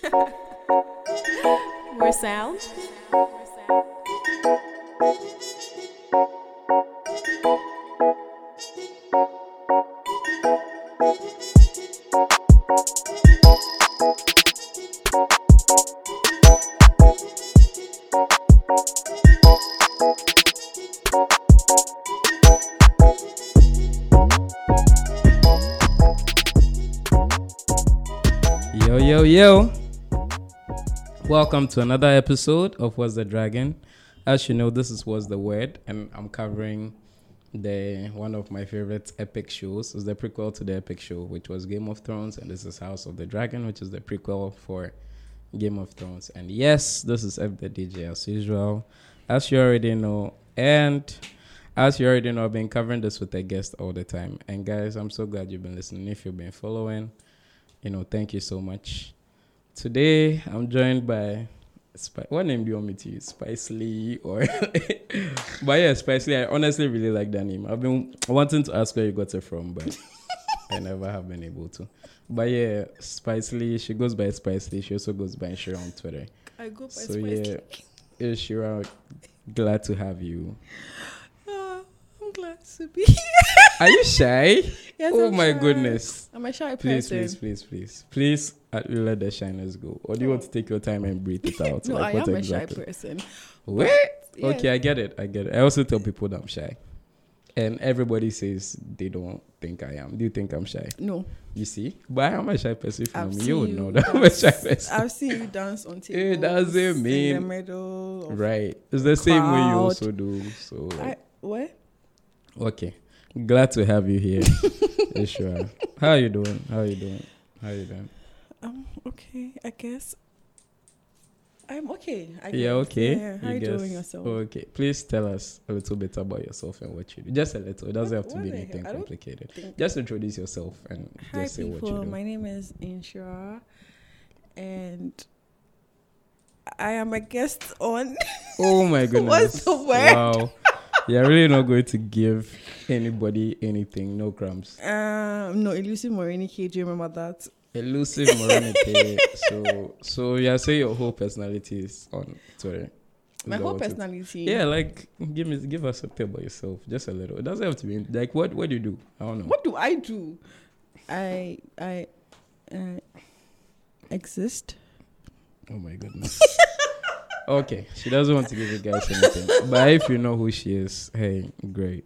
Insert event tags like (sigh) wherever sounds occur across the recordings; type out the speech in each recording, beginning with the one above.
(laughs) More sound. Yo, yo, yo. Welcome to another episode of What's the Dragon. As you know, this is What's the Word, and I'm covering the one of my favorite epic shows. It's the prequel to the epic show, which was Game of Thrones, and this is House of the Dragon, which is the prequel for Game of Thrones. And yes, this is Eff the DJ as usual. As you already know, and as you already know, I've been covering this with a guest all the time. And guys, I'm so glad you've been listening. If you've been following, you know, thank you so much. Today, I'm joined by Spi- what name do you want me to use? Spice Lee or (laughs) but yeah, Spice Lee. I honestly really like that name. I've been wanting to ask where you got it from, but I never have been able to. But yeah, Spice Lee. She goes by Spice Lee. She also goes by Shira on Twitter. I go by So yeah, yeah, Shira, glad to have you. To be Are you shy? (laughs) Yes, oh I'm my shy. goodness. I'm a shy Please, person. please, please, please, please uh, let the shyness go. Or do you want to take your time and breathe it out? (laughs) no, Like, I am exactly? a shy person. What? Yeah. Okay, I get it. I get it. I also tell people that I'm shy. And everybody says they don't think I am. Do you think I'm shy? No, You see? But I am a shy person from me. You would know that I'm a shy person. I've seen you dance on (laughs) tables. It doesn't in the mean- middle. Right. It's the same way you also do. So, I, what? Okay. Glad to have you here. (laughs) Yeah, sure. How are you doing? How are you doing? How are you doing? Um. Okay. I guess. I'm okay. I Yeah, okay. Yeah, How you guess. doing yourself? Okay. Please tell us a little bit about yourself and what you do. Just a little. It doesn't What- have to be anything complicated. Just introduce yourself and Hi just say what you do. my name is Nhyira, and I am a guest on. Oh my (laughs) What's goodness. the word? Wow. (laughs) You're really not going to give anybody anything, no crumbs. Um, no, Elusive Morini you Remember that? Elusive morality. (laughs) so so yeah, say your whole personality is on Twitter. Is My whole it- personality. Yeah, like give me give us something about yourself. Just a little. It doesn't have to be like what what do you do? I don't know. What do I do? I I uh, exist. Oh my goodness. (laughs) okay, she doesn't want to give you guys anything. but if you know who she is, hey, great.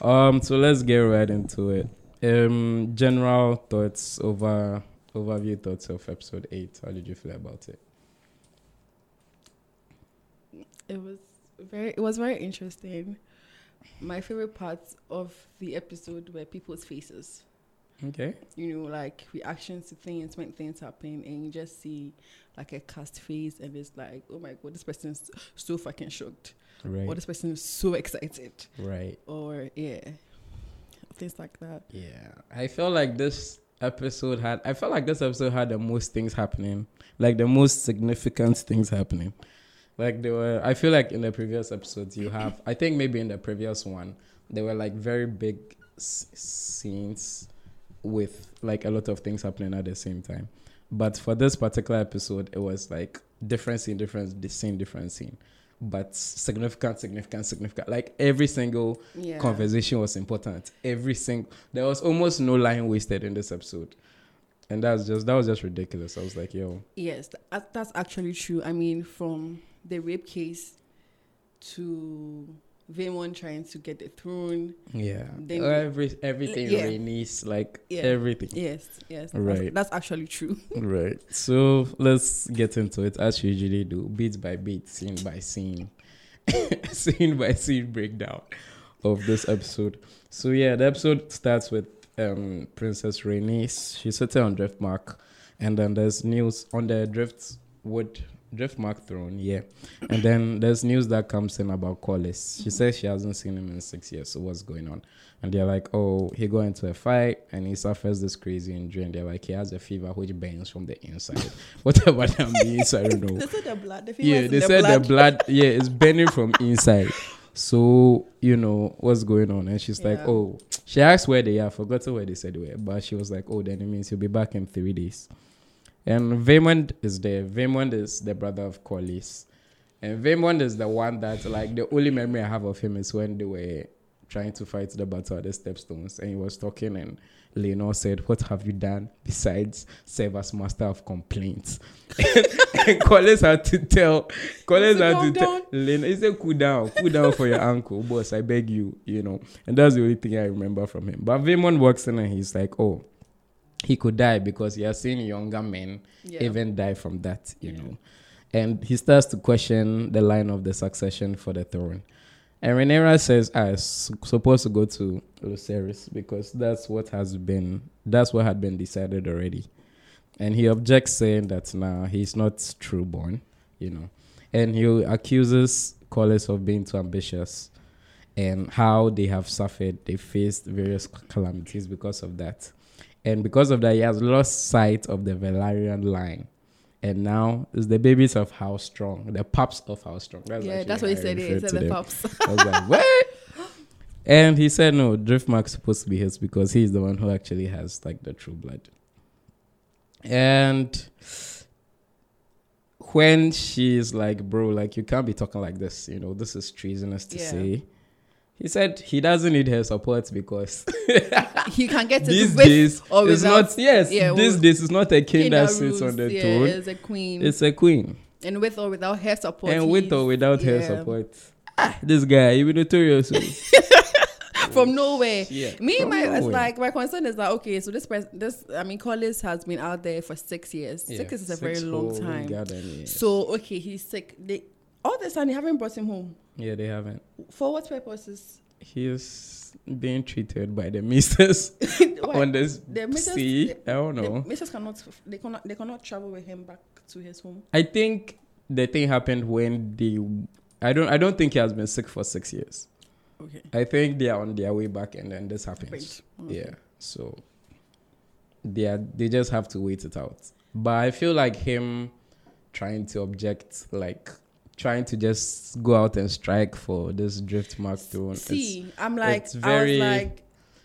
Um, so let's get right into it. Um, general thoughts over overview thoughts of episode eight. How did you feel about it? It was very. It was very interesting. My favorite parts of the episode were people's faces. Okay. you know, like reactions to things when things happen, and you just see like a cast face, and it's like, oh my god, this person is so fucking shocked, Right. or this person is so excited, right. or yeah, things like that. Yeah. I felt like this episode had I felt like this episode had the most things happening. Like the most significant things happening. Like there were I feel like in the previous episodes you have I think maybe in the previous one there were like very big s- scenes with like a lot of things happening at the same time. But for this particular episode it was like different scene, different the scene, different scene. But significant, significant, significant. Like every single Yeah, conversation was important. Every single there was almost no line wasted in this episode, and that's just that was just ridiculous. I was like, yo, yes, that, that's actually true. I mean, from the rape case to Vaemond trying to get the throne. yeah, Then- every everything Yeah. Rhaenys, like Yeah. everything. Yes, yes, Right. That's actually true. (laughs) Right. So let's get into it as we usually do, bit by bit, scene by scene, (laughs) scene by scene breakdown of this episode. So yeah, the episode starts with um Princess Rhaenys. She's sitting on Driftmark, and then there's news on the Driftwood Driftmark throne. Yeah, and then there's news that comes in about Corlys. She says she hasn't seen him in six years. So what's going on? And they're like, oh, he got into a fight and he suffers this crazy injury. And they're like, he has a fever which burns from the inside. (laughs) Whatever that means, I don't know. (laughs) They said the blood. The Yeah, they the said blood. the blood, (laughs) yeah, it's burning from inside. So, you know, what's going on? And she's like, oh, she asked where they are, forgotten where they said where. But she was like, oh, then it means he'll be back in three days. And Vaemond is there. Vaemond is the brother of Corlys. And Vaemond is the one that, like, the only memory I have of him is when they were trying to fight the battle at the stepstones. And he was talking, and Laenor said, What have you done besides serve as master of complaints? (laughs) and Corlys had to tell, Corlys had to tell down." Laenor, he said, Cool down, cool down for your uncle, boss. I beg you, you know. And that's the only thing I remember from him. But Vaymond walks in and he's like, Oh, he could die because he has seen younger men Yeah. even die from that, you Yeah. know. And he starts to question the line of the succession for the throne. And Rhaenyra says, ah, "I s- supposed to go to Lucerys because that's what has been, that's what had been decided already." And he objects, saying that now he's not true born, you know. And he accuses Corlys of being too ambitious and how they have suffered. They faced various calamities because of that. And because of that, he has lost sight of the Valyrian line. And now it's the babies of Harwin Strong, the pups of Harwin Strong. That's yeah, that's what he said. He said the them. pups. I was like, what? And he said, no, Driftmark's supposed to be his because he's the one who actually has like the true blood. And when she's like, bro, like you can't be talking like this, you know, this is treasonous to Yeah. say. He said he doesn't need her support because (laughs) he can get it these with days or it's without. not yes, yeah, these with days it's not a king king that that sits on the yeah, throne. It's a queen. It's a queen. and with or without her support. and with or without her yeah. support. Ah, this guy, he be notorious. oh. (laughs) from nowhere. yeah. Me, my it's nowhere. like my concern is that okay, so this pers- this I mean, Corlys has been out there for six years. Yeah, six years is a very long time. So okay, he's sick. They all this time they haven't brought him home. yeah, they haven't. For what purposes? He is being treated by the misters (laughs) Why? on this The missus- sea. the- I don't The know. missus cannot they cannot they cannot travel with him back to his home. I think the thing happened when they. I don't. I don't think he has been sick for six years. Okay. I think they are on their way back, and then this happens. Great. Yeah. So they are. They just have to wait it out. But I feel like him trying to object, like trying to just go out and strike for this Driftmark throne. it's- See, I'm like it's I very- was like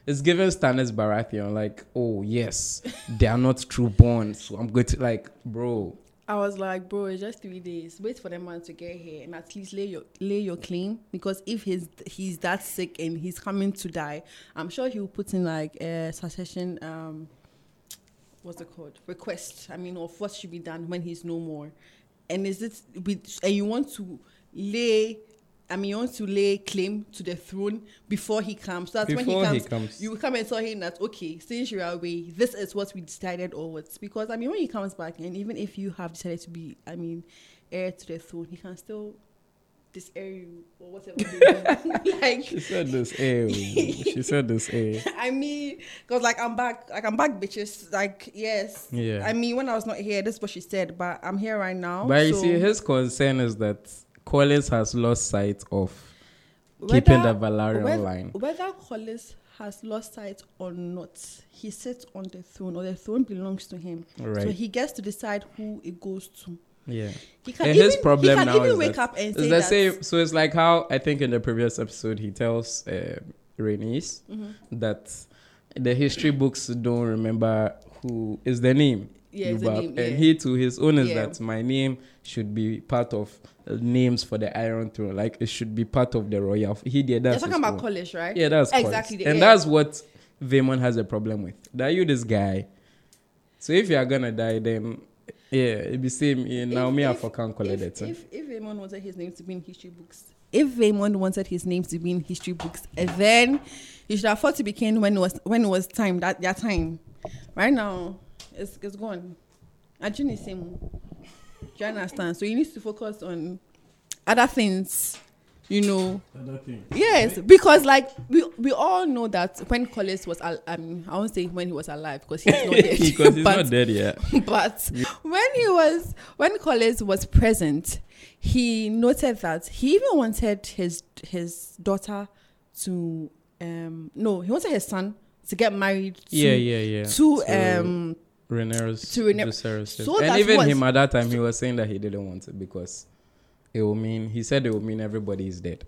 It's given Stannis Baratheon like, oh yes, they are not true born, so I'm going to like, bro. I was like, bro, it's just three days. Wait for the man to get here and at least lay your lay your claim. Because if he's he's that sick and he's coming to die, I'm sure he'll put in like a succession um what's it called? Request. I mean, of what should be done when he's no more. And is it with and you want to lay I mean, you want to lay claim to the throne before he comes. So that's when Before he he comes, comes. you come and tell him that okay, since you're away, this is what we decided or what's because I mean when he comes back and even if you have decided to be I mean heir to the throne, he can still disair you or whatever. (laughs) like She said this, eh? (laughs) she said this, eh? I mean, cause like I'm back, like I'm back, bitches. Like yes, Yeah. I mean, when I was not here, this is what she said, but I'm here right now. But you see, his concern is that Collins has lost sight of whether- keeping the Valyrian whether, line. Whether Corlys has lost sight or not, he sits on the throne, or the throne belongs to him. Right. So he gets to decide who it goes to. Yeah. He can And even, his problem he can now even is wake that up and say the same. So it's like how I think in the previous episode he tells uh, Mhm. that the history books don't remember who is the name. Yeah, name, yeah. And he to his own is Yeah. that my name should be part of names for the Iron Throne. Like it should be part of the royal. He did that. You're talking about own. Corlys, right? Yeah, that's Exactly, exactly. And that's what Vaemond has a problem with. That you this guy. So if you are gonna die, then yeah, it be same. Yeah, now me I for can't collect if, it. Eh? if, if Vaemond wanted his name to be in history books, if Vaemond wanted his name to be in history books, and then he should have fought to be king when it was when it was time that their time. Right now, it's it's gone. Is same. Oh. Do you understand? So you need to focus on other things. You know, yes, because like we we all know that when Corlys was, al- I mean, I won't say when he was alive because he's not dead. (laughs) because he's but not dead yet. (laughs) but when he was when Collins was present, he noted that he even wanted his his daughter to um no, he wanted his son to get married to yeah, yeah, yeah. to um Rhaenyra's to Rhaenyra- So and even was- him at that time, he was saying that he didn't want it because it will mean he said it will mean everybody is dead.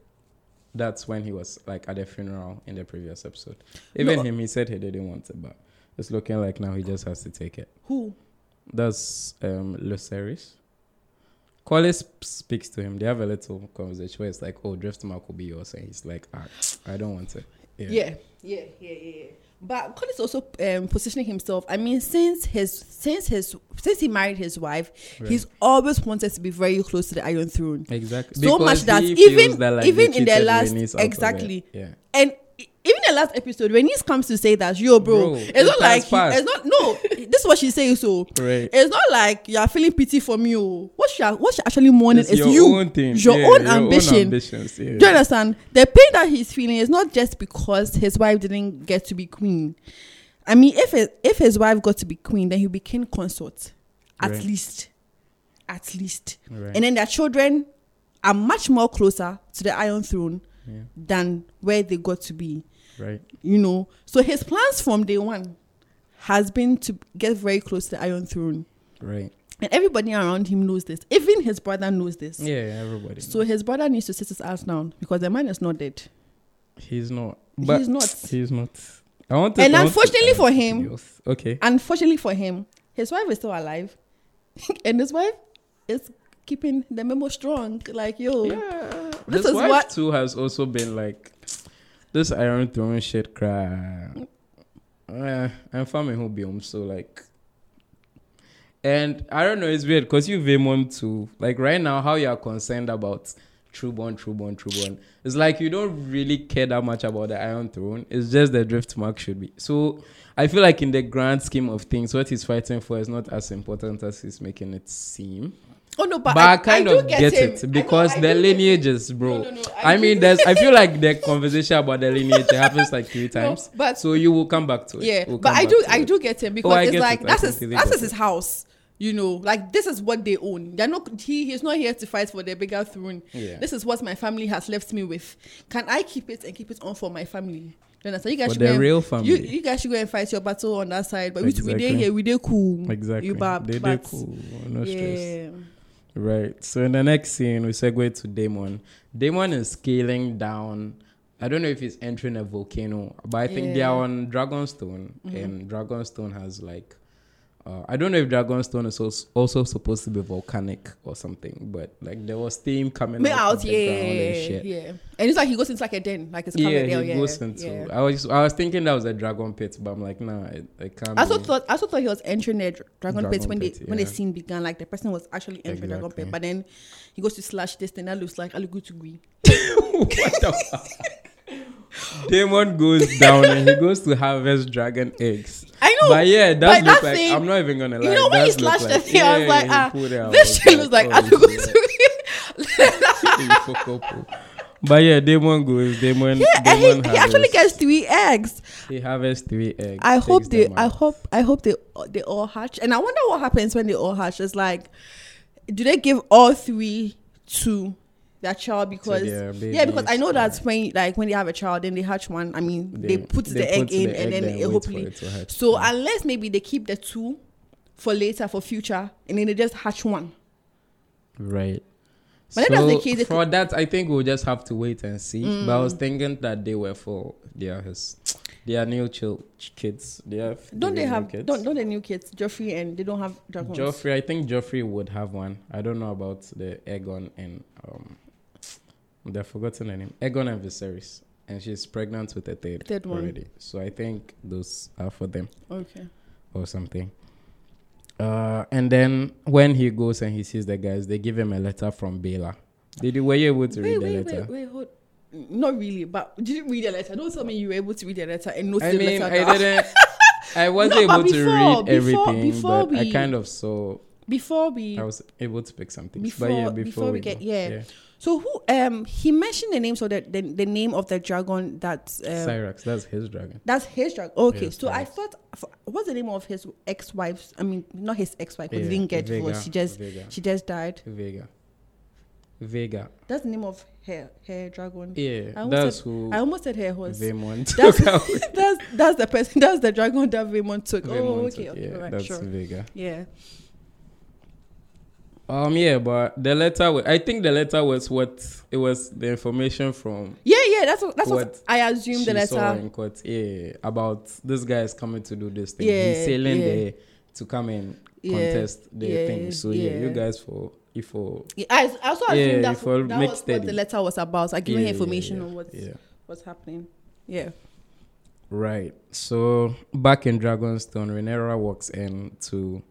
That's when he was like at the funeral in the previous episode. Even No. him, he said he didn't want it, but it's looking like now he just has to take it. who That's um Lucerys. Corlys sp- speaks to him. They have a little conversation where it's like, "Oh, Driftmark will be yours," and he's like, ah, "I don't want it." Yeah, yeah, yeah, yeah. yeah. But Colin is also um, positioning himself. I mean, since his since his since he married his wife, Right. he's always wanted to be very close to the Iron Throne. Exactly. So Because much that even- that, like, even in their last- Rhaenys out of it. exactly. Yeah. And even the last episode, when he comes to say that, yo, bro, Bro, it's it not like he, it's not. No, this is what she's saying. So Right. it's not like you are feeling pity for me. Oh. What she are, what she actually mourning It's is your you, own thing. your Yeah, own your ambition. ambitions. Yeah. Do you understand? The pain that he's feeling is not just because his wife didn't get to be queen. I mean, if it, if his wife got to be queen, then he'll be king consort, at Right. least, at least. Right. And then their children are much more closer to the Iron Throne yeah. than where they got to be. Right. You know, so his plans from day one has been to get very close to the Iron Throne, Right. and everybody around him knows this. Even his brother knows this. Yeah. Everybody. So his brother needs to sit his ass down because the man is not dead. he's not. But He's not. He's not. I want to. And want to- unfortunately for him-. Okay. Unfortunately for him, his wife is still alive, (laughs) and his wife is keeping the memo strong. Like yo, Yeah. This His is wife what- too has also been like this Iron Throne shit cry. Uh, I'm farming be home, so like and I don't know, it's weird because you Vaemond too. Like right now, how you are concerned about Trueborn, Trueborn, Trueborn. It's like you don't really care that much about the Iron Throne. It's just the Driftmark should be. So I feel like in the grand scheme of things, what he's fighting for is not as important as he's making it seem. Oh no, but, But, I, kind do of get. I it know, because I get lineages, bro. No, no, no, I, do- mean, there's. I feel like the (laughs) conversation about the lineage happens like three times. but so you will come back to it. yeah, We'll but I do, I it. do get him oh, because Oh, it's like it. That's his, that's his house. You know, like this is what they own. They're not. He, he's not here to fight for the bigger throne. Yeah. This is what my family has left me with. Can I keep it and keep it on for my family? You understand? You guys For should the go and- real family. You, you guys should go and fight your battle on that side. But we, we Exactly. did here, we did cool. Exactly. You bab, they but did cool. No stress. Yeah. Right. So in the next scene, we segue to Daemon. Daemon is scaling down. I don't know if he's entering a volcano, but I think they are on Dragonstone, Mhm. and Dragonstone has like. Uh, I don't know if Dragonstone is als- also supposed to be volcanic or something, but like there was steam coming Me out, out, of the yeah, ground yeah, and yeah, shit. yeah. And it's like he goes into like a den, like it's Yeah, covered. he yeah, yeah, goes into. yeah. I was I was thinking that was a dragon pit, but I'm like, nah, it, it can't. I also be. thought I also thought he was entering the dra- dragon, pit when pit, they when the scene began. Like the person was actually entering dragon pit, but then he goes to slash this thing that looks like Gui. (laughs) what the fuck? Daemon goes down and he goes to harvest dragon eggs. I know. But yeah, it does but look that like thing- I'm not even gonna lie. you know when he slashed the like- thing, I was like, ah, pulled it out. this shit looks like shit. to You fuck up. But yeah, Daemon goes. Daemon. Yeah, and he, Daemon he actually gets three eggs. He harvests three eggs. I hope they. I hope. I hope they. They all hatch. And I wonder what happens when they all hatch. It's like, do they give all three to their child? Because yeah, because I know that when like when they have a child, then they hatch one. I mean, they, put they the egg put in, the and egg then it hopefully. it. So Yeah. unless maybe they keep the two for later for future, and then they just hatch one. Right. But then that's the case, they for that, I think we'll just have to wait and see. But I Mm. was thinking that they were for their his, their new chil- kids. They have Don't they have? kids. Don't don't the new kids Joffrey and they don't have dragons. Joffrey? I think Joffrey would have one. I don't know about the Aegon and um, they've forgotten the name. Aegon and Viserys, and she's pregnant with a third, Third one. already. So I think those are for them Okay. or something. Uh, and then when he goes and he sees the guys, they give him a letter from Baela. Did you were you able to Wait, read the wait, letter? wait, wait, hold. Not really, but did you read the letter? Don't tell me you were able to read the letter and notice I the mean, letter. I didn't. I (laughs) wasn't No, but able to before- read before- everything, before but I we- kind of saw. Before we, I was able to pick something. Before- but yeah, before before, we go. get- yeah. So who um he mentioned the name so the the, the name of the dragon that um, Caraxes, that's his dragon. that's his dragon. Okay, Yes, so I thought what's the name of his ex-wife's? I mean, not his ex-wife. because Yeah, he didn't get Vhagar. She just Vhagar, she just died. Vhagar, Vhagar. That's the name of her her dragon. Yeah, that's said- who I almost said her horse. Aemond (laughs) That's (laughs) that's that's the person. That's the dragon that Aemond took. oh, okay, took, okay, yeah, alright, that's sure. Vhagar. Yeah. Um, yeah, but the letter. wa- I think the letter was what it was. The information from Yeah, yeah, that's what that's what, What I assumed the she saw letter. in court. Yeah, about this guy is coming to do this thing. Yeah, He's sailing yeah. there to come and Yeah, contest the yeah, thing. So yeah, you guys for if for Yeah, I, I also Yeah, assume that's if we'll what, that was what the letter was about. Like giving Yeah, her yeah, information on what's what's happening. Yeah. Right. So back in Dragonstone, Rhaenyra walks in to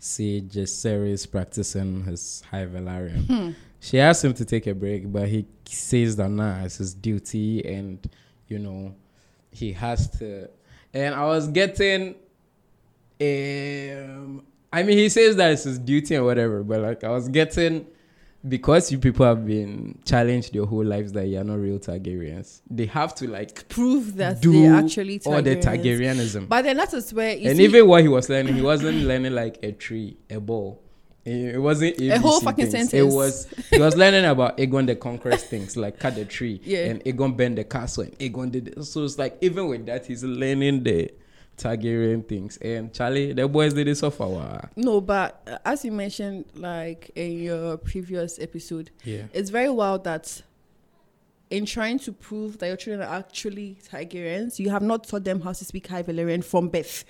see Jacaerys practicing his High Valyrian. Hmm. She asks him to take a break, but he says that nah, it's his duty, and you know, he has to. And I was getting, um, I mean, he says that it's his duty and whatever, but like I was getting. Because you people have been challenged your whole lives that you're not real Targaryens, they have to like Prove that do they actually Targaryens. all the. Targaryenism. But then that is where and see, even what he was learning, he wasn't learning like a tree, a ball. It wasn't A whole fucking things. It was he was learning about Aegon the Conqueror's things, like cut the tree, Yeah. and Aegon bend the castle, and Aegon did. It. So it's like even with that, he's learning the Targaryen things. And Charlie, the boys did it so far. no, but uh, as you mentioned, like in your previous episode, Yeah, it's very wild that in trying to prove that your children are actually Targaryens, you have not taught them how to speak High Valyrian from birth.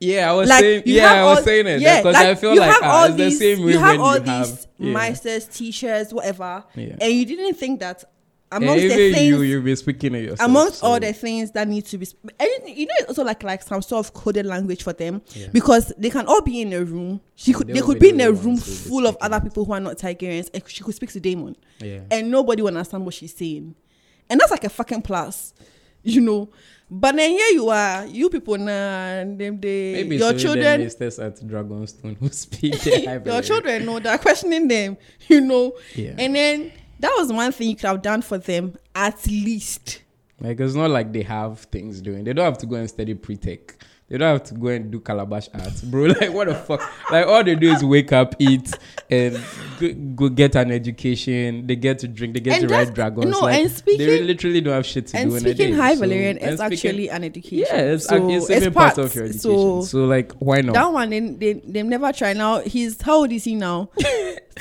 yeah. I was Like, saying, yeah, have I was saying it Yeah, because like, I feel like have ah, it's these, the same way you have when all you these have yeah. maesters, teachers, whatever, Yeah. and you didn't think that And amongst the things you, you'll be speaking it yourself. amongst so- all the things that need to be sp- and you know it's also like like some sort of coded language for them Yeah. because they can all be in a room she could They they could be be in a room who will be full of other people who are not Targaryens and she could speak to Daemon yeah. and nobody will understand what she's saying and that's like a fucking plus you know but then here you are you people nah them they Maybe your it's children the ministers at Dragonstone who speak (laughs) your children know they're questioning them (laughs) you know Yeah. and then that was one thing you could have done for them at least Like it's not like they have things doing. They don't have to go and study pre-tech. They don't have to go and do calabash art, bro. (laughs) Like what the fuck? Like all they do is wake up, eat, and go, go get an education. They get to drink. They get And to ride dragons. no, like, and speaking- they literally don't have shit to and do in a speaking high So- Valyrian and is actually an education. yeah, it's, so it's even part of your education. So, So, like, why not? that one, they, they they've never try. Now he's how old is he now? (laughs)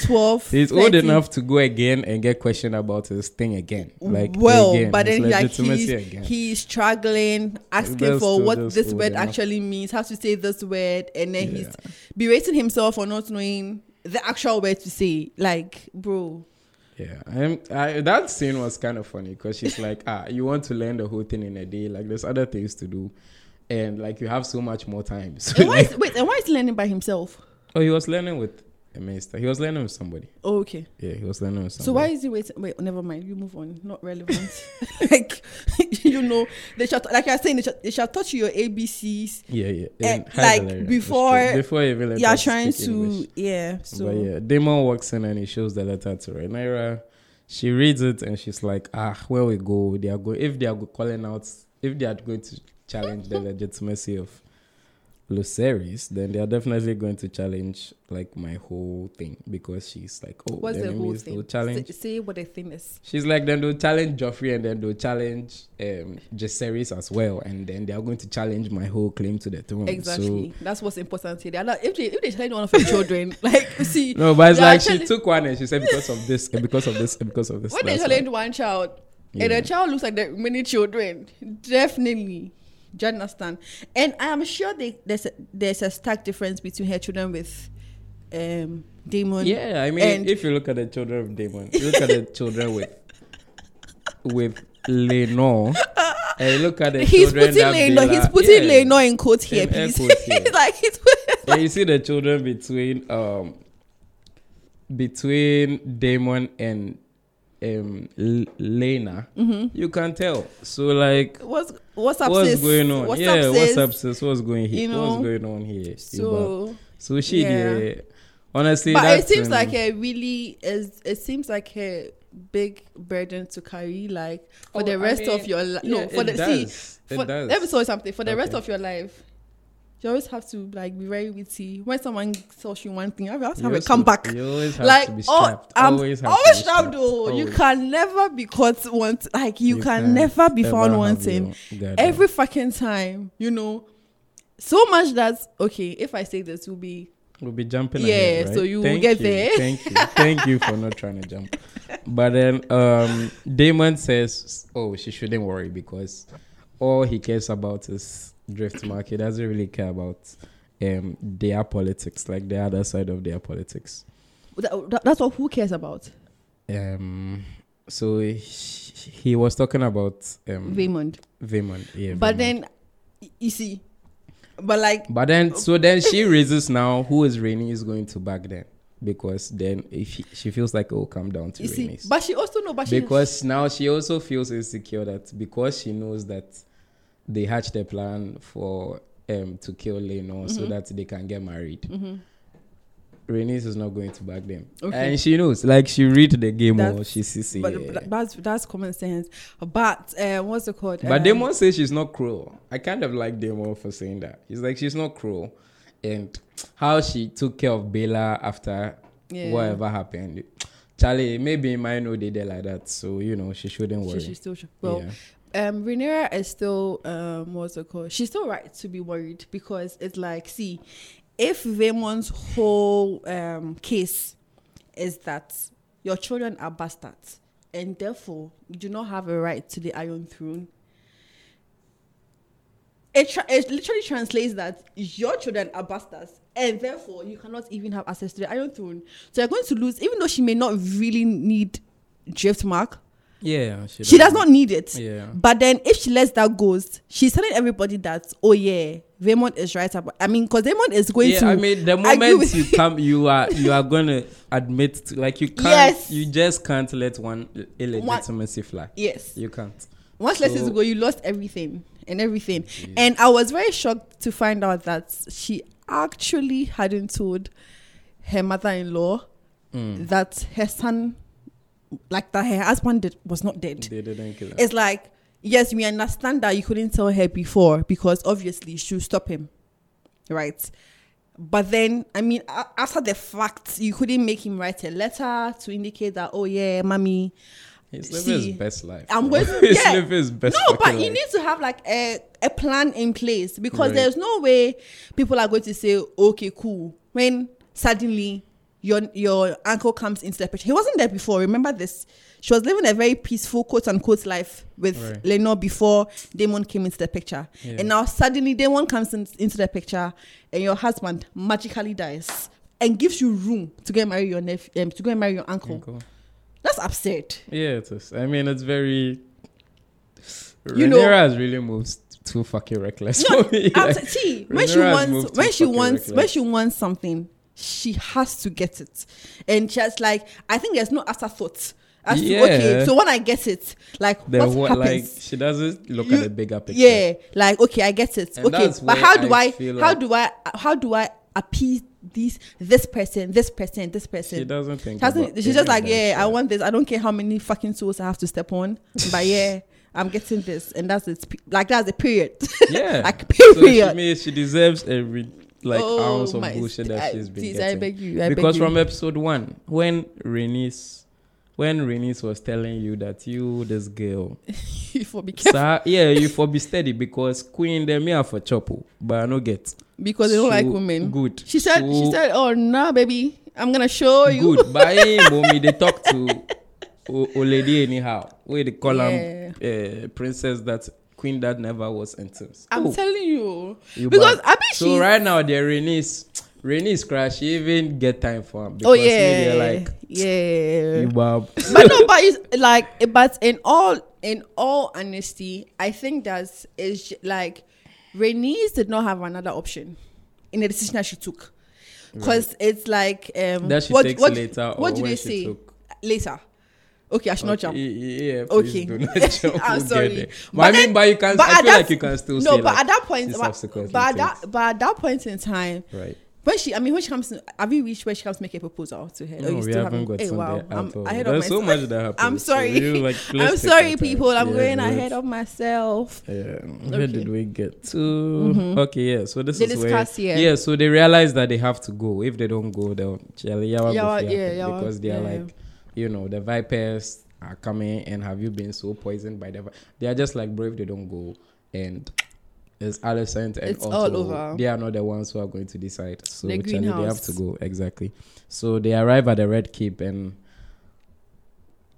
Twelve. He's old enough to go again and get questioned about his thing again. Like well, again, but then like legitimacy he's again. he's struggling, asking That's for what this word enough. Actually means, how to say this word, and then Yeah. he's berating himself for not knowing the actual word to say. Like, bro, Yeah, I'm, I, that scene was kind of funny because she's (laughs) like, ah, you want to learn the whole thing in a day. Like, there's other things to do, and like you have so much more time. (laughs) So, and why like, is, wait, and why is he learning by himself? oh, he was learning with a master. He was learning with somebody. Oh, okay. Yeah, he was learning with somebody. So why is he waiting? Wait, never mind. You move on. Not relevant. (laughs) like (laughs) you know, they shall like I was saying, they shall, they shall touch your ABCs. Yeah, yeah. Eh, in like, before before even let You're trying to English. yeah. So but yeah, Daemon walks in and he shows the letter to Rhaenyra. She reads it and she's like, ah, where we go, they are going. If they are calling out, if they are going to challenge the (laughs) legitimacy of Lucerys, then they are definitely going to challenge like my whole thing because she's like, oh, what's the whole thing? they'll challenge. Say, say what the thing is. She's like, then they'll challenge Joffrey and then they'll challenge um, Jacaerys as well, and then they are going to challenge my whole claim to the throne. Exactly. So, That's what's important here. They are not, if they if they challenge one of your children, (laughs) like see, no, but it's like she took one and she said because of this and because of this and because of this. when they challenge one child, and Yeah. the child looks like the many children, definitely. Do you understand? And I am sure they, there's a, there's a stark difference between her children with um Daemon. Yeah, I mean, And- if you look at the children of Daemon, you look at the children with with Laenor, and look at the He's children putting Laenor. He's putting yeah. Laenor in quotes here, In please. quotes here. (laughs) like he's and you see the children between um between Daemon and um L- Laena, Mm-hmm. you can tell. So like, what's what's up, what's sis? going on? What's yeah, up, what's up, sis? What's going here? You know? what's going on here? Yuba? So, so she yeah. yeah. Honestly, but it seems um, like a really is. It seems like a big burden to carry, like for Oh, the I rest of your life. yeah, no, for it the see. does. It For, does. let me tell you something. For the rest of your life, you always have to like be very witty. When someone tells you one thing, you have to You have a always- comeback. You always have like to be oh, strapped. I'm always have always strapped though. You can never be caught once. Like you, can, never be found wanting. Every fucking time, you know. So much that okay. If I say this, will be. We'll be jumping Yeah, ahead, right? so you will get you, there. Thank you. Thank you for not trying to jump. But then um Daemon says, Oh, she shouldn't worry because all he cares about is drift market doesn't really care about um their politics, like the other side of their politics. That- that- that's what who cares about Um, so he, he was talking about um Raymond. Vaemond, yeah. But Vaemond. then, you see, but like, But then, so then she raises now who is Rainy is going to back then because then if he, she feels like it will come down to you see, but she also know, but she because now she also feels insecure that because she knows that they hatched a plan for um to kill Laenor so Mm-hmm. that they can get married. Rhaenys is not going to back them, Okay. and she knows. Like she read the game or she sees it. But yeah. that's that's common sense. But uh, what's it called? But Um, Daemon says she's not cruel. I kind of like Daemon for saying that. He's like she's not cruel, and how she took care of Baela after Yeah. whatever happened. Charlie, maybe in my know they did like that, so you know she shouldn't worry. She, she's still well. yeah. Um, Rhaenyra is still um, what's it called? She's still right to be worried because it's like, see, if Raymond's whole um case is that your children are bastards and therefore you do not have a right to the Iron Throne. It, tra- it literally translates that your children are bastards and therefore you cannot even have access to the Iron Throne. So you're going to lose, even though she may not really need Driftmark, Yeah, she, she does not need it. Yeah. But then if she lets that go, she's telling everybody that, oh yeah, Raymond is right about. I mean, because Raymond is going Yeah, to. I mean, the moment you come, you are (laughs) you are gonna admit to like you can't. Yes. You just can't let one illegitimacy fly. yes. You can't. Once lets So- it go, you lost everything and everything. And I was very shocked to find out that she actually hadn't told her mother-in-law Mm. that her son, like that her husband did, was not dead. They didn't kill her. It's like, yes, we understand that you couldn't tell her before because obviously she'll stop him. Right. But then, I mean, after the fact, you couldn't make him write a letter to indicate that, oh, yeah, mommy. He's living see, his best life. I'm going to- (laughs) yeah. living his best. No, but fucking you need to have like a, a plan in place because Right. there's no way people are going to say, okay, cool. When suddenly your your uncle comes into the picture. He wasn't there before. Remember this? She was living a very peaceful, quote unquote, life with Right. Laenor before Daemon came into the picture. Yeah. And now suddenly Daemon comes in, into the picture and your husband magically dies and gives you room to go and marry your nephew, um, to go and marry your uncle. Uncle. That's absurd. Yeah, it is. I mean, it's very. You know- has really moved too fucking reckless No, for me. Like, (laughs) see, when she Rhaenyra has wants when she wants when she wants something, she has to get it, and just like I think there's no afterthought. As to, okay, Yeah. so when I get it, like the what what, like happens? she doesn't look You- at the bigger picture. yeah, like okay, I get it. And okay, but how do I I, how like- do I how do I appease these this person, this person, this person. She doesn't think. She about she's just like, yeah, I want this. I don't care how many fucking tools I have to step on, but yeah, (laughs) I'm getting this, and that's it. Like that's the period. Yeah. (laughs) like So she period. means she deserves every like Oh, ounce of bullshit that I- she's been please, getting. I beg you, I beg because you. from episode one, when Rhaenys, when Rhaenys was telling you that you this girl, (laughs) for be careful sir, yeah, you for be (laughs) steady because Queen them me are for chopper, but I no get because they don't like women. Good. She said, she said, oh no, baby, I'm gonna show you. good. But hey, mommy, they talk to (laughs) o, o lady anyhow. Where they call Yeah. uh, princess that queen that never was sentenced. I'm Oh, telling you, you because. I bet So right now, the Rhaenys, Rhaenys crash. She even get time for him. oh because me, yeah, like yeah. you bab. but no, but it's like, but in all, in all honesty, I think that is like, Rhaenys did not have another option in the decision that she took, because it's like, um, That she what, takes what, later. what or do when they she say Took. later? Okay, I should not jump. Yeah, please Okay. do not (laughs) jump. I'm We'll ah, sorry. But, But I mean, then- but you can. but I at feel that- like you can still No, but like, at that point, but, but, at that, but at that point in time, right. when she, I mean, when she comes, to, have you reached where she comes to make a proposal to her? Or No, you we still haven't got Hey, wow, I'm ahead There's of so myself. much that happens. I'm sorry. really, like, (laughs) I'm sorry, people. I'm Yeah, going ahead of myself. Yeah, where Okay. did we get to? Mm-hmm. Okay, yeah. So this They is discuss, where, yeah. So they realize that they have to go. If they don't go, they'll yeah, yawa go Yawa, fiape yeah, because they are like, you know, the vipers are coming, and have you been so poisoned by the? Vi-? They are just like, brave, they don't go, and it's Alicent and It's all over. They are not the ones who are going to decide. So The Charlie, they have to go exactly. So they arrive at the Red Keep and.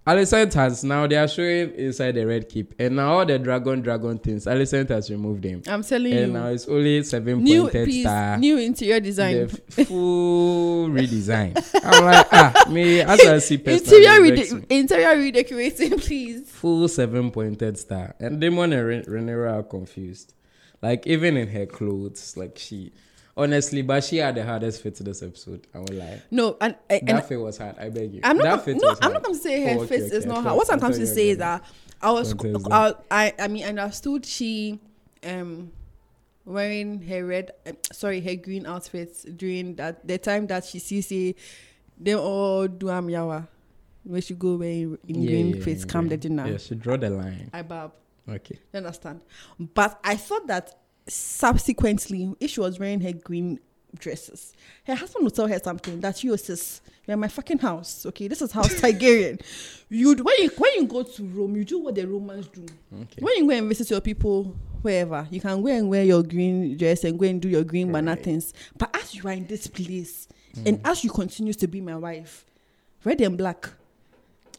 Alicent has now they are showing inside the red keep, and now all the dragon dragon things. Alicent has removed them, I'm telling and you. now it's only seven New pointed piece, star. new interior design. the f- full redesign. I'm like, ah, me as I see (laughs) interior, rede- interior redecorating, (laughs) please. full seven pointed star, and Daemon and Ren- Rhaenyra are confused. Like even in her clothes, like she, honestly, but she had the hardest fit to this episode. I won't lie. No, and, and That fit was hard. I beg you. I'm not. fit No, I'm not going to say her Oh, okay, face is okay. not hard. What I'm coming to say is that I was. Don't tell us I, I I mean, I understood she, um, wearing her red, uh, sorry, her green outfits during that the time that she sees say, they all do amyawa. When she go wearing in Yeah, green yeah, face, yeah, come yeah. the dinner. Yeah, she draw the line. I bab. Okay. You understand? But I thought that subsequently, if she was wearing her green dresses, her husband would tell her something that you sis, you're in my fucking house. Okay, this is house Targaryen. You when you when you go to Rome, you do what the Romans do. Okay. When you go and visit your people wherever, you can go and wear your green dress and go and do your green banana things. But as you are in this place, mm. and as you continue to be my wife, red and black.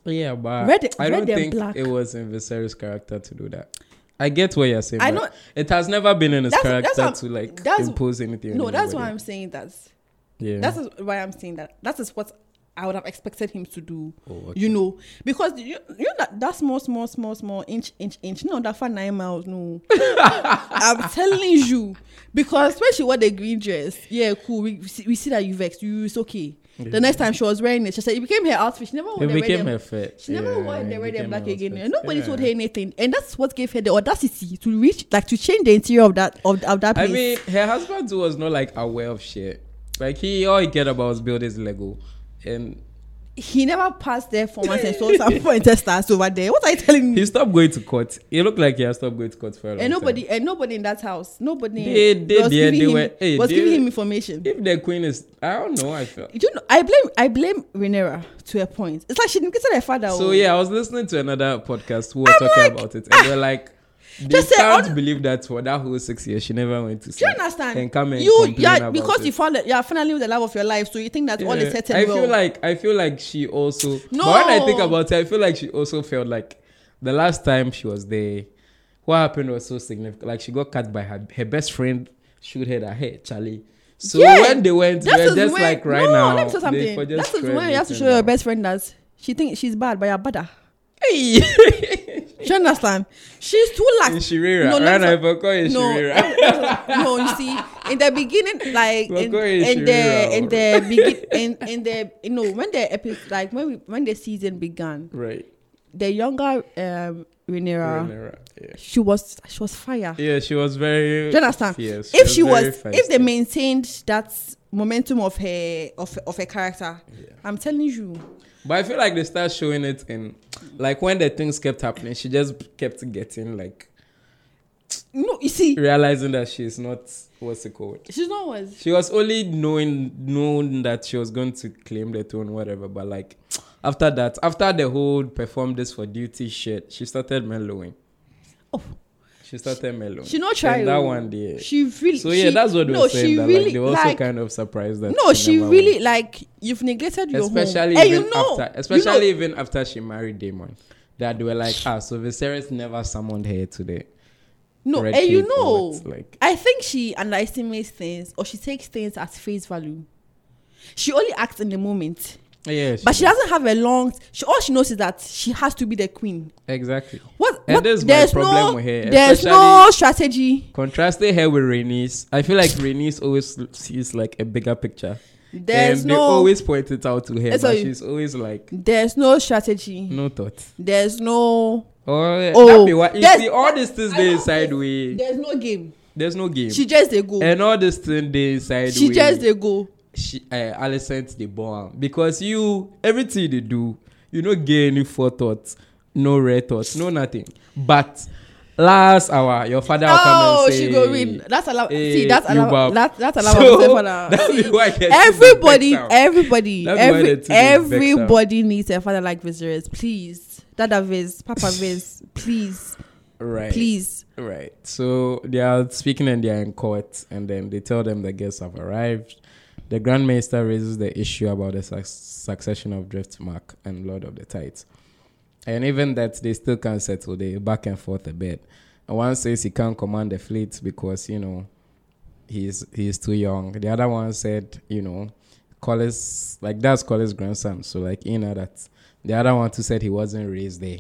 Yeah, but Red- I don't and think black. it was in Viserys' character to do that. I get what you're saying. I know- it has never been in his That's- that's character what- to like that's- impose anything. No, that's why. I'm saying that. Yeah. That is why I'm saying that. That is what I would have expected him to do. Oh, okay. You know, because you, you know that, that small, small, small, small inch, inch, inch. No, that for nine miles. No, (laughs) I'm telling you. Because when she wore the green dress, yeah, cool. We, we, see, we see that you vexed. You, it's okay. Yeah. The next time she was wearing it, she said it became her outfit. She never wore it became her fit. She never yeah, wore the red and black again. And nobody Yeah. told her anything, and that's what gave her the audacity to reach, like, to change the interior of that of, of that place. I mean, her husband was not like aware of shit. Like he all he cared about was build his Lego, and he never passed there for once and saw some (laughs) pointer stars over there. What are you telling me? he stopped going to court. It looked like he had stopped going to court for a long and nobody time. and nobody in that house nobody They- they- was, they- giving, him, were- hey, was giving him information If the queen is, I don't know. I felt. you know i blame i blame Rhaenyra to a point it's like she didn't get her father So oh. yeah, I was listening to another podcast who were talking like, about it, and they're like, they Just say, can't believe that for that whole six years she never went to do you understand And come and you yeah because it. you found that you're finally with the love of your life so you think that all is Yeah, settled I well feel like I feel like she also. No. But when I think about it, I feel like she also felt like the last time she was there, what happened was so significant. Like she got cut by her her best friend, shoot her that hey Charlie. So Yeah, when they went, that they is were just like right no, now. let me say something for just that is when you have to show your best friend that she thinks she's bad but you're better Hey, (laughs) do you understand she's too lax Shirira, No, no, right me now, if call you no, Shirira. no, you see, in the beginning, like in, in the in the begin in in the you know when the episode like when we, when the season began, right, the younger um Rhaenyra, Rhaenyra, yeah. she was she was fire. Yeah, she was very. Do you understand? Fierce. if she was, if they maintained that momentum of her of of her character, Yeah. I'm telling you, But I feel like they start showing it in, like when the things kept happening, she just kept getting like no, you see, realizing that she's not what's it called. she's not was. She was only knowing known that she was going to claim the throne, whatever. But like after that, after the whole perform this for duty shit, she started mellowing. Oh. She started mellowing. She not try. And that one day. She really. So yeah, she- that's what no, were saying. she That really like they were also like kind of surprised that no, she really went. like you've neglected your especially home. And even you know, after, especially you know, even after she married Daemon, that they were like, ah, so Viserys never summoned her today. no, Red and you know, like I think she underestimates things or she takes things at face value. She only acts in the moment, yeah, but she doesn't have a long. She all she knows is that she has to be the queen. exactly. What? And what there's problem no, with her, there's no strategy. Contrasting her with Rhaenys, I feel like Rhaenys always sees like a bigger picture. There's and they always point it out to her, but she's always like, there's no strategy. no thought. There's no. Oh, Oh, be what you see all these things they way. There's no game. There's no game. She just they go. and all this thing they inside She way. just they go. She uh, Alicent the born because you everything they do you no get any forethought no red thoughts no nothing but last hour your father will come Oh, and say she go read. That's a allowed. see, eh, that's allowed. bab. That, that's allowed. So, So, father. that be See, why everybody, everybody, That be why every, the two dey vex am. everybody needs a father like Viserys. Please, Dada Viz, Papa (laughs) Viz, please, right please. right so they are speaking and they are in court and then they tell them the guests have arrived the Grand Maester raises the issue about the suc- succession of Driftmark and Lord of the Tides And even that, they still can't settle. They back and forth a bit. And one says he can't command the fleet because, you know, he's he's too young. The other one said, you know, Corlys, like that's Corlys' grandson. So, like, you know, that the other one too said he wasn't raised there.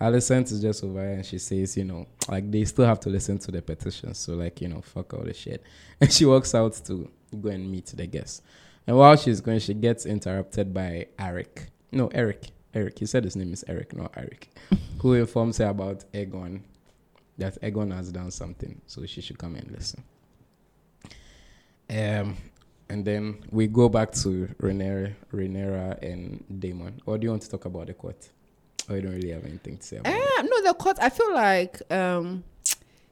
Alicent is just over and she says, you know, like they still have to listen to the petition. So, like, you know, fuck all the shit. (laughs) And she walks out to go and meet the guests. And while she's going, she gets interrupted by Eric. No, Eric. Eric. He said his name is Eric, not Eric. (laughs) who informs her about Aegon, that Aegon has done something. So she should come and listen. Um, and then we go back to Rhaenyra, Rhaenyra and Daemon. Or do you want to talk about the court? Or you don't really have anything to say about it? Um, no, the court. I feel like um,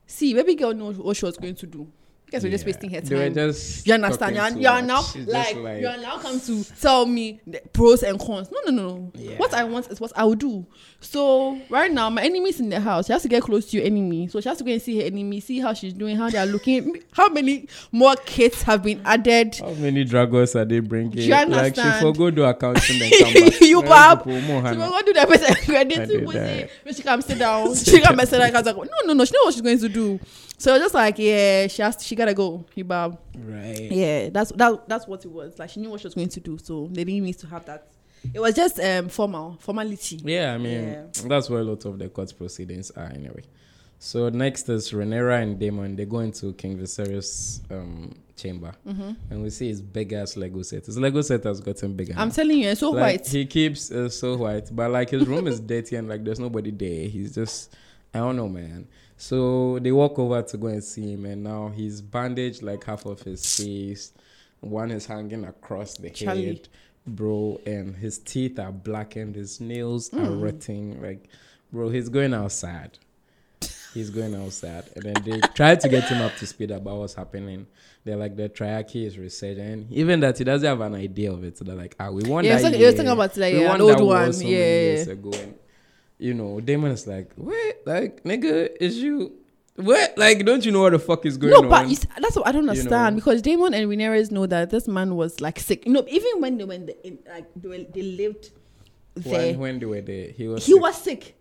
see, baby girl knows what she was going to do. Guys were just wasting her They were time. just You understand? You are, talking you are now like, you are now come to tell me the pros and cons. No, no, no. Yeah. What I want is what I will do. So right now, my enemy's in the house. She has to get close to your enemy. So she has to go and see her enemy, see how she's doing, how they are looking, (laughs) how many more kids have been added. How many dragons are they bringing? Do you Like she forgot to do accounting and (laughs) come back. You bab. She will go do person I credit. did People that. when she come sit down, she come and sit down. Like, no, no, no. She know what she's going to do. So just like, yeah, she has, she gotta go. You bab. Right. Yeah, that's that. That's what it was. Like she knew what she was going to do, so they didn't need to have that. It was just um formal formality. Yeah, I mean Yeah. that's where a lot of the court proceedings are anyway. So next is Rhaenyra and Daemon. They go into King Viserys' um, chamber, Mm-hmm. and we see his big ass Lego set. His Lego set has gotten bigger. I'm now. telling you, it's so like, white. He keeps uh, so white, but like his room is dirty and like there's nobody there. He's just I don't know, man. So they walk over to go and see him, and now he's bandaged like half of his face. One is hanging across the Charlie. head, bro, and his teeth are blackened. His nails are Mm. rotting. Like, bro, he's going outside. He's going outside, and then they try to get him up to speed about what's happening. They're like the triarchy is resurging, even that he doesn't have an idea of it. So they're like, ah, we want Yeah, that. you're talking- you're talking about, like, We yeah, an old one. Yeah, years ago. And, you know, Daemon is like, what? like, nigga, is you what? Like, don't you know what the fuck is going no, on? No, but you see, that's what I don't You understand know. because Daemon and Rhaenyra know that this man was like sick. You know, even when they when they, in, like they, were, they lived there, when, when they were there, he was he sick. was sick.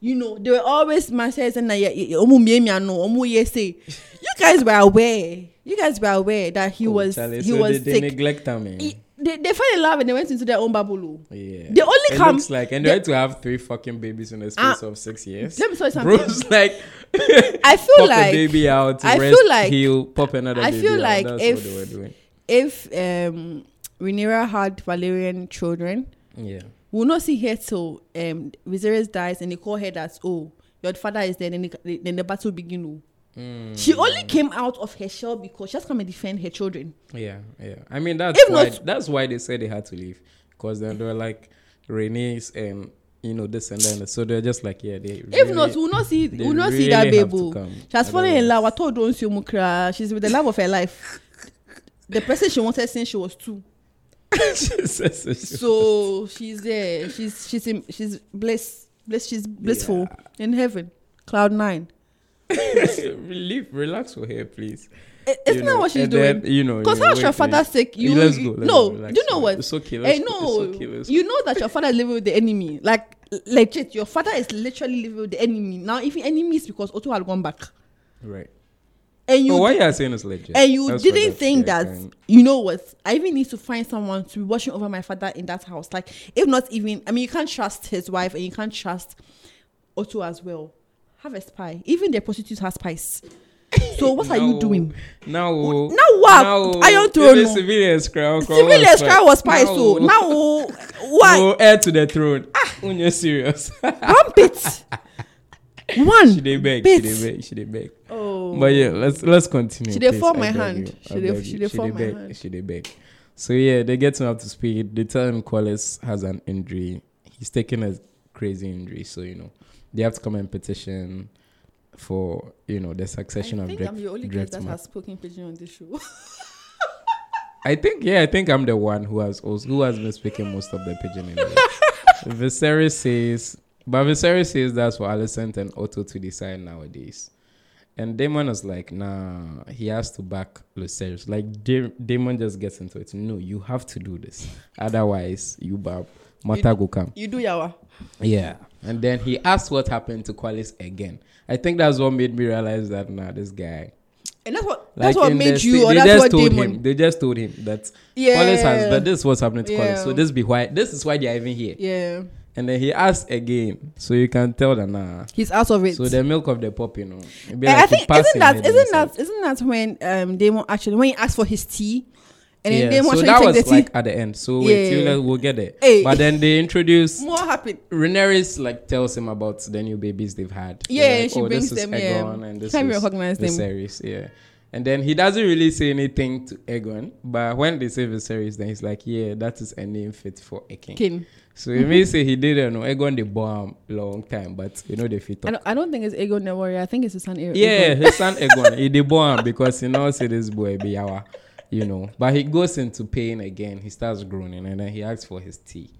You know, they were always man says and yeah, yeah, omu mie mia no, omu ye say. (laughs) You guys were aware. You guys were aware that he Oh, was Charlie, he so was they, sick. They neglect him. He- they, they fell in love and they went into their own bubble. yeah. they only it come- Looks like, and they- they had to have three fucking babies in the space Ah, of six years. Let me tell you something. Bro's (laughs) like, I feel pop like a baby out, I rest, feel like- heal, pop another I feel out. like That's if- if um Rhaenyra had Valyrian children, Yeah. we'll not see her till um Viserys dies and they call her that oh your father is dead and then, then the battle begin. Oh. Mm. She only came out of her shell because she has come and defend her children. Yeah, yeah. I mean that's If why not- that's why they said they had to leave because then they were like Renee's and you know this and then so they're just like yeah they. If not, we'll not see we'll not see that baby. oh. She has fallen in love. I told don't see Mukra. She's with the love of her life. The person she wanted since she was two. (laughs) So she's there. She's she's in, she's bliss. Bliss. She's blissful in heaven. Cloud nine. Relief, relax for her, please. I- Isn't You that what she's doing? then, you know, Because how's your father sick? You, let's you- go. Let's no, go, you know what? It's okay. Eh, Let's go, no, okay, let's you know that your father is living with the enemy. Like legit, your father is literally living with the enemy. Now, if enemy is because Otto had gone back, right. and you oh, why you are saying it's legit? and you That's didn't think that kind- you know what i even need to find someone to be watching over my father in that house like if not even i mean you can't trust his wife and you can't trust otto as well have a spy even the prostitutes have spies so what are you doing Now, now what? Iron Throne, Even no. civilians cry. civilians cry was spies so now (laughs) why Oh, heir to the throne. Ah, when you're serious. (laughs) one bit one she dey beg. bit She dey beg. She dey beg. oh But yeah, let's let's continue. She dey please. fall my hand. you. She I dey- beg she you. fall my hand. She dey beg. So yeah, they get him up to speed. They tell him Corlys has an injury. He's taking a crazy injury, so you know they have to come and petition for you know the succession I of think Drake. I'm the only guest that has spoken pigeon on this show. I think yeah, I think I'm the one who has also who has been speaking most of the pidgin. (laughs) Viserys says, but Viserys says that's for Alicent and Otto to decide nowadays. And Daemon is like, nah, he has to back Lucerys. Like Da- Daemon just gets into it. No, you have to do this. Otherwise, you bab go come. You do yawa. Yeah. And then he asked what happened to Corlys again. I think that's what made me realize that nah, this guy. And that's what Like that's what made you or they that's just what told Daemon. him. They just told him that Yeah. Corlys has that this is what's happening to Yeah. Corlys. So this be why this is why they're even here. Yeah. And then he asked again. So you can tell that nah. He's out of it. So the milk of the puppy, you know. it'd be And like I think isn't that isn't that isn't that when um Daemon actually when he asked for his tea and then yeah, Daemon so that was the like at the end. So wait, Yeah. you we'll get there. Hey. But then they introduce More happened. Rhaenyra like tells him about the new babies they've had. Yeah, like, she oh, brings this is them, yeah. And this Can't is recognize them. Viserys, yeah. And then he doesn't really say anything to Aegon, but when they say Viserys, then he's like, "Yeah, that is a name fit for a king." King. So it may say he didn't know Aegon the bomb long time, but you know they fit I up. don't, I don't think it's Aegon the warrior. I think it's his son Aegon. Yeah, his son Aegon, he the bomb because he knows say this boy be yawa, you know. But he goes into pain again. He starts groaning, and then he asks for his tea.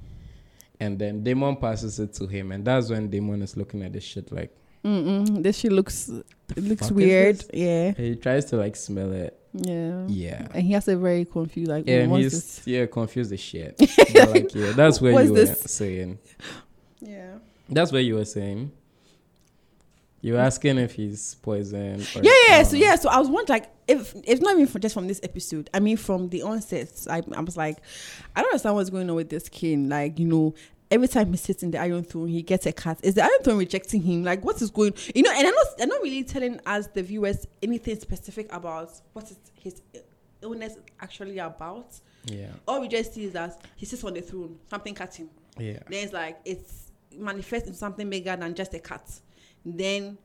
And then Daemon passes it to him, and that's when Daemon is looking at the shit like Mm-mm. This shit looks it looks weird. this? Yeah. he tries to like smell it. Yeah. Yeah. And he has a very confused like Yeah, what's he's this? yeah confused as shit. (laughs) But, like yeah, that's where What's you were this? saying. Yeah. That's where you were saying. You were asking if he's poisoned. Or, Yeah, yeah. So yeah, so I was wondering, like, if if not even for just from this episode, I mean from the onset, I, I was like, I don't understand what's going on with this king. Like, you know, every time he sits in the Iron Throne, he gets a cut. Is the Iron Throne rejecting him? Like, what is going? You know, and I'm not, I'm not really telling us the viewers anything specific about what is his illness actually about. Yeah. All we just see is that he sits on the throne, something cut him. Yeah. Then it's like it's manifests in something bigger than just a cat. Then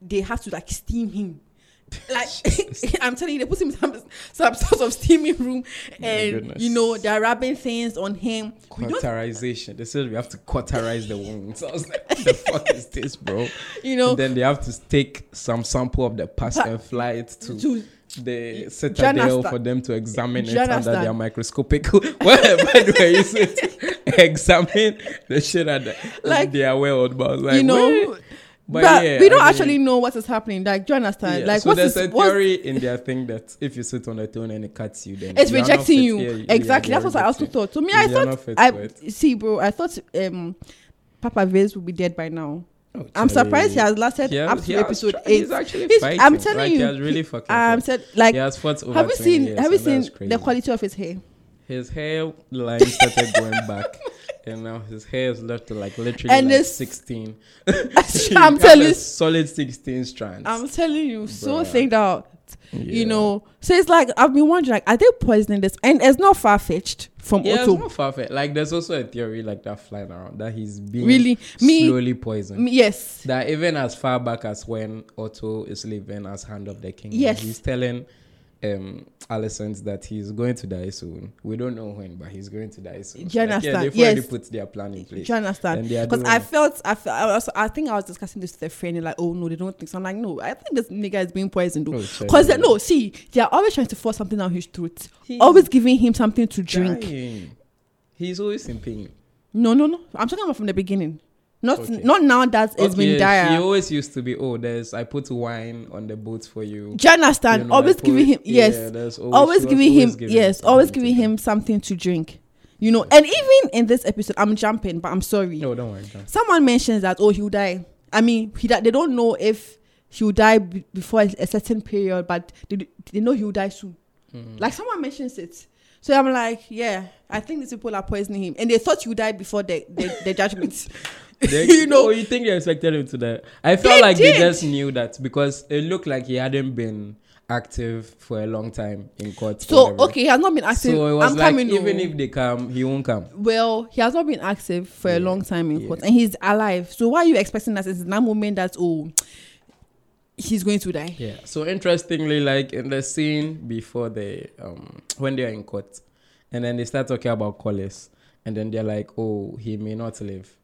they have to like steam him. (laughs) Like (laughs) I'm telling you, they put him in some, some sort of steaming room, oh and you know they're rubbing things on him. We Cauterization. They said we have to cauterize the wounds. I was like, what the (laughs) fuck is this, bro? you know, And then they have to take some sample of the pus Pa- and fly it to to the you citadel understand? for them to examine Do it under their microscopic. well, by the way, you said to examine the shit at the, Like, their world, but I was like, you know. wait. But, But, yeah, we don't I mean- actually know what is happening. Like, do you understand? Yeah, Like, so what there's is a theory in their thing that if you sit on a throne and it cuts you, then it's you rejecting you. yeah, exactly. That's what I also thought. To me, I You are not thought I see, bro. I thought um, Papa Viz would be dead by now. Oh, I'm surprised he has lasted He has- up to episode tried- eight. He's actually He's- fighting. I'm telling like, you, he has really fucking. Um, fought. said like, he has fought over have you seen years, have you seen the quality of his hair? His hair line started going back, (laughs) and now his hair is left to like literally And like this- 16. (laughs) I'm (laughs) telling you, solid 16 strands. I'm telling you, so Bruh. thinked out. Yeah. You know, so it's like I've been wondering, like, are they poisoning this? And it's not far fetched from yeah, it's Otto. not far fetched. Like, there's also a theory like that flying around that he's being Really, me, slowly poisoned. me, yes, that even as far back as when Otto is living as Hand of the King, Yes. he's telling um Alicent that he's going to die soon. We don't know when, but he's going to die soon. Do you Like, yeah, they've already put their plan in place. do you understand? And they are Because I felt, I felt, I, also, I think I was discussing this with a friend, and like, oh no, they don't think so. I'm like, no, I think this nigga is being poisoned. Oh, Because sorry. no, see, they are always trying to force something down his throat, He's always giving him something to drink. dying. He's always in pain. No, no, no. I'm talking about from the beginning. Not Okay. not now that it's been Okay, dire. He always used to be, oh, there's I put wine on the boat for you. Do you understand? You know, always giving him yes. yeah, always, always, giving him giving yes. Always giving him something to drink. You know, and even in this episode, I'm jumping, but I'm sorry. No, don't worry. Don't. Someone mentions that oh he'll die. I mean, he they don't know if he'll die b- before a, a certain period, but they, they know he'll die soon. Mm. Like someone mentions it. So I'm like, yeah, I think these people are poisoning him, and they thought you died before the the, the judgment. (laughs) They, (laughs) you know, oh, you think they expected him to die? I felt They like did. they just knew that because it looked like he hadn't been active for a long time in court. So whatever. okay, he has not been active. So it was I'm like coming. even oh. if they come, he won't come. well, he has not been active for a long time in yeah. court, and he's alive. So why are you expecting that it's that moment that oh he's going to die? Yeah. So interestingly, like in the scene before the um when they are in court, and then they start talking about Corlys, and then they're like, "Oh, he may not live,"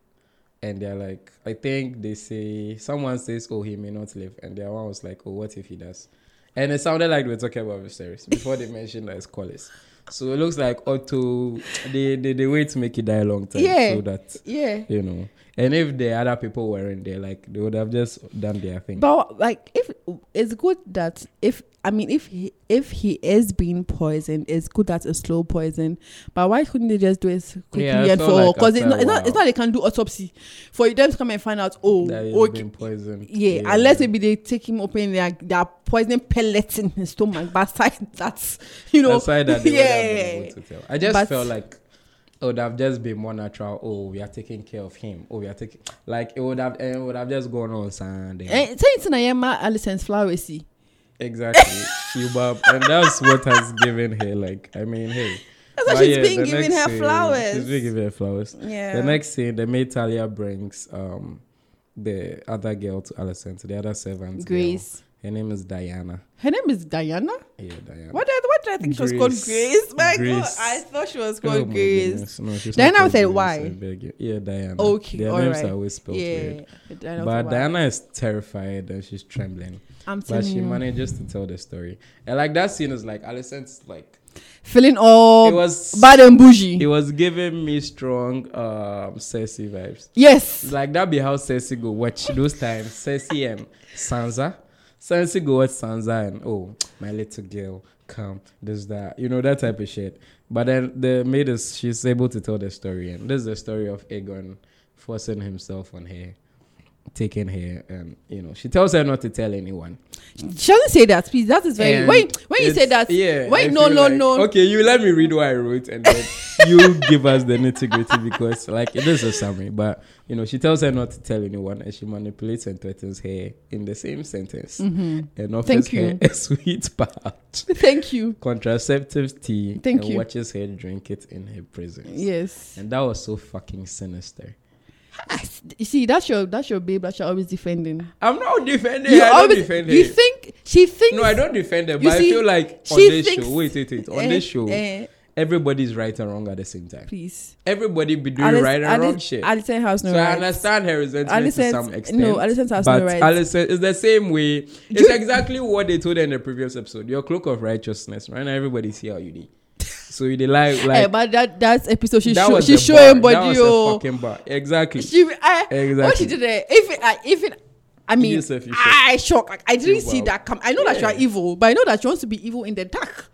and they're like, "I think they say someone says, oh, he may not live," and the other one was like, "Oh, what if he does?" And it sounded like we are talking about Viserys before they mentioned that it's Corlys. So it looks like Otto, they, they they wait to make it die a long time, Yeah. so that Yeah. you know. And if the other people weren't there, like they would have just done their thing. But like, if it's good that if I mean, if he, if he is being poisoned, it's good that it's slow poison. But why couldn't they just do it quickly Yeah, and for like because it's not, it's not it's not they can do autopsy for them to come and find out oh That he's okay been poisoned. yeah, unless maybe they take him open they are, they are poisoning pellets in his stomach but aside (laughs) that's you know aside that, yeah, (laughs) would have been able to tell. I just But- felt like it would have just been more natural. Oh, we are taking care of him. Oh, we are taking like it would have eh, it would have just gone on Sunday. and eh. eh, say it's in a Alicent's flowers see Exactly, (laughs) Shubab, and that's what has given her like. I mean, hey. That's why she's yeah, been giving her scene- flowers. She's been giving her flowers. yeah The next scene, the maid Talya brings um the other girl to Alicent, to the other servant. girl. Grace Her name is Diana. her name is Diana Yeah, Diana. what did, what did I think she was called Grace. Grace my god I thought she was Oh called my Grace. No, she's Diana called said Grace, why? I beg you. Yeah, Diana. Okay, Their all names right. are always spelled weird. Diana But. Diana is terrified and she's trembling. I'm sorry. But she manages to tell the story. And like that scene is like Alicent's like feeling all it was bad and bougie it was giving me strong um Cersei vibes. yes Like that be how Cersei go watch those times. Cersei and Sansa. Cersei go watch Sansa and oh my little girl, come, this that. You know, that type of shit. But then the maid is she's able to tell the story and this is the story of Aegon forcing himself on her, taking her and you know, she tells her not to tell anyone. She doesn't say that, please. That is very. And Wait, when you say that, yeah. wait, I no, no, like- no. Okay, you let me read what I wrote, and then you give us the nitty gritty because, like, it is a summary. But you know, she tells her not to tell anyone, and she manipulates and threatens her in the same sentence, Mhm. and offers Thank her you. a (laughs) sweet pouch, Thank you. contraceptive tea, Thank and you. watches her drink it in her presence. Yes. And that was so fucking sinister. You see, that's your that's your babe that you're always defending. I'm not defending. You I don't always defend you her. think she thinks No, I don't defend her, but I feel like on this thinks- show, wait, wait, wait, on eh, this show, eh, everybody's right and wrong at the same time. please. Everybody be doing Alice- right and Alice- wrong shit. Alicent has no so I rights. understand her resentment to some extent. no, Alicent has but no rights. Alicent is the same way. It's exactly what they told her in the previous episode. Your cloak of righteousness. Right now, everybody see how you did. So you did like like Eh, but that that episode she that show, she the showing bar. That body was oh fucking bar. Exactly. she I, Exactly. what she did there if it, I if it I mean Yourself. I shocked like I didn't see that come I know that you are evil but I know that she wants to be evil in the dark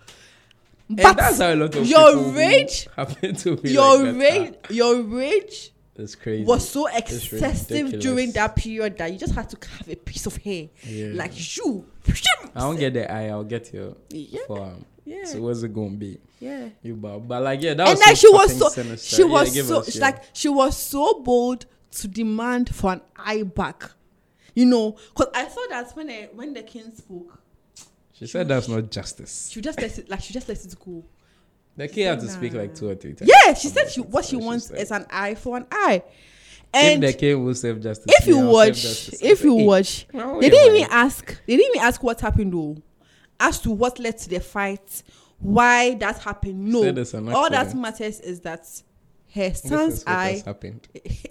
and but that's how a lot of your people rage- happen to be your like rage your rage. It's crazy. was so excessive during that period that you just had to have a piece of hair Yeah. like you I don't get the eye. I'll get your yeah forearm. yeah So what's it gonna be? yeah You but, but like yeah, that and was so she was so sinister. she was give so us, yeah. like she was so bold to demand for an eye back you know because i saw that when I, when the king spoke She said that's not justice. she just let it like she just let it go The kid had to Nah. speak like two or three times. yeah she said she what she wants is an eye for an eye. If and the king will save justice, if you me, I'll save watch if you watch they yeah, didn't man. even ask they didn't even ask what happened though as to what led to the fight why that happened. No Said it's an all that matters is that her son's eye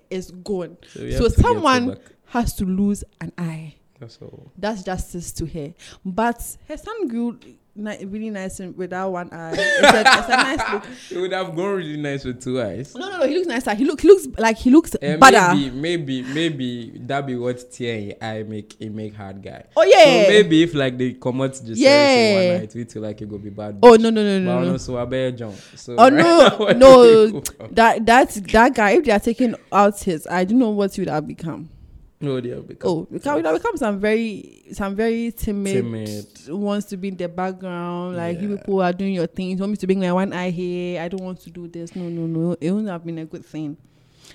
is gone. So, so have to get it someone has to lose an eye All. that's justice to her but her son grew ni- really nice and with that one eye it's a, it's a nice look (laughs) It would have gone really nice with two eyes. no no no he looks nicer he look he looks like he looks And better maybe, maybe, maybe that be what tear in eye make it make hard guy. oh yeah So maybe if like they come out just Yeah. one night, we feel like it go be bad. oh bitch. no no no But no no also I bear John. So Oh, right no, (laughs) no. do we go? that that that guy if they are taking out his I don't know what he would have become. No, they have become. Oh, because would have become some very some very timid, Timid. wants to be in the background. Like you people are doing your things. Want me to bring my one eye here? I don't want to do this. No, no, no. It wouldn't have been a good thing.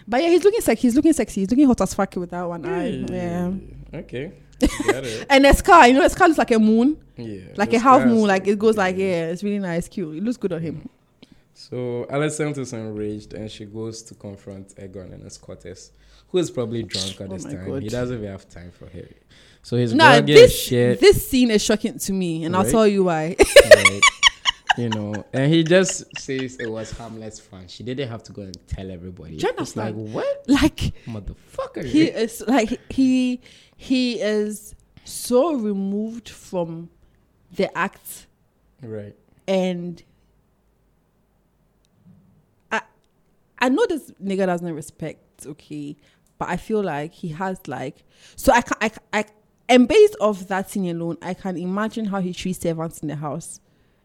But yeah, he's looking sexy. He's looking sexy. He's looking hot as fuck with that one eye. Yeah. Okay. (laughs) And the scar, you know, the scar looks like a moon, Yeah. like a half moon. Like it goes like yeah, it's really nice, cute. It looks good on him. So Alicent is enraged and she goes to confront Aegon and his quarters, who is probably drunk at Oh this time. God. He doesn't even have time for her. So he's Nah, this shit. this scene is shocking to me, and I'll tell you why. right? You know, and he just says it was harmless fun. She didn't have to go and tell everybody. Do It's like what like motherfucker? he is like he he is so removed from the act right. and I I know this nigga doesn't respect okay but I feel like he has like so I can I, I And based off that scene alone, I can imagine how he treats servants in the house.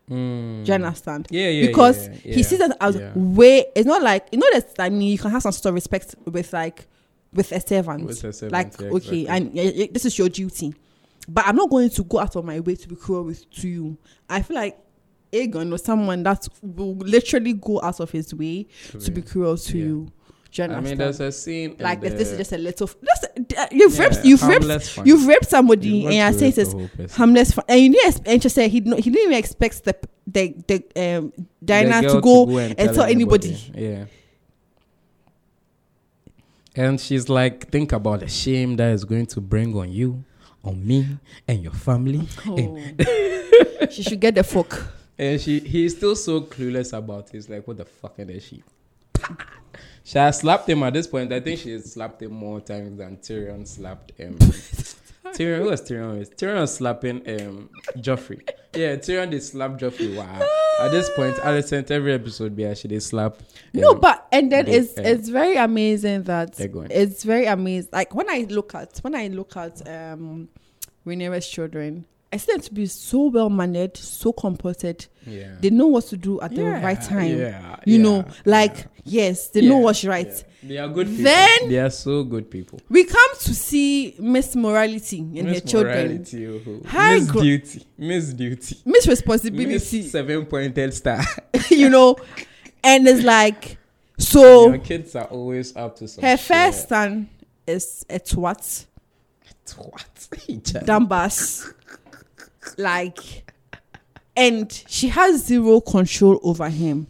Mm. Do you understand? Yeah, yeah. because yeah, yeah, he sees that as yeah. way. It's not like you know that. I mean, you can have some sort of respect with like with a servant. With a servant, like okay, exactly. and this is your duty. But I'm not going to go out of my way to be cruel with to you. I feel like Aegon was someone that will literally go out of his way to be cruel to you. Do you I mean, there's a scene. like this, this is just a little. Just, uh, you've Yeah, raped. You've raped. fun. You've raped somebody, You and I say it's harmless fun. And you didn't. And just say he didn't- he didn't even expect the the the um The Diana girl to go and, and tell anybody. Yeah. And she's like, think about the shame that is going to bring on you, on me, and your family. Oh. (laughs) she should get the fuck. And she he's still so clueless about it. He's like, what the fuck is she? (laughs) She has slapped him at this point. I think she has slapped him more times than Tyrion slapped him. (laughs) Tyrion, who was Tyrion with? Tyrion was slapping um Joffrey. Yeah, Tyrion did slap Joffrey. Wow. At this point, Alicent every episode be actually slap. No, um, but and then the, it's um, it's very amazing that it's very amazing. Like when I look at when I look at um Rhaenyra's children, I see them to be so well mannered, so comported. yeah. They know what to do at the right time. Yeah, You yeah, know, like yeah. yes, they know what's right. yeah. They are good people. Then- they are so good people. We come to see Miss Morality in her Miss children. Morality, oh. High Miss gro- Duty. Miss Duty. Miss Responsibility, Miss seven pointed star. (laughs) you know, and it's like so. Your kids are always up to some Her shit. first son is a twat, A What? (laughs) Dambas, like, and she has zero control over him.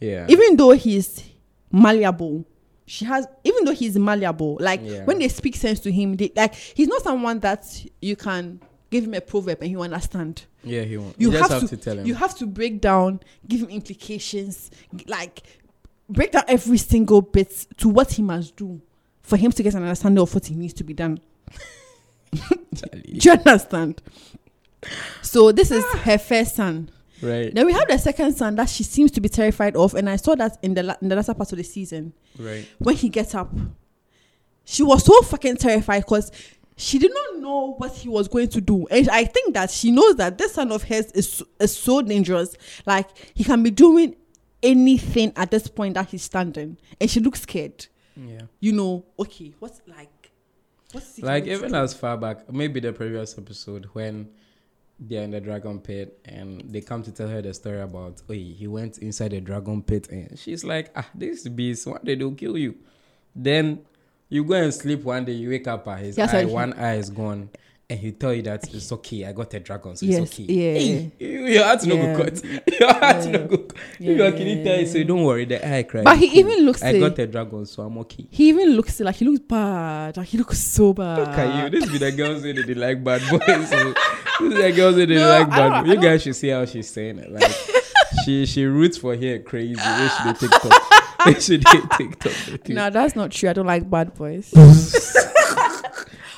yeah. Even though he's malleable, she has. Even though he's malleable, like Yeah. when they speak sense to him, they, like he's not someone that you can give him a proverb and he will understand. yeah, he won't. You have have, to- to, tell him. You have to break down, give him implications, like break down every single bit to what he must do for him to get an understanding of what he needs to be done. (laughs) Do you understand? So this is ah. her first son. Right. Then we have the second son that she seems to be terrified of, and I saw that in the la- in the latter part of the season Right. when he gets up. She was so fucking terrified because she did not know what he was going to do, and I think that she knows that this son of hers is so- is so dangerous. Like he can be doing anything at this point that he's standing, and she looks scared. Yeah. You know, okay, what's like, what's he Like even as far back, maybe the previous episode when they're in the dragon pit and they come to tell her the story about oh he went inside the dragon pit and she's like ah this beast one day they'll kill you. Then you go and sleep one day you wake up and his Yes, eye one eye is gone and he tell you that it's okay I got a dragon so Yes, it's okay. yeah. Hey, you- your heart no Yeah. go cut. (laughs) Your heart Yeah. no go. cut. Yeah, your kidney tell you so don't worry the eye cry. But he even looks. I got a dragon so I'm okay. He even looks like he looks bad. Like he looks so bad. Look at you. This be the girls that they like bad boys. Oh. So (laughs) this is the girls that they No, like bad boys. You guys should see how she's saying it. Like she she roots for hair crazy. Where should (laughs) they TikTok? Where should they TikTok? No, that's not true. I don't like bad boys.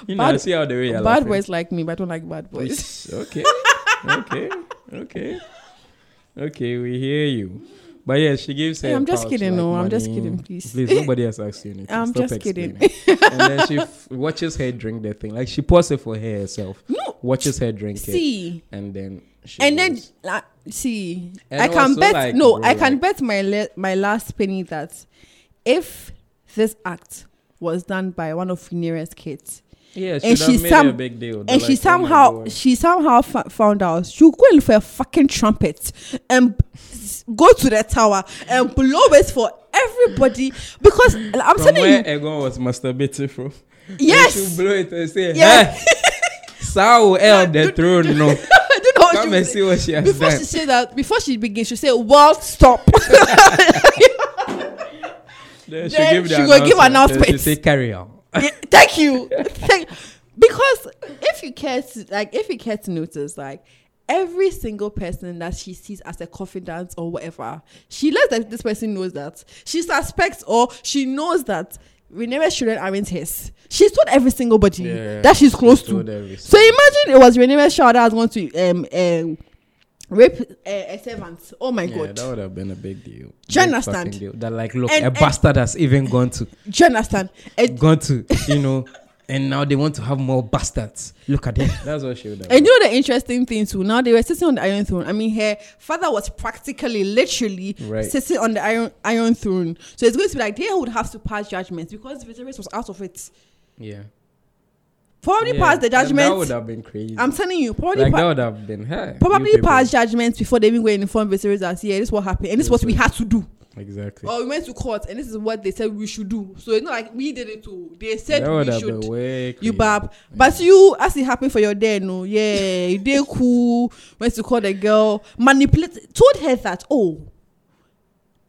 (laughs) you know, I bad- see how the way you're bad laughing. boys like me, but I don't like bad boys. Okay. (laughs) Okay. Okay. Okay, we hear you. But yeah, she gives her. Hey, I'm just kidding, like, no, I'm just kidding, please. Please, nobody has asked you anything. (laughs) I'm Stop just kidding. and then she f- watches her drink the thing. Like she pours it for her herself. No. Watches her drink it. See, And then she and then goes. uh, see, And I can bet. like, no, bro, I can like- bet my le- my last penny that if this act was done by one of Rhaenyra's kids, Yeah, she and she made some- it a big deal. and They're she like, oh somehow she somehow fa- found out she go and for a fucking trumpet and go to the tower and blow it for everybody because I'm from telling where you, Aegon was masturbating from. yes, she blow it and say, Yes. "Hey, (laughs) Sao El the throne, no, (laughs) I don't know what come and see what she has before done." she say that before she begins she say world stop (laughs) Then she then give the she go give Then She say, "Carry on." Yeah, thank you. (laughs) Thank- because if you care to like if you care to notice like every single person that she sees as a confidant or whatever she lets that this person knows that. She suspects or she knows that Rhaenyra's children aren't arrange his she's told every single body Yeah, that she's close she to so imagine it was Rhaenyra's child that was going to um um rape eh, eh, a, a servant oh my Yeah, god that would have been a big deal. Do you Big understand? Deal. That like, look, And- a and- bastard has even gone to (laughs) do you understand? A- gone to you know and now they want to have more bastards. Look at them. (laughs) That's what she would have. And you know the interesting thing too. Now they were sitting on the iron throne. I mean, her father was practically, literally Right. sitting on the iron iron throne. So it's going to be like they would have to pass judgment because Viserys was out of it. yeah. Probably Yeah, pass the that- That judgment. would have been crazy. I'm telling you, probably like pa- that would have been her. probably pass judgment before they even go and inform Viserys that yeah, this is what happened and this is what we had to do. Exactly. Or we went to court and this is what they said we should do. So it's not like we did it too. They said that would we should. way You bab. But you, as it happened for your day, no, yeah, you did cool. Went to call the girl, manipulate, told her that, oh,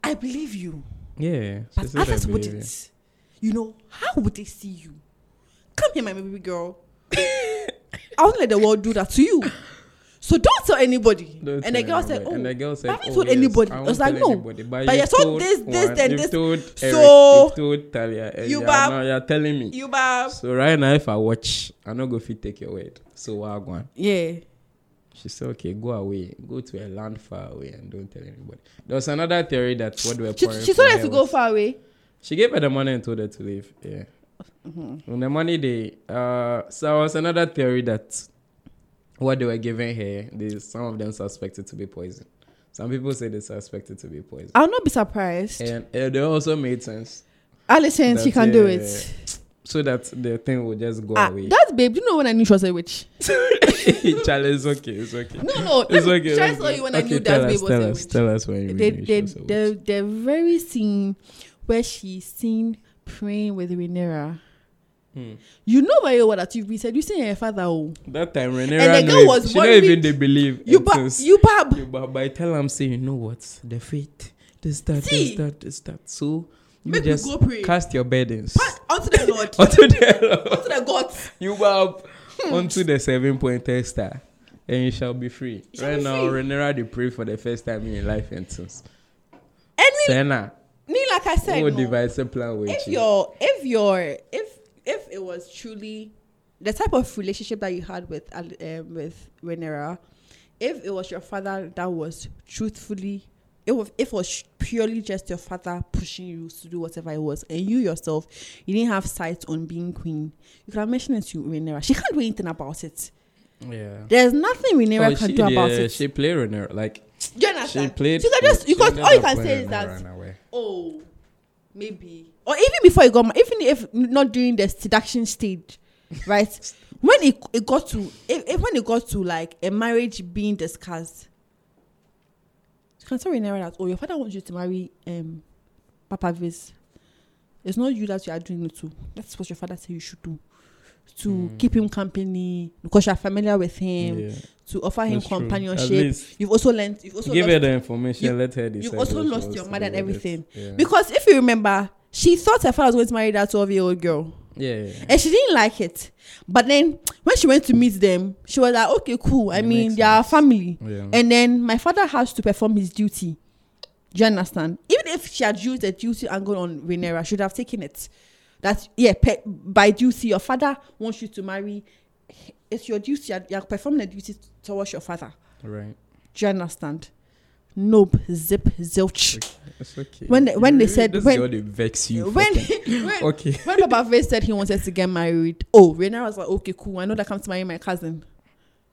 I believe you. Yeah. But others wouldn't. You know, how would they see you? Come here, my baby girl. I won't let the world do that to you. So don't tell anybody. Don't and the girl said, oh, and the oh, girl said, I haven't oh, told yes, anybody. I I was like, no. anybody, but, But you told this, this, one, then this. Told Eric, So- told Talya, and You bab. now you're telling me. you bab. So right now, if I watch, I'm not going to take your word. So I want? Yeah. She said, okay, go away. Go to a land far away and don't tell anybody. There was another theory that what were She, she told her to go far away. She gave her the money and told her to leave. Yeah. Mm-hmm. On the money they uh so was another theory that what they were giving her, they, some of them suspected to be poison. Some people say they suspected to be poison. I'll not be surprised. And uh, they also made sense. Alicent, she can do uh, it. So that the thing will just go Ah, away. that babe, do you know when I knew she was a witch? (laughs) Charlie, it's okay, it's okay. No, no. It's okay. Should I it's tell okay. you when I knew that us, babe was tell a us, witch? Tell us when you They, knew they, she was a the, witch. the very scene where she's seen praying with Rhaenyra. Hmm. You know very well that you've been seducing your father. Oh. That time, Rhaenyra, And the girl was she worried. even they believe. You, in ba- things. you bab. You, but by tell I'm saying, you know what? The faith, this, that, See. this, that, this, that. So you Make just go pray. cast your burdens Pass Unto the Lord. (laughs) onto the (laughs) Lord, unto the gods. you bow onto the seven point star, and you shall be free. shall right be now, free. Rhaenyra they pray for the first time in your life and since. Me, Senna, me, like I said, who no, devise a plan with if you? you're, if you're, if if it was truly the type of relationship that you had with um, with Rhaenyra, if it was your father that was truthfully, it was if it was purely just your father pushing you to do whatever it was, and you yourself, you didn't have sight on being queen, you can mention it to Rhaenyra. She can't do anything about it. Yeah. There's nothing Rhaenyra Oh, can she, do about yeah, it. she played Rhaenyra like do you she understand? played. You can just you can all you can say is that Rhaenyra in a way. oh, maybe, or even before it got, even if not during the seduction stage, right? (laughs) when it, it got to, if, when it got to like a marriage being discussed, you can tell Rhaenyra that oh, your father wants you to marry um, Papa Viz. It's not you that you are doing it to. That's what your father said you should do. To Mm. keep him company because you're familiar with him, Yeah. to offer him That's. Companionship. You've also learned. You've also give her the information. you- let her decide. you've also lost your mother and everything. Yeah. Because if you remember, she thought her father was going to marry that 12 year old girl. yeah, yeah, yeah. And she didn't like it. But then when she went to meet them, she was like, okay, cool. I It mean, they are family. Yeah. And then my father has to perform his duty. Do you understand? Even if she had used the duty angle on Rhaenyra, should have taken it. That, yeah, pe- by duty, your father wants you to marry. It's your duty. You're, you're performing the duty towards your father. right. Do you understand? Nope, zip, zilch. It's okay. When they- when they said- this when- they vex you. When, (laughs) (laughs) when, okay. when Papa said he wanted to get married, oh, Rena was like, okay, cool. I know that comes to marry my cousin.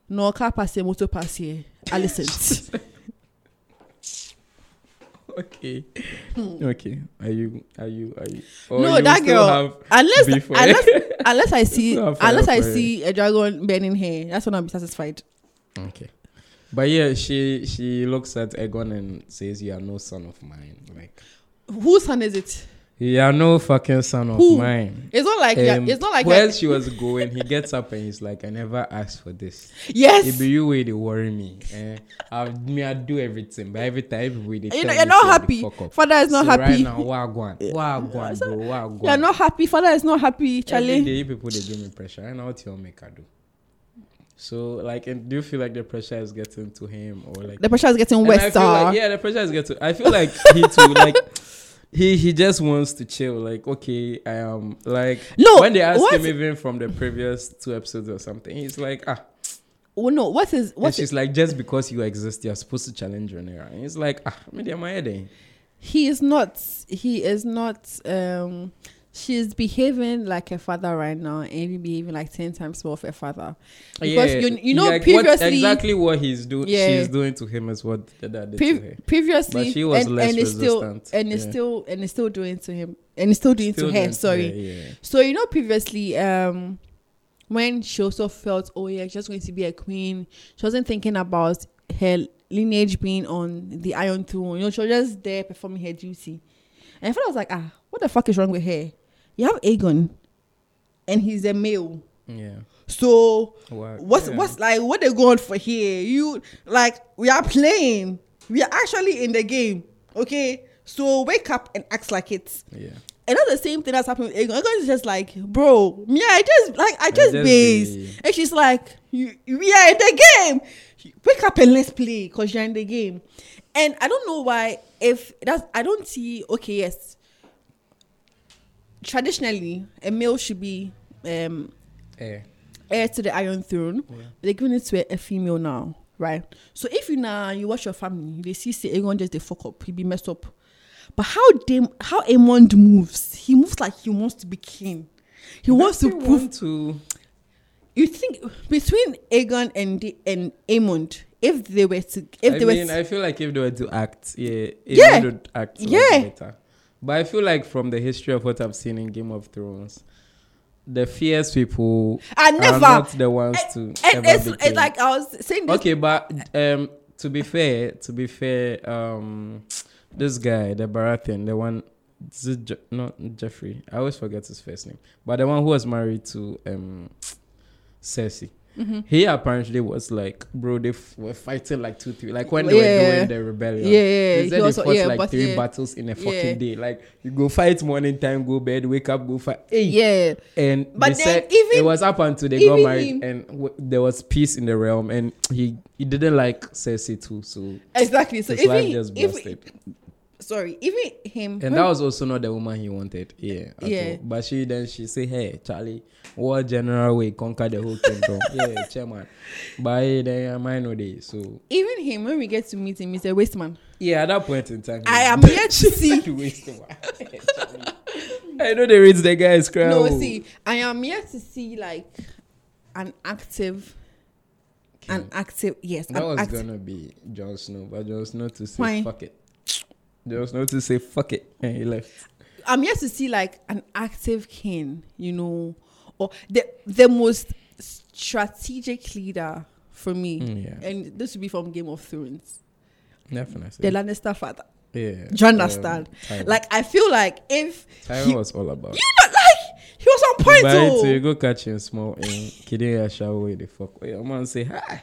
No car pass motor pass here. Alicent. Okay. Hmm. Okay. Are you? Are you? Are you? no, you that girl. Unless, unless, (laughs) unless I see, still have fire unless I see a dragon burning hair, that's when I'll be satisfied. Okay. But yeah, she she looks at Aegon and says, "You are no son of mine. Like Whose son is it? You are no fucking son of Who? mine." It's not like Um, it's not like where I- she was going, he gets up and he's like, "I never asked for this. yes. It be you way they worry me. Eh? I me I do everything, but every time every way they You know, you're not say I dey happy. Father is not So happy. Right now, wagwan, wagwan, (laughs) bro, wagwan. You're not happy. Father is not happy, Charlie. day, you people they give me pressure. I know what you make I do. So like, and do you feel like the pressure is getting to him or like? The pressure is getting worse. Like, yeah, the pressure is getting. I feel like he too like. (laughs) He he just wants to chill. Like okay, I am like No, When they asked what- him even from the previous two episodes or something, he's like ah. Oh, no, what is And what she's like just because you exist, you're supposed to challenge. And he's like ah, maybe am I heading? he is not he is not um she's behaving like a father right now and even behaving like 10 times more of a father. Because you, you know like what- previously exactly what he's doing Yeah. she's doing to him is what the dad did pre- to her. previously But she was and, less and it's still and it's still and it's still doing to him and it's still doing Still to her doing- sorry. yeah, yeah. so you know previously um when she also felt oh yeah she's just going to be a queen she wasn't thinking about her lineage being on the iron throne. You know she was just there performing her duty. And I felt I was like ah what the fuck is wrong with her you have Aegon and he's a male yeah so what's yeah. what's like what they going for here you like we are playing we are actually in the game okay so wake up and act like it yeah and that's the same thing that's happening with Aegon. Aegon is just like, bro, me, I just like I just just base. And she's like, you, we are in the game. Wake up and let's play because you're in the game. And I don't know why if that's I don't see okay, yes. Traditionally, a male should be um yeah heir to the Iron Throne. Yeah. They're giving it to a, a female now, right? So if you now you watch your family, they see say Aegon just they fuck up, he be messed up. But how Dam- how Aemond moves, he moves like he wants to be king. He wants to Does prove. want to You think between Aegon and the, and Aemond, if they were to, if I they mean, were, I feel like if they were to act, yeah, it Yeah. would act Yeah. better. But I feel like from the history of what I've seen in Game of Thrones, the fierce people I are never. not the ones to and ever it's, it's like I was saying. This, okay, but um, to be fair, to be fair, um, this guy, the Baratheon, the one, is it Je- not Jeffrey. I always forget his first name, but the one who was married to um, Cersei. Mhm. He apparently was like, bro, they f- were fighting like two, three, like when they Yeah. were doing the rebellion. Yeah, yeah, They he said they also- fought yeah, like three yeah. battles in a fucking day. Like you go fight morning time, go bed, wake up, go fight. Hey, yeah, and But they then said even- it was up until they got married him- and w- there was peace in the realm and he he didn't like Cersei too so exactly. So his life just if busted sorry, even him and that was also not the woman he wanted yeah Yeah. all. but she then she say hey Charlie what general way conquer the whole kingdom (laughs) yeah chairman but hey, then am I know day so even him when we get to meet him, he's a waste man. yeah at that point in time I am (laughs) yet to see. He wasted one. I know they read the guy's cry No, see, I am yet to see like an active, an active. Yes, That was active. gonna be Jon Snow, but Jon Snow to say Why? fuck it. Jon no to say fuck it, and (laughs) he left. I'm yet to see like an active king, you know, or the the most strategic leader for me. Mm, yeah, And this would be from Game of Thrones, definitely. the Lannister father. yeah. Do you understand? Tyrion. Like I feel like if Tyrion he- was all about. you know, like he was on point. To go catch him small and kidding a shower the fuck. Wait, I'm gonna say hi.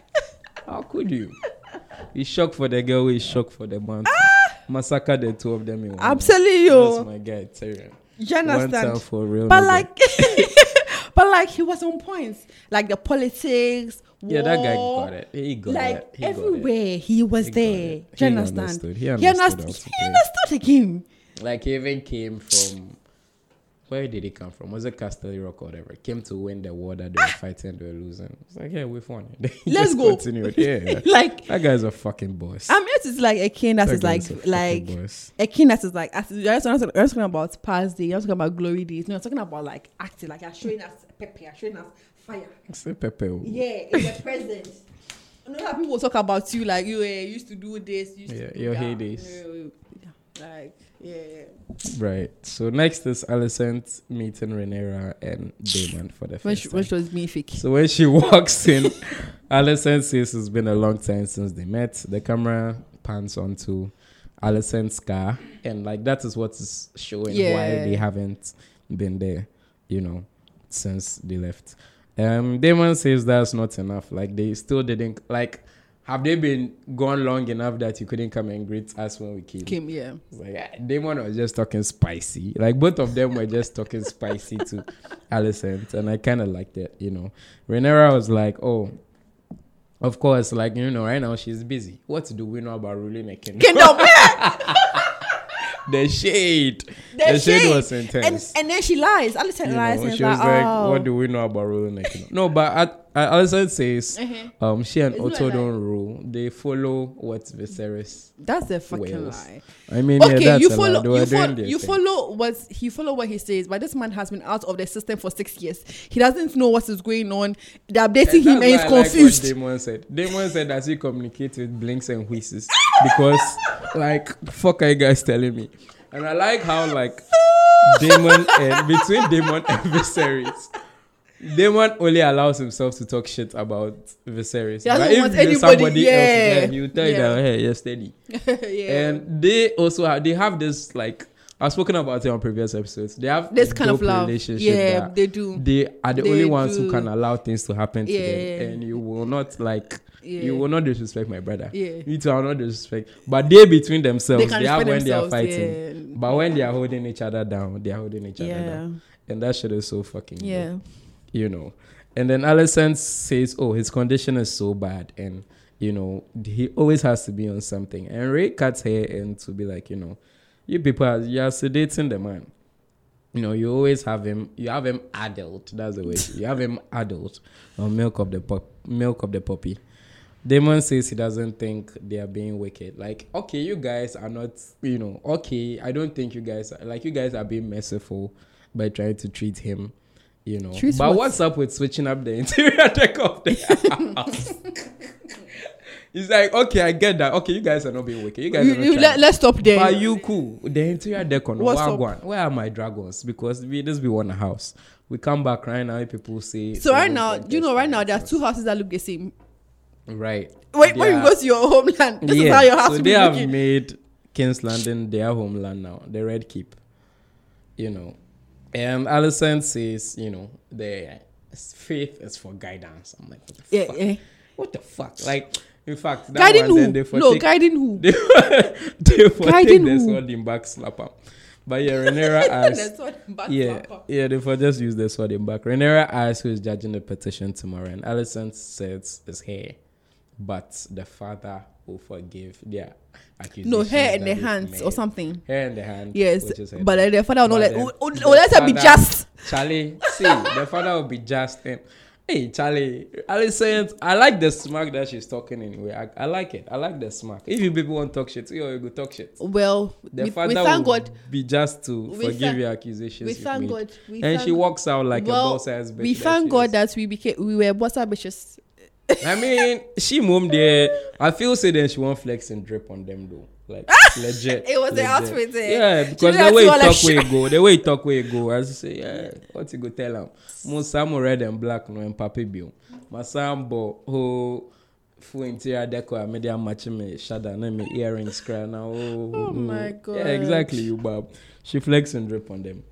How could you? (laughs) He's shocked for the girl. He's shocked for the man. Massacre the two of them in one. I'm night. That's my guy, Tyrion. you understand? One for real. But like, (laughs) but like he was on points. Like the politics. yeah, that guy got it. He got Like it. He got it. everywhere he was He there. Do you He understand? understood. He He understood understood. He understood the game. Like he even came from where did he come from? Was it Castle Rock or whatever? Came to win the war that they were fighting, they were losing. It's like, yeah, we've won. (laughs) Let's go. Continued. Yeah. (laughs) like that guy's a fucking boss. I'm here to like a king that That is like a like boss. a king that is like as- you're just, talking about past day, you're talking about glory days. No, you're talking about like acting, like you're showing us pepper, you're showing us fire. Say Pepe. Yeah, in the present. (laughs) You know how people talk about you like you uh, used to do this, used Yeah, to do your that. heydays. Know, Like yeah, yeah. Right. So next is Alicent meeting Rhaenyra and Daemon for the first she, time. she was fake. So when she (laughs) walks in, Alicent says it's been a long time since they met. The camera pans onto Alicent's car, and like that is what is showing why they haven't been there, you know, since they left. Um, Daemon says that's not enough. Like they still didn't like. Have they been gone long enough that you couldn't come and greet us when we came? Came, yeah. Like ah, Daemon was just talking spicy. Like both of them were just talking (laughs) spicy to Alicent, and I kind of liked it. You know, Rhaenyra was like, "Oh, of course, like you know, right now she's busy. What do we know about ruling a kingdom?" Kingdom. (laughs) the shade. The, shade, was intense. And, and then she lies. You lies. know, and she was like, like, oh. "What do we know about ruling?" You know. No, but at, at Alicent says, Mhm. um, she and It's not Otto don't rule. They follow what Viserys. That's a fucking Wales. lie. I mean, Okay, yeah, that's you a follow lie. You, doing follow you follow what he follow what he says, but this man has been out of the system for six years. He doesn't know what is going on. They're updating him and he's that's why I like confused. what Daemon said. Daemon said that he communicate with blinks and whistles because, like, fuck are you guys telling me? And I like how like Daemon and between Daemon and Viserys, Daemon only allows himself to talk shit about Viserys. He But if there's somebody yeah, else, there, he'll tell you yeah. that hey, you're steady. (laughs) yeah. And they also have they have this like I've spoken about it on previous episodes. They have this kind of love. relationship Yeah, they do. they are the They only ones who can allow things to happen to Yeah. them, and you will not like Yeah. you will not disrespect my brother. Yeah. You two are not disrespect, but they between themselves They they, have when they are fighting, yeah. but when they are holding each other down, they are holding each other Yeah. down, and that shit is so fucking Yeah. dope, you know. And then Alicent says, "Oh, his condition is so bad, and you know he always has to be on something." And Ray cuts her in to be like, you know, you people are you are sedating the man you know, you always have him. You have him adult. That's the way. You have him adult on milk of the pop, milk of the poppy. Daemon says he doesn't think they are being wicked. Like, okay, you guys are not. You know, okay, I don't think you guys are, like you guys are being merciful by trying to treat him. You know, Treat but what? what's up with switching up the (laughs) interior deck of the house? He's like, okay, I get that. Okay, you guys are not being wicked. You guys You- are not you- let, let's stop there. Are you cool? The interior deck on What's up? Wagwan. Where are my dragons? Because we just be one house. We come back right now. People say. so right "Oh, now, you know, right now there are two houses that look the same. Right. Wait, when Yeah. you go to your homeland, this is how your house So they have looking. made King's Landing their homeland now. The Red Keep. You know, and Alicent says, you know, the faith is for guidance. I'm like, what the Yeah, fuck? yeah. What the fuck? Like, in fact, that Guiding one, then who? they for No, take- guiding who? they (laughs) they for Guiding take the who? sword in back slap am. But yeah, Rhaenyra (laughs) asked. That's what back yeah, slapper. yeah, they for just use the sword in back. Rhaenyra asked who is judging the petition tomorrow, and Alicent says it's her, but the father will forgive their accusations. No, hair in the hands or something. Hair in the hand. Yes, which is her but dad. the father will not let. then Oh, oh, let her be just. Charlie, see, the father will be just. And, hey, Charlie, Alicent, I like the smack that she's talking anyway. I, I like it. I like the smack. If you people want to talk shit, you go talk shit. Well, The we, father we thank will God. be just to forgive thank- your accusations. We thank made. God. We and thank she walks out like a boss ass bitch. We thank God is. that we became we were bossa bitches. I mean, she mom there. I feel say then she won't flex and drip on them though. Like legit. It was the legit. outfit, eh? Yeah, because the way you her, like, talk where you go, the way you talk where you go, as you say, yeah, what you go tell? Most some red and black no and papi bill. My sambo who full interior decor media matching me shada and me earrings cry now. Oh, Oh my Yeah, exactly, you Bob. She flex and drip on them.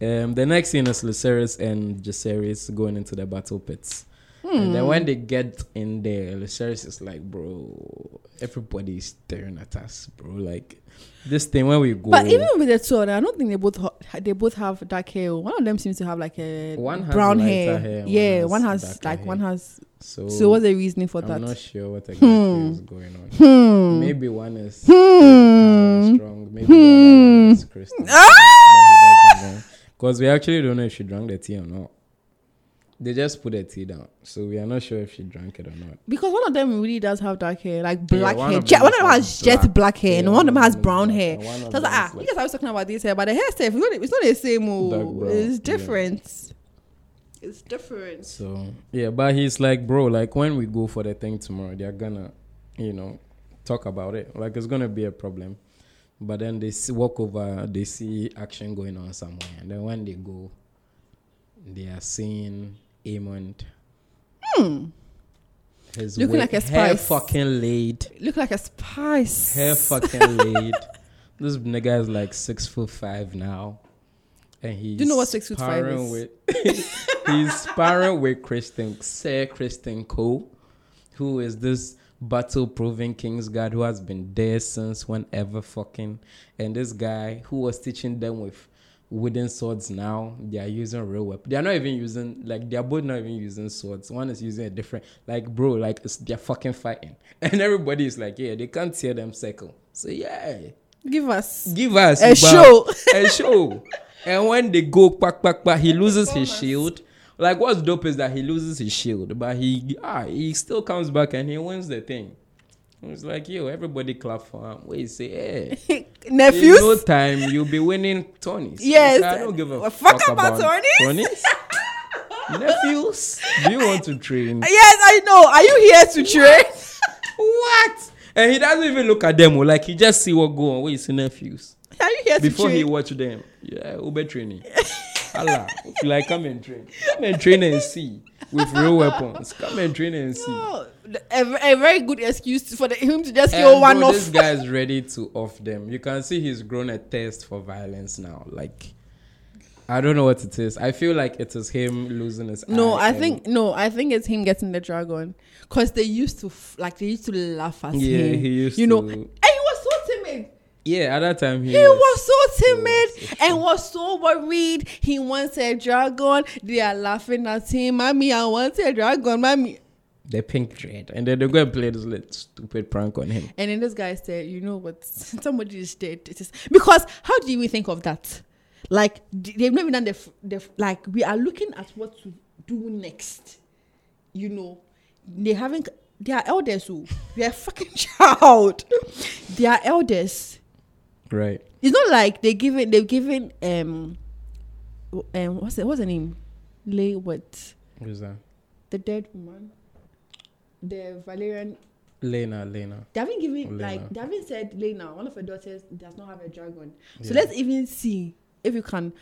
Um, the next scene is Lucerys and Jaceres going into the battle pits. And Hmm. then when they get in there, Lucerys is like, bro, everybody is staring at us, bro. Like this thing when we go. But even with the two, I don't think they both ha- they both have dark hair. One of them seems to have like a One has brown hair. hair, one Yeah, has one has like hair. one has. so, So what's the reasoning for that? I'm not sure what exactly Hmm. is going on. Hmm. Maybe one is Hmm. uh, strong. Maybe the other one is Criston. Ah! Because we actually don't know if she drank the tea or not. They just put the tea down, so we are not sure if she drank it or not. Because one of them really does have dark hair, like black one hair. of them one of them has jet black hair, and Yeah, one of them has of them is brown black, hair. one So I was like, ah, like- you guys always talking about this hair, but the hairstyle, it's not, it's not the same. Oh, it's yeah. different. It's different. So yeah, but he's like, bro, like when we go for the thing tomorrow, they're gonna, you know, talk about it. Like it's gonna be a problem. But then they see, walk over, they see action going on somewhere, and then when they go, they are seeing Aemond. His Hmm. Looking wa- like a spice. hair fucking laid, Look like a spice. hair fucking (laughs) laid. This nigga is like six foot five now, and he's Do you know what six foot five is? With, (laughs) he's sparring with Criston, Sir Criston Cole, who is this battle-proven King's Guard who has been there since whenever fucking, and this guy who was teaching them with wooden swords now they are using real weapons they are not even using like they are both not even using swords one is using a different like bro like it's, they're fucking fighting (laughs) and everybody is like yeah they can't hear them circle so yeah Give us Give us a show. (laughs) a show. And when they go quack quack quack, he loses his shield. Like what's dope is that he loses his shield, but he ah he still comes back and he wins the thing. It's like yo, everybody clap for him. Wait, say (laughs) hey. In no time, you'll be winning tourneys. Yes. I don't give a Well, fuck, fuck about tourneys. tourneys. (laughs) Nephews, do you want to train? Yes, I know. Are you here to train? what? And he doesn't even look at them. oh, Like he just see what go on. Wait, see nephews. Are you here Before to train? Before he watch them, yeah, Uber training. (laughs) Allah, if you like, come and train. Come and train and see with real weapons. Come and train and see. No, a, a very good excuse for the, him to just kill one bro, of. this guy is (laughs) ready to off them. You can see he's grown a taste for violence now. Like, I don't know what it is. I feel like it is him losing his. No, I think no, I think it's him getting the dragon, cause they used to f- like they used to laugh at Yeah, him. he used you know, to- and he was so timid. Yeah, at that time he, He was so timid was- and was so worried. He wants a dragon. They are laughing at him. Mommy, I want a dragon, mommy. the pink dread, and then they go and play this little stupid prank on him. And then this guy said, "You know what? (laughs) Somebody is dead." It is because how do you even think of that? Like they've never done the, f- the like we are looking at what to do next. You know, they haven't. They are elders who they are fucking (laughs) child. they are elders. Right. It's not like they given they've given um um what's it what's the name? Lay what Who's that? the dead woman. The Valyrian Laena, Laena. they haven't given Laena. like they haven't said Laena, one of her daughters does not have a dragon. So Yeah. let's even see if you can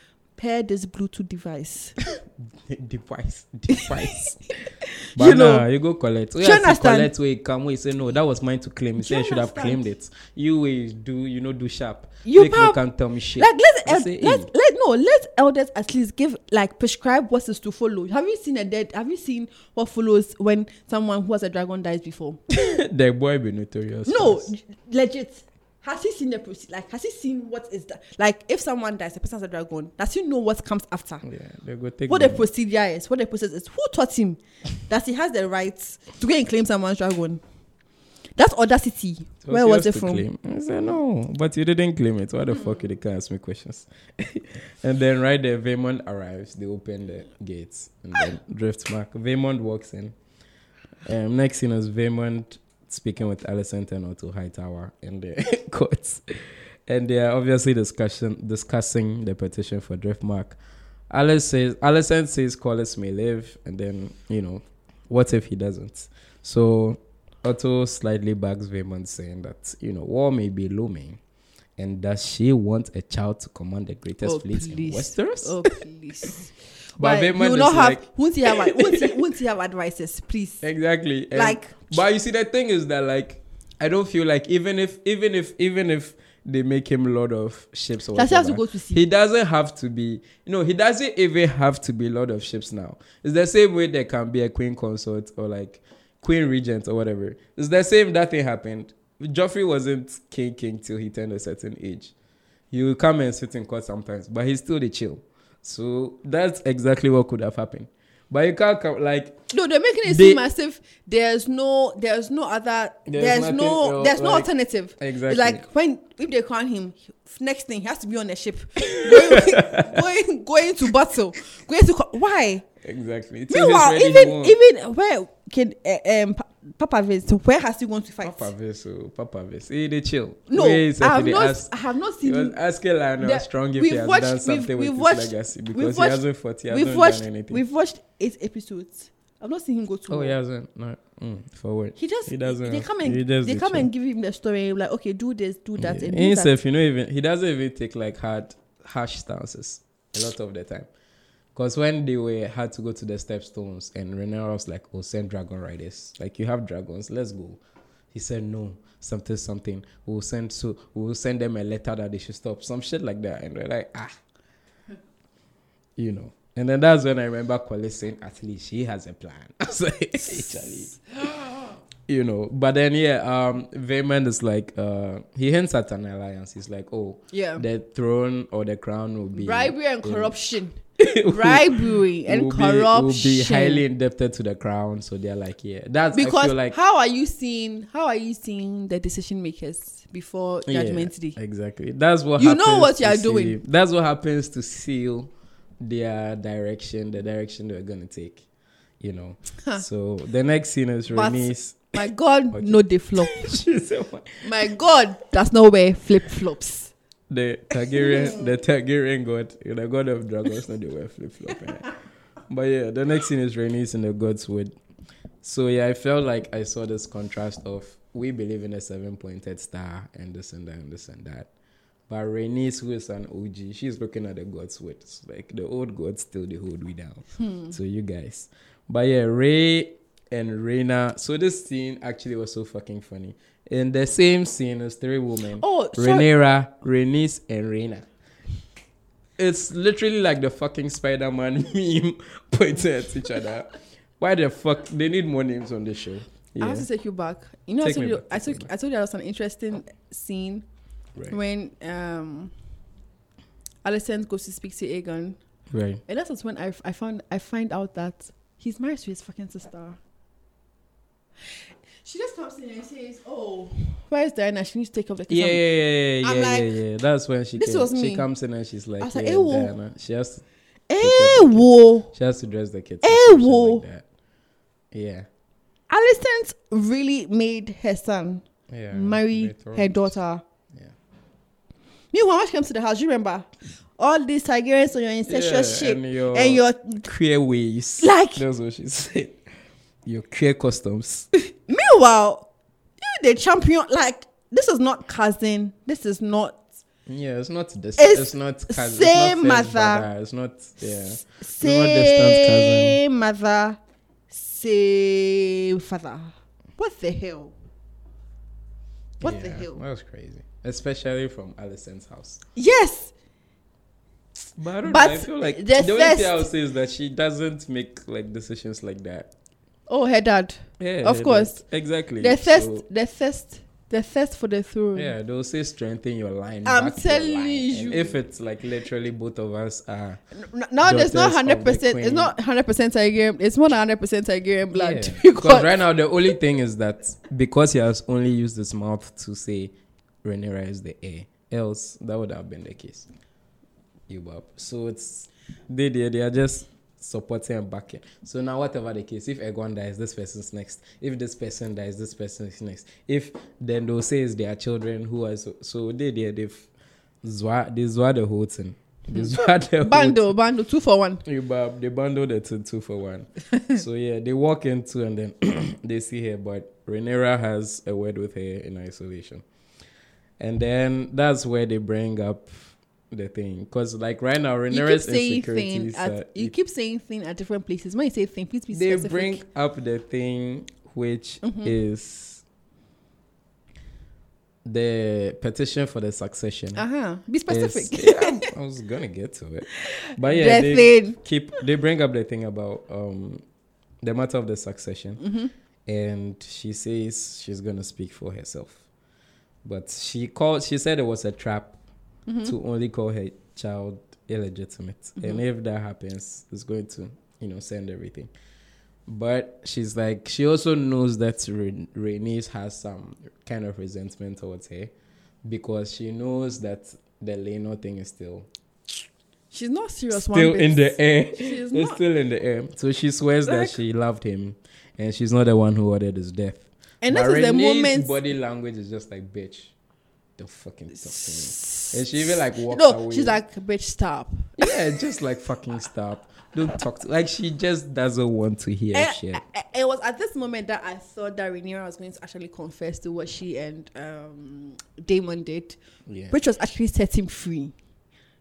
pair this Bluetooth device. (laughs) device, device. (laughs) but You know. nah, you go collect. Oh, yeah, you see, understand? collect where come. We say no, that was mine to claim. You say I should have claimed it. You will do, you know, do sharp. You Make prob- can tell me shit. Like let's el- say, let's hey. let no let elders at least give like prescribe what is to follow. Have you seen a dead? Have you seen what follows when someone who has a dragon dies before? (laughs) the boy be notorious. No, first. legit. Has he seen the proce- like? Has he seen what is that? Like, if someone dies, a person has a dragon. Does he know what comes after? Yeah, they go take What the procedure is? What the process is? Who taught him that he has the rights to go and claim someone's dragon? That's audacity. It Where was it from? Claim. I said no, but you didn't claim it. Why the fuck you can't ask me questions? (laughs) and then right there, Vaemond arrives. They open the gates, and then (laughs) Driftmark. Vaemond walks in. Um, next scene is Vaemond speaking with Alicent and Otto Hightower in the (laughs) courts, and they are obviously discussion discussing the petition for Driftmark. Alice says Alicent says Corlys may live, and then you know, what if he doesn't? So Otto slightly backs Vaemond, saying that you know war may be looming, and does she want a child to command the greatest Oh, fleet in please. Westeros? Oh please. (laughs) But? Vaemond you will not have. like- won't he have? Won't he, (laughs) won't he have advices? Please. Exactly. And- Like- but you see, the thing is that like I don't feel like even if even if even if they make him lord of ships or he have to go to he doesn't have to be. You know, he doesn't even have to be lord of ships now. It's the same way there can be a queen consort or like queen regent or whatever. It's the same that thing happened. Joffrey wasn't king king till he turned a certain age. He will come and sit in court sometimes, but he's still the chill. So that's exactly what could have happened. But you can't come like No, they're making it They- seem as if there's no, there's no other, There's there's, no, else, there's no like- alternative. Exactly. It's like when if they crown him, next thing he has to be on a ship, (laughs) going, going, going to battle, going to why? Exactly. Meanwhile, even even where can uh, um Papa Vince, where has he gone to fight? Papa Veso, Papa Veso, he they chill. No, I have not, asked- I have not seen him. asking Lionel The- Strong if we've he has watched- done we've- we've with watched- his legacy we've because he watched- hasn't fought, he We've watched, done anything. we've watched eight episodes. I've not seen him go to. oh, war. he hasn't. No, mm, forward. He just He doesn't. They come and he they the come chill. and give him the story like, okay, do this, do that, Yeah. and do that. himself, you know, even he doesn't even take like hard, harsh stances a lot of the time. Because when they were had to go to the stepstones, and Rhaenyra was like, "Oh, send dragon riders. Like you have dragons, let's go." He said, "No, something, something. We'll send so we'll send them a letter that they should stop, some shit like that." And we're like, "Ah, you know." And then that's when I remember Kwale saying, "At least she has a plan." (laughs) I was like. (laughs) you know. But then yeah, um, Vaemond is like uh, he hints at an alliance. He's like, oh, Yeah. the throne or the crown will be Bribery and in- (laughs) corruption. Bribery and will corruption. will be highly indebted to the crown. So they're like, yeah, that's because like how are you seeing how are you seeing the decision makers before Yeah, judgment day? Exactly. That's what You know what you are seal- doing. That's what happens to seal their direction, the direction they're gonna take. You know. Huh. So the next scene is Rhaenys. My God, Okay. no they flop. (laughs) My God does not wear flip flops. the Targaryen, the Targaryen god, the god of dragons, not the wear flip flop. Eh? But yeah, the next scene is Rhaenys in the God's Wood. So yeah, I felt like I saw this contrast of we believe in a seven pointed star and this and that and this and that. But Rhaenys, who is an OG, she's looking at the God's Wood. It's like the old gods still they hold we down. Hmm. So you guys. But yeah, Ray and Rhaena. So this scene actually was so fucking funny. In the same scene, there's three women. Oh. Rhaenyra, Rhaenys, and Rhaena. It's literally like the fucking Spider-Man (laughs) meme (laughs) pointing at each other. Why the fuck? They need more names on this show. I have to take you back. You know, I Take told you, back, I took, I told you there was an interesting scene right, when um, Alicent goes to speak to Aegon, right. and that's when I, I found, I find out that he's married to his fucking sister. She just comes in and says, "Oh, where's Diana? She needs to take off the kids." Yeah, yeah, I'm- yeah, yeah, I'm yeah, like, yeah, yeah. That's when she this came. was She comes in and she's like, I was like, yeah, "Ew." Diana. She has to, Eh, whoa. she has to dress the kids. Eh, or some shit whoa. Like that. Yeah, Alicent really made her son yeah. marry her daughter. Yeah. Meanwhile, when she comes to the house, you remember all these Targaryens on your incestuous Yeah, shit and your, and your queer ways. Like- that's what she said. Your queer customs. (laughs) Meanwhile, you the champion. Like this is not cousin. This is not Yeah, it's not this. It's It's, not cousin. same it's not mother. brother, It's not. Yeah. same mother, same father. What the hell? What the hell? That was crazy, especially from Alicent's house. Yes, But I don't But know. I feel like the the, only thing I first- would say is that she doesn't make like decisions like that. Oh her dad. Yeah, Of course. exactly. The thirst, So, the thirst, the thirst for the throne. yeah, they'll say strengthen your line. I'm telling line. you. And if it's like literally both of us are Now there's not hundred percent. It's not hundred percent Targaryen. It's more than hundred percent Targaryen blood. Yeah. (laughs) Because right now the only thing is that because he has only used his mouth to say Rhaenyra is the heir, else that would have been the case. You Bob. So it's they they they are just supporting and backing. So now whatever the case, if Aegon dies, this person's next. If this person dies, this person's next. If then they'll say it's their children who are so, so they they they've zwa they zwa the whole thing. They hmm. zwa the whole bando, bando, two for one. you bab, they bundled it to two for one. (laughs) so yeah, they walk into and then (clears throat) they see her, but Rhaenyra has a word with her in isolation. And then that's where they bring up the thing, because like right now, You keep Rhaenyra's saying thing insecurities. at you keep saying thing at different places. When you say thing, please be specific. they specific. bring up the thing which Mhm. is the petition for the succession. uh huh. Be is- specific. (laughs) yeah, I was gonna get to it, but yeah, the they, thing. keep they bring up the thing about um the matter of the succession hmm and she says she's gonna speak for herself but she called she said it was a trap Mm-hmm. to only call her child illegitimate Mm-hmm. and if that happens it's going to you know send everything but she's like she also knows that Re- has some kind of resentment towards her because she knows that the Laenor thing is still She's not serious. one still in the air. She is (laughs) It's still in the air. So she swears Like- that she loved him, and she's not the one who ordered his death. And But this is the moment. body language is just like bitch. Don't fucking talk to me. And she even like walks No, away. she's like, bitch, stop. yeah, just like fucking (laughs) stop. Don't talk to like she just doesn't want to hear Eh, shit. It was at this moment that I thought that Rhaenyra was going to actually confess to what she and um, Daemon did, Yeah, which was actually set him free.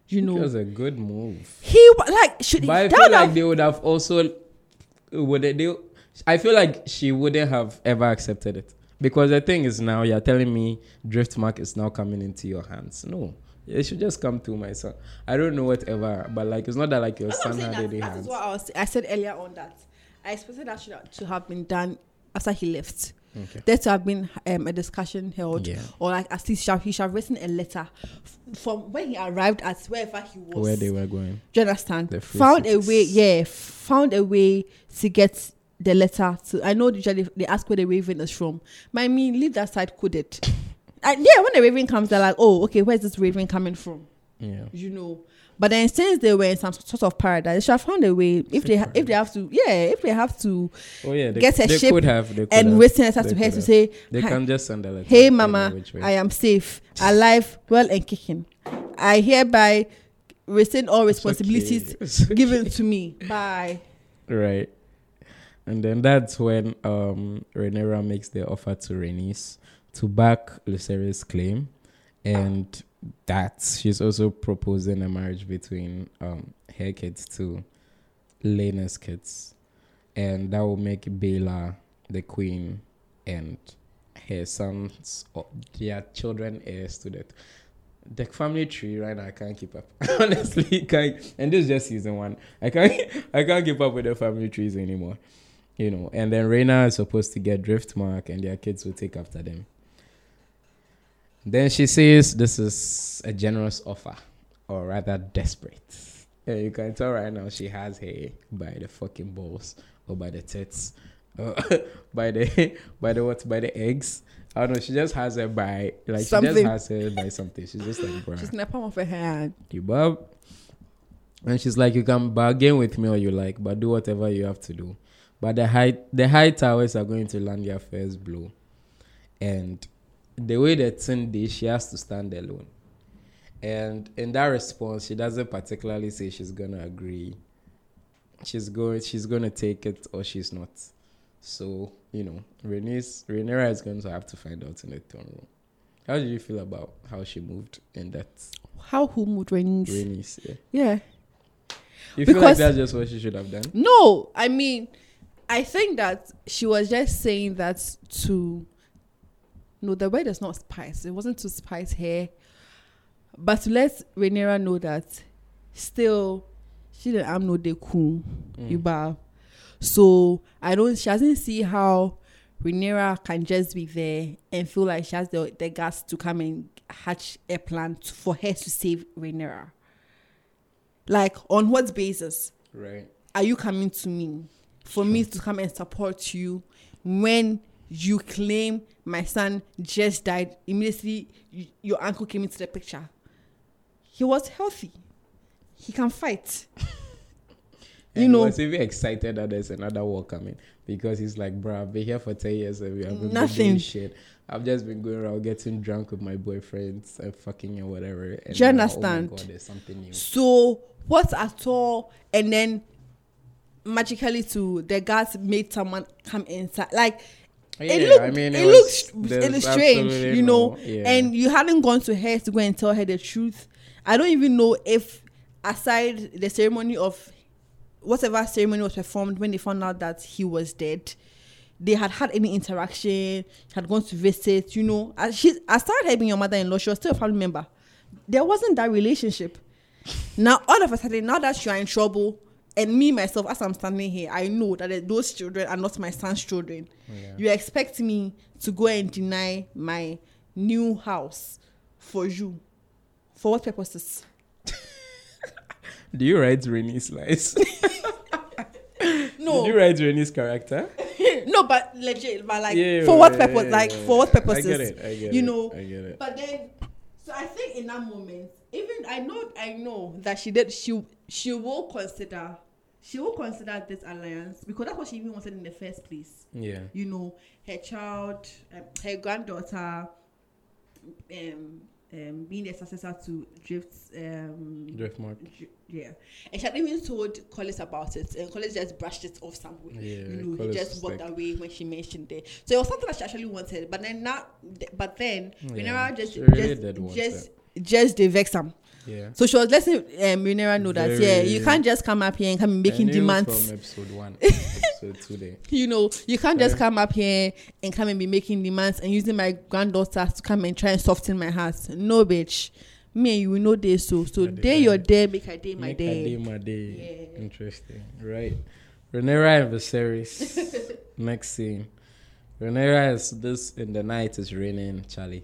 You know, it was a good move. he like should But I feel like have- they would have also would they, they I feel like she wouldn't have ever accepted it. Because the thing is now you're telling me Driftmark is now coming into your hands. No. It should just come to my son. I don't know whatever, but like it's not that like your That's son had that- any that hands. what I was. I said earlier on that I expected that should to have been done after he left. Okay. There to have been um, a discussion held, Yeah. or like at least shall, he should have written a letter f- from when he arrived at wherever he was. Where they were going. Do you understand? Found a way, yeah, found a way to get the letter to. I know usually they ask where the raven is from. But I mean, leave that side coded. (laughs) and yeah, when the raven comes, they're like, oh, okay, where's this raven coming from? Yeah. You know. But then since they were in some sort of paradise, they should have found a way. If they ha- if they have to, yeah, if they have to Oh yeah. They, Get a they ship could have. They could and have. written letters They to her to say, They can just send a letter. Hey, Mama. I am safe, alive, well, and kicking. I hereby rescind all responsibilities okay. Okay. given to me. Bye. Right. And then that's when um Rhaenyra makes the offer to Rhaenys to back Lucerys' claim. And that she's also proposing a marriage between um her kids to Laena's kids. And that will make Baela the queen and her sons or their children heirs to that. The family tree right now I can't keep up. (laughs) Honestly, can't and this is just season one. I can't (laughs) I can't keep up with the family trees anymore. You know, and then Rhaena is supposed to get Driftmark and their kids will take after them. Then she says this is a generous offer, or rather desperate. Yeah, you can tell right now she has her by the fucking balls or by the tits, (laughs) by the by the what by the eggs. I don't know. She just has her by like she Something. just has her by something. She's just like, bruh She's in the palm of her hand. you bob. And she's like, you can bargain with me or you like, but do whatever you have to do. But the high the Hightowers are going to land their first blow. And the way they that Cindy, she has to stand alone. And in that response, she doesn't particularly say she's gonna agree. She's going she's gonna take it or she's not. So, you know, Renee's Rhaenyra is going to have to find out in the throne room. How did you feel about how she moved in that How who moved rings? Rhaenys? Yeah. Yeah. You feel like that's just what she should have done? No, I mean, I think that she was just saying that to. No, the word is not spice. It wasn't to spice her, but to let Rhaenyra know that still she didn't am no de cool. Mm. So I don't. She doesn't see how Rhaenyra can just be there and feel like she has the the guts to come and hatch a plan to, for her to save Rhaenyra. Like on what basis? Right. are you coming to me for me to come and support you when you claim my son just died immediately your uncle came into the picture he was healthy he can fight (laughs) You he know- was even excited that there's another war coming because he's like, bro, I've been here for 10 years and we haven't been Nothing. doing shit. I've just been going around getting drunk with my boyfriends and fucking and whatever. And Do you now, oh understand? Oh God, there's something new. so what at all and then magically to the guards made someone come inside like it Yeah, looked, I mean, it, was- looked there's it looked strange, you know. no- yeah. And you hadn't gone to her to go and tell her the truth. I don't even know if, aside the ceremony of whatever ceremony was performed when they found out that he was dead, they had had any interaction. Had gone to visit, you know. As she, aside her being your mother-in-law, she was still a family member. There wasn't that relationship. Now, all of a sudden, now that you are in trouble, and me myself, as I'm standing here, I know that those children are not my son's children. Oh, yeah. You expect me to go and deny my new house for you. For what purposes? (laughs) Do you write Rhaenys lies? (laughs) No, Did you write Rhaenys character? (laughs) no, but legit, but like Yeah, for what yeah, purpose? like for what purposes? I get it. I get you it. know, I get it. But then, so I think in that moment, even I know, I know that she did. She she will consider, she will consider this alliance because that's what she even wanted in the first place. Yeah. You know, her child, um, her granddaughter, um, um, being the successor to Drift's um, Driftmark. Dr- yeah, and she had even told Corlys about it, and Corlys just brushed it off somewhere. Yeah. you know, he just walked like- away when she mentioned it. So it was something that she actually wanted, but then not. But then Yeah, Rhaenyra just she really just did want just just they vex am. Yeah. So she was letting um, Rhaenyra know that yeah, you Very- can't just come up here and come and making demands. from episode one, (laughs) episode two. There. You know, you can't just come up here and come and be making demands and using my granddaughter to come and try and soften my heart. No, bitch. Me and you will know this so so day can. your day make a day my day. Make day. a day my day. Yeah. Interesting. Right. Rhaenyra and Viserys. (laughs) Next scene. Rhaenyra is this in the night is raining, Charlie.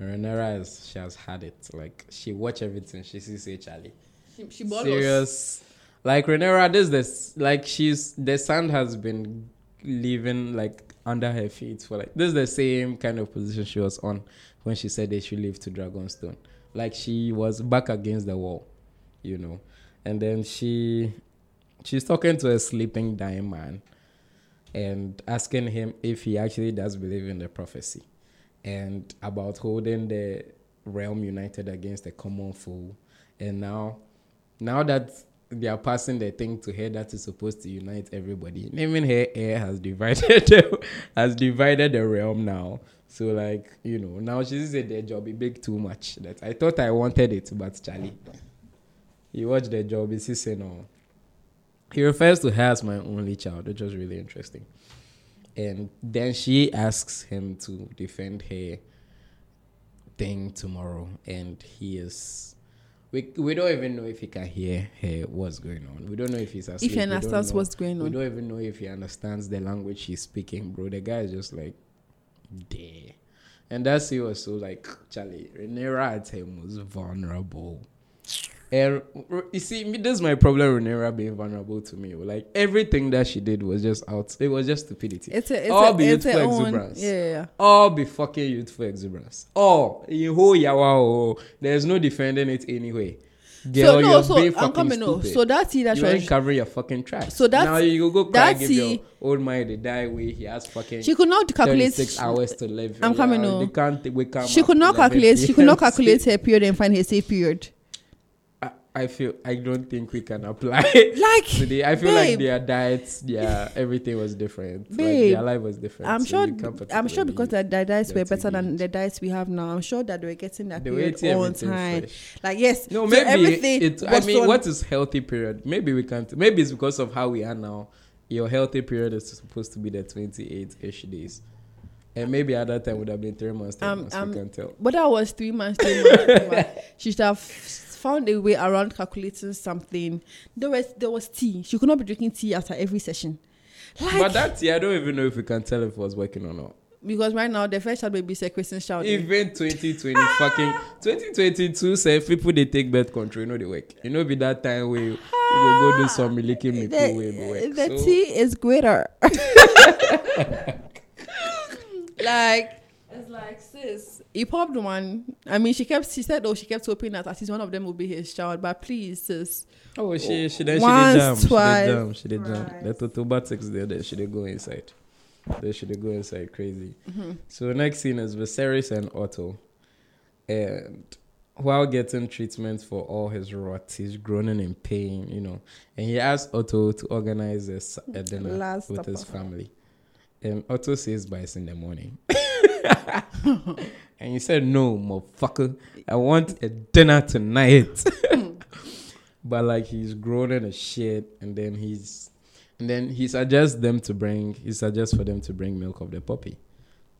Rhaenyra is she has had it. Like she watch everything. She sees say Charlie. She, she. Serious. Like Rhaenyra, this this like she's the sand has been living like under her feet for like this is the same kind of position she was on when she said they should leave to Dragonstone. Like she was back against the wall, you know. And then she she's talking to a sleeping dying man and asking him if he actually does believe in the prophecy and about holding the realm united against a common foe. And now now that they are passing the thing to her that is supposed to unite everybody. Naming her heir has (laughs) divided the, has divided the realm now. So like you know now she said the job is big too much. That I thought I wanted it, but Charlie, you watch the job. Is no? Oh. He refers to her as my only child, which was really interesting. And then she asks him to defend her thing tomorrow, and he is we we don't even know if he can hear her what's going on. We don't know if he's asleep. If he understands what's going on. We don't even know if he understands the language he's speaking, bro. The guy is just like, there. And that's he was so like, Charlie, Rhaenyra at him was vulnerable. And you see, this is my problem. Rhaenyra being vulnerable to me. Oh. Like everything that she did was just out. It was just stupidity. It's a, it's All a, be it's youthful own, exuberance. yeah, yeah. All be fucking youthful exuberance. All whole yawa. oh, There's no defending it anyway. Girl, so no, so I'm fucking coming. No, so that tea that you ain't covering your fucking tracks. So that's- now you go cry that's give your old man the die way he has fucking she could not calculate. six hours to live. I'm coming, no. They can't wake up. She could not calculate. She could not calculate (laughs) her period and find her safe period. I, feel I don't think we can apply (laughs) Like, today. I feel like their diets, yeah, everything was different. Like their life was different. I'm so sure. I'm sure because their, their diets were better than the diets we have now. I'm sure that they were getting that they period on time. fresh. Like yes, No, so maybe everything. it. I mean, on- what is healthy period? Maybe we can't. Maybe it's because of how we are now. Your healthy period is supposed to be the 28 ish days, and maybe at that time would have been three months. Three Um, months um, we can tell. But that was three months. Three months. three months. (laughs) she should have found a way around calculating something. There was there was tea. She could not be drinking tea after every session. Like, But that tea, I don't even know if we can tell if it was working or not. because right now the first child baby is a Criston child. Even 2020 ah! fucking 2022 say people they take birth control, you know they work. You know be that time where you, you go ah! go do some licking me the, way be work. the So, tea is greater. (laughs) like it's like sis, he popped one. I mean, she kept. She said, "Oh, she kept hoping that at least one of them will be his child." But please, sis, oh she she then Once, she did jam. twice, she did jam. She did jam. The thrice. totobatics there, there she did go inside. They should go inside crazy. Mm-hmm. So next scene is Viserys and Otto. And while getting treatment for all his rot, he's groaning in pain, you know. And he asked Otto to organize a, s- a dinner Last with his family. And Otto says, but it's in the morning. (laughs) (laughs) and he said, no, motherfucker. I want a dinner tonight. (laughs) but like he's groaning a shit. And then he's, and then he suggests them to bring, he suggests for them to bring milk of the poppy.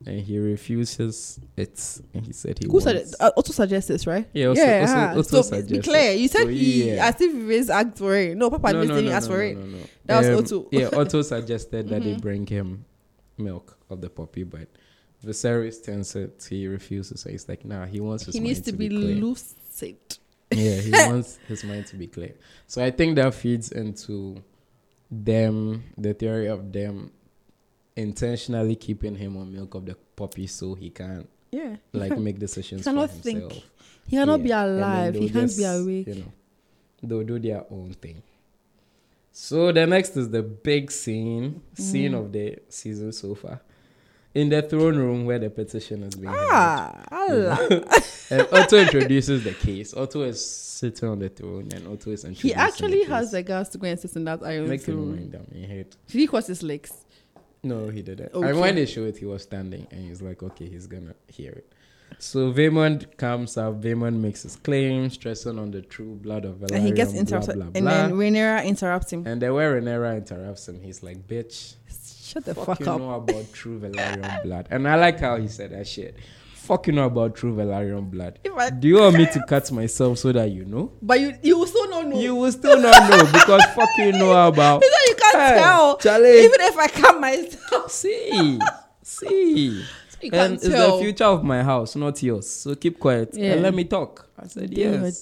And he refuses it. And he said he who wants. said it? Uh, also suggests this, right? Yeah, also- yeah. also- huh. also so be suggests clear. You said So, he yeah. as if he was asked for it. No, Papa didn't ask for it. no, no. That was Um, Otto. Yeah, Otto (laughs) suggested that they Mhm. bring him milk of the poppy, but Viserys turns it. He refuses. So he's like, nah, he wants his He mind needs to, be, clear. lucid. Yeah, he (laughs) wants his mind to be clear. So I think that feeds into them, the theory of them intentionally keeping him on milk of the poppy so he can't Yeah. he like make decisions cannot for think. He cannot be Yeah, then alive. He can't be awake. You know, they'll do their own thing. So the next is the big scene, scene Mm. of the season so far, in the throne room where the petition is being. Ah, Allah. (laughs) And Otto introduces the case. Otto is sitting on the throne, and Otto is introducing He actually the has the guts to go and sit in that iron Make him throne. mind down in head. Did he cross his legs? No, he didn't. Okay. And when they show it, he was standing, and he's like, okay, he's gonna hear it. So Vaemond comes up. Vaemond makes his claim, stressing on the true blood of Velaryon. and he gets blah, interrupted. blah, and then Rhaenyra interrupts him. And then where Rhaenyra interrupts him, he's like, "Bitch, Shut the fuck, fuck, you up. know about true Velaryon blood." And I like how he said that shit. Fuck you know about true Velaryon blood. I- Do you want me to cut myself so that you know? but you, you will still not know. You will still not know because fuck you know (laughs) about. Because you can't Hey, tell. Charlie. Even if I cut myself. See, See. You And it's the future of my house, not yours. So keep quiet Yeah. and let me talk. I said, yes.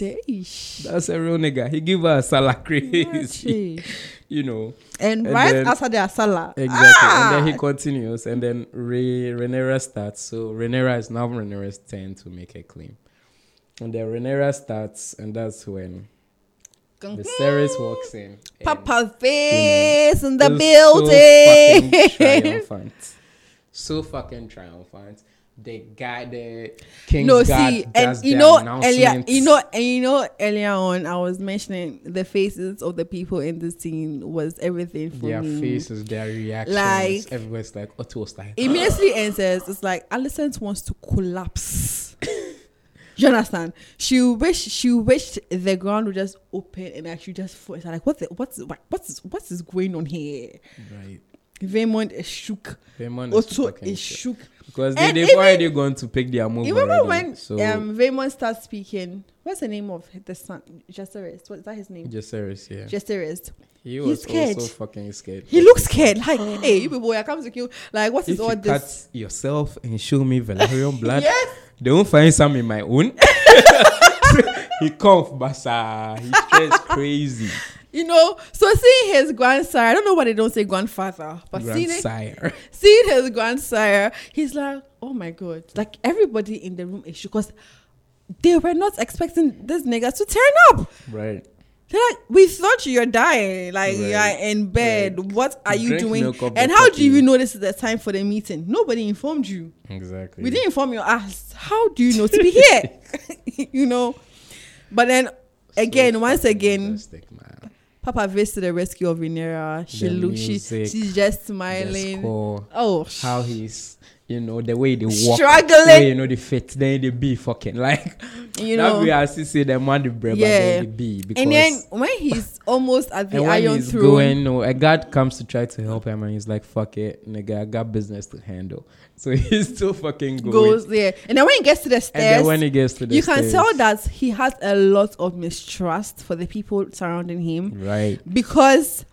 That's a real nigga. He give her a salad crazy. (laughs) you know. And And right then- after their salad. Exactly. And then he Ah! continues. And then Re- Rhaenyra starts. So Rhaenyra is now Rhaenyra's turn to make a claim. And then Rhaenyra starts, and that's when the series walks in. Papa face in the building. So fucking (laughs) triumphant. So fucking triumphant. The got the King's no, see, and you know earlier, you know, and you know earlier on, I was mentioning the faces of the people in the scene was everything for their me. faces, their reactions, Like- everywhere's like, oh, Otto was like, ah. Immediately enters, it's like Alicent wants to collapse. you understand? She wish she wished the ground would just open and actually just fall. It's like what the, what's what, what's what is going on here? right. Vaemond is shook. Vaemond is Otto fucking is shit. shook. Because they, And they've even- already gone to pick their move. Remember already, when so um Vaemond starts speaking? What's the name of the son? Jacaerys. What is that his name? Jacaerys, yeah. Jacaerys. he he's was scared. also fucking scared. He looks scared. Like, (gasps) hey, you people, I come to kill. Like, what is all you this? cut yourself and show me Valyrian blood, (laughs) Yes. they won't find some in my own. (laughs) he cough, basa. He stressed (laughs) crazy. You know, so seeing his grandsire, I don't know why they don't say grandfather, but seeing, Grandsire. seeing his grandsire, he's like, oh my god, like everybody in the room is because they were not expecting this nigga to turn up. Right. They're like, we thought you're dying, like Right. you're in bed. Right. What are you Drink doing? milk of the And how do you know this is the time for the meeting? Nobody informed you. Exactly. We didn't inform your ass. How do you know to be here? (laughs) (laughs) you know. But then again, So once again. Papa Vis to the rescue of Rhaenyra. She The looks she she's just smiling. score, Oh how he's, you know, the way they walk, Struggling. the way, you know, the fit, then they be fucking (laughs) like. you that know. way I still say the man the bread, Yeah. but then they be because. and then when he's (laughs) almost at the and when iron he's throne, going, no, a guard comes to try to help him, and he's like, "Fuck it, nigga, I got business to handle." (laughs) So he's still fucking going. goes there. And then when he gets to the stairs, and then when he gets to the you can tell that he has a lot of mistrust for the people surrounding him right, because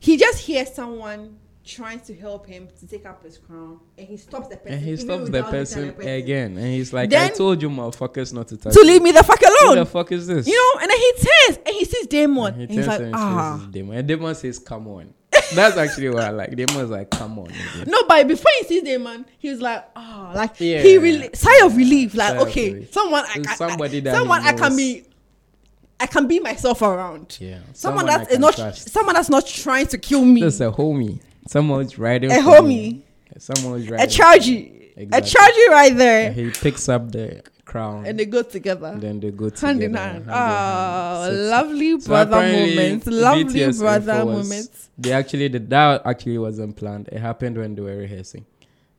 he just hears someone trying to help him to take up his crown and he stops the person. and he stops the looking at person again, and he's like, Then- "I told you, motherfuckers, not to touch to leave me the fuck alone. Who the fuck is this?" You know, and then he turns and he sees Daemon. And And, he he's turns like, and ah. Daemon. And Daemon says, "Come on." That's actually what I like. Daemon's like, "Come on." nigga." No, but before he sees Daemon, he was like, ah, like Yeah. he really sigh of relief, like Sigh okay, relief. someone I can, somebody that someone I can be, I can be myself around. Yeah, Someone, I that is not, trust. someone that's not trying to kill me. Just a homie. Someone's riding. A homie. me. Someone's a riding. chargy, a Exactly. chargy right there, And he picks up the crown. and they go together. and then they go together. hand in hand. So- lovely so brother moments. Lovely BTS brother was- moments. They actually did that. Actually, wasn't planned. It happened when they were rehearsing.